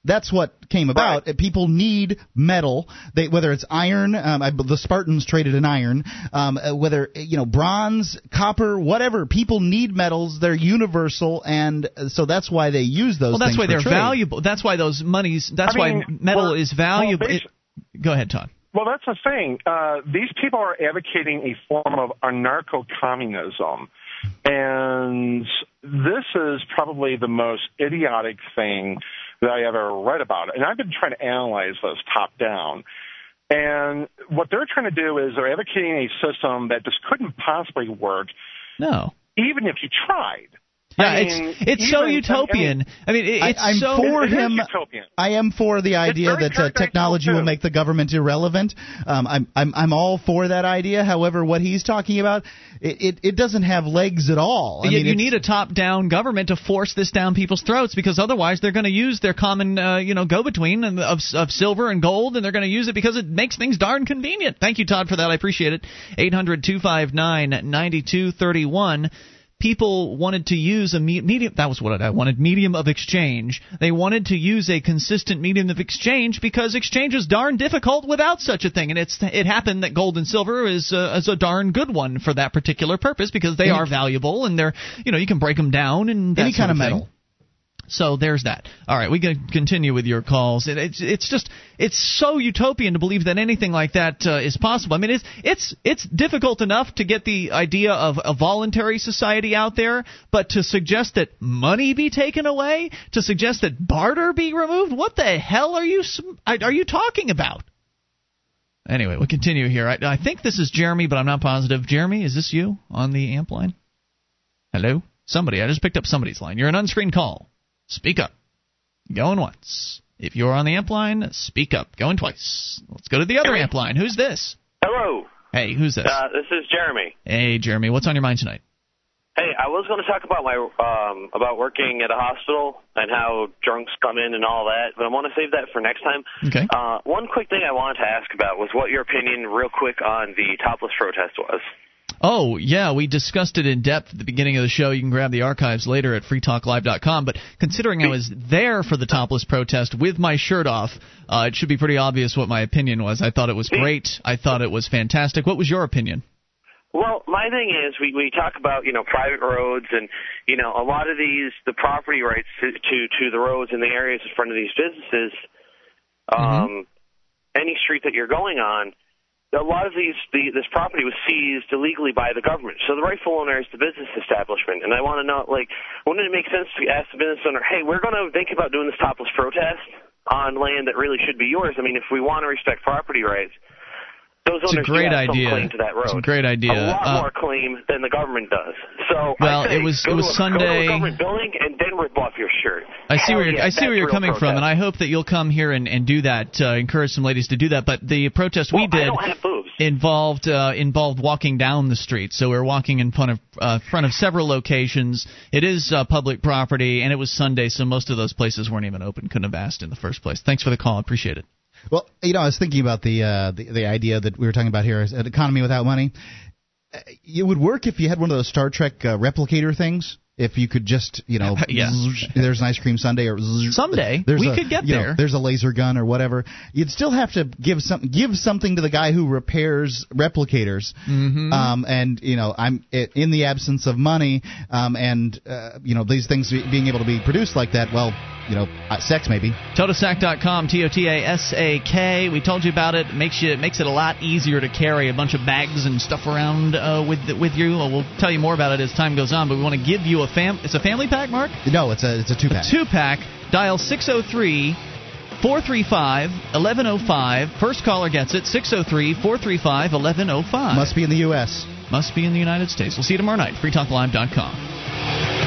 S2: That's what came about. Uh, People need metal. They, whether it's iron, um, I, the Spartans traded in iron. Um, uh, whether uh, you know bronze, copper, whatever. People need metals. They're universal, and uh, so that's why they use those.
S1: Well, that's
S2: things
S1: why
S2: for
S1: they're
S2: trade.
S1: valuable. That's why those monies. That's
S14: I mean,
S1: why metal
S14: well-
S1: is valuable.
S14: well,
S1: It- go ahead, Todd.
S14: Well, that's the thing. Uh, these people are advocating a form of anarcho-communism, and this is probably the most idiotic thing that I ever read about. And I've been trying to analyze those top down. And what they're trying to do is they're advocating a system that just couldn't possibly work,
S1: No.
S14: even if you tried.
S1: Yeah,
S14: I
S1: it's
S14: mean,
S1: it's so
S14: even- I mean,
S1: utopian. I mean, it,
S2: I,
S1: it's
S2: I'm
S1: so.
S2: for
S14: It
S2: him.
S14: utopian.
S2: I am for the idea that uh, technology will make the government irrelevant. Um, I'm I'm I'm all for that idea. However, what he's talking about, it it, it doesn't have legs at all. I
S1: Yet
S2: mean,
S1: you need a top-down government to force this down people's throats because otherwise they're going to use their common, uh, you know, go-between and- of of silver and gold, and they're going to use it because it makes things darn convenient. Thank you, Todd, for that. I appreciate it. Eight hundred two five nine ninety two thirty one. People wanted to use a me- medium that was what I wanted medium of exchange they wanted to use a consistent medium of exchange because exchange is darn difficult without such a thing and it's it happened that gold and silver is uh, is a darn good one for that particular purpose because they
S2: Any-
S1: are valuable and they're you know you can break them down and
S2: Any kind of
S1: thing.
S2: metal.
S1: So there's that. All right, we can continue with your calls. It, it's it's just it's so utopian to believe that anything like that uh, is possible. I mean, it's it's it's difficult enough to get the idea of a voluntary society out there, but to suggest that money be taken away, to suggest that barter be removed, what the hell are you are you talking about? Anyway, we'll continue here. I, I think this is Jeremy, but I'm not positive. Jeremy, is this you on the amp line? Hello? Somebody. I just picked up somebody's line. You're an unscreened call. Speak up. Going once. If you're on the amp line, speak up. Going twice. Let's go to the other amp line. Who's this?
S15: Hello.
S1: Hey, who's this?
S15: Uh, this is Jeremy.
S1: Hey, Jeremy. What's on your mind tonight?
S15: Hey, I was going to talk about my um about working at a hospital and how drunks come in and all that, but I want to save that for next time.
S1: Okay.
S15: Uh, one quick thing I wanted to ask about was what your opinion, real quick, on the topless protest was.
S1: Oh, yeah, we discussed it in depth at the beginning of the show. You can grab the archives later at freetalklive.com. But considering I was there for the topless protest with my shirt off, uh, it should be pretty obvious what my opinion was. I thought it was great. I thought it was fantastic. What was your opinion?
S15: Well, my thing is, we we talk about you know private roads and you know a lot of these the property rights to to, to the roads and the areas in front of these businesses. Um, any street that you're going on, a lot of these the, this property was seized illegally by the government. So the rightful owner is the business establishment, and I want to know like wouldn't it make sense to ask the business owner, hey, we're going to think about doing this topless protest on land that really should be yours. I mean, if we want to respect property rights. Those
S1: It's a
S15: owners
S1: great idea.
S15: claim to that road.
S1: It's a great idea.
S15: A lot
S1: Uh,
S15: more claim than the government does. So
S1: Well, it was- it was
S15: a,
S1: Sunday-
S15: Go to a government building and then rip off your shirt.
S1: I see
S15: Hell
S1: where you're,
S15: yeah,
S1: I see where you're coming from, and I hope that you'll come here and, and do that. Uh, encourage some ladies to do that. But the protest we
S15: Well, I
S1: did
S15: don't have boobs.
S1: involved uh, involved walking down the street. So we are walking in front of uh, front of several locations. It is uh, public property, and it was Sunday, so most of those places weren't even open. Couldn't have asked in the first place. Thanks for the call. Appreciate it.
S2: Well, you know, I was thinking about the uh, the, the idea that we were talking about here, an economy without money. It would work if you had one of those Star Trek uh, replicator things. If you could just, you know,
S1: Yeah.
S2: zzz, there's an ice cream sundae or zzz,
S1: Someday, we
S2: a-
S1: could get
S2: you know,
S1: there.
S2: there's a laser gun or whatever. You'd still have to give some give something to the guy who repairs replicators.
S1: Mm-hmm.
S2: Um, and you know, I'm i- in the absence of money, um, and uh, you know these things be- being able to be produced like that. Well, you know, uh, sex maybe.
S1: Totasak.com, T O T A S A K. We told you about it. Makes you it makes it a lot easier to carry a bunch of bags and stuff around uh, with with you. We'll tell you more about it as time goes on. But we want to give you a fam. It's a family pack, Mark.
S2: No, it's a it's a two pack.
S1: Two pack. Dial 603 435 1105. First caller gets it. 603 435 1105.
S2: Must be in the U.S.
S1: Must be in the United States. We'll see you tomorrow night. FreeTalkLive.com.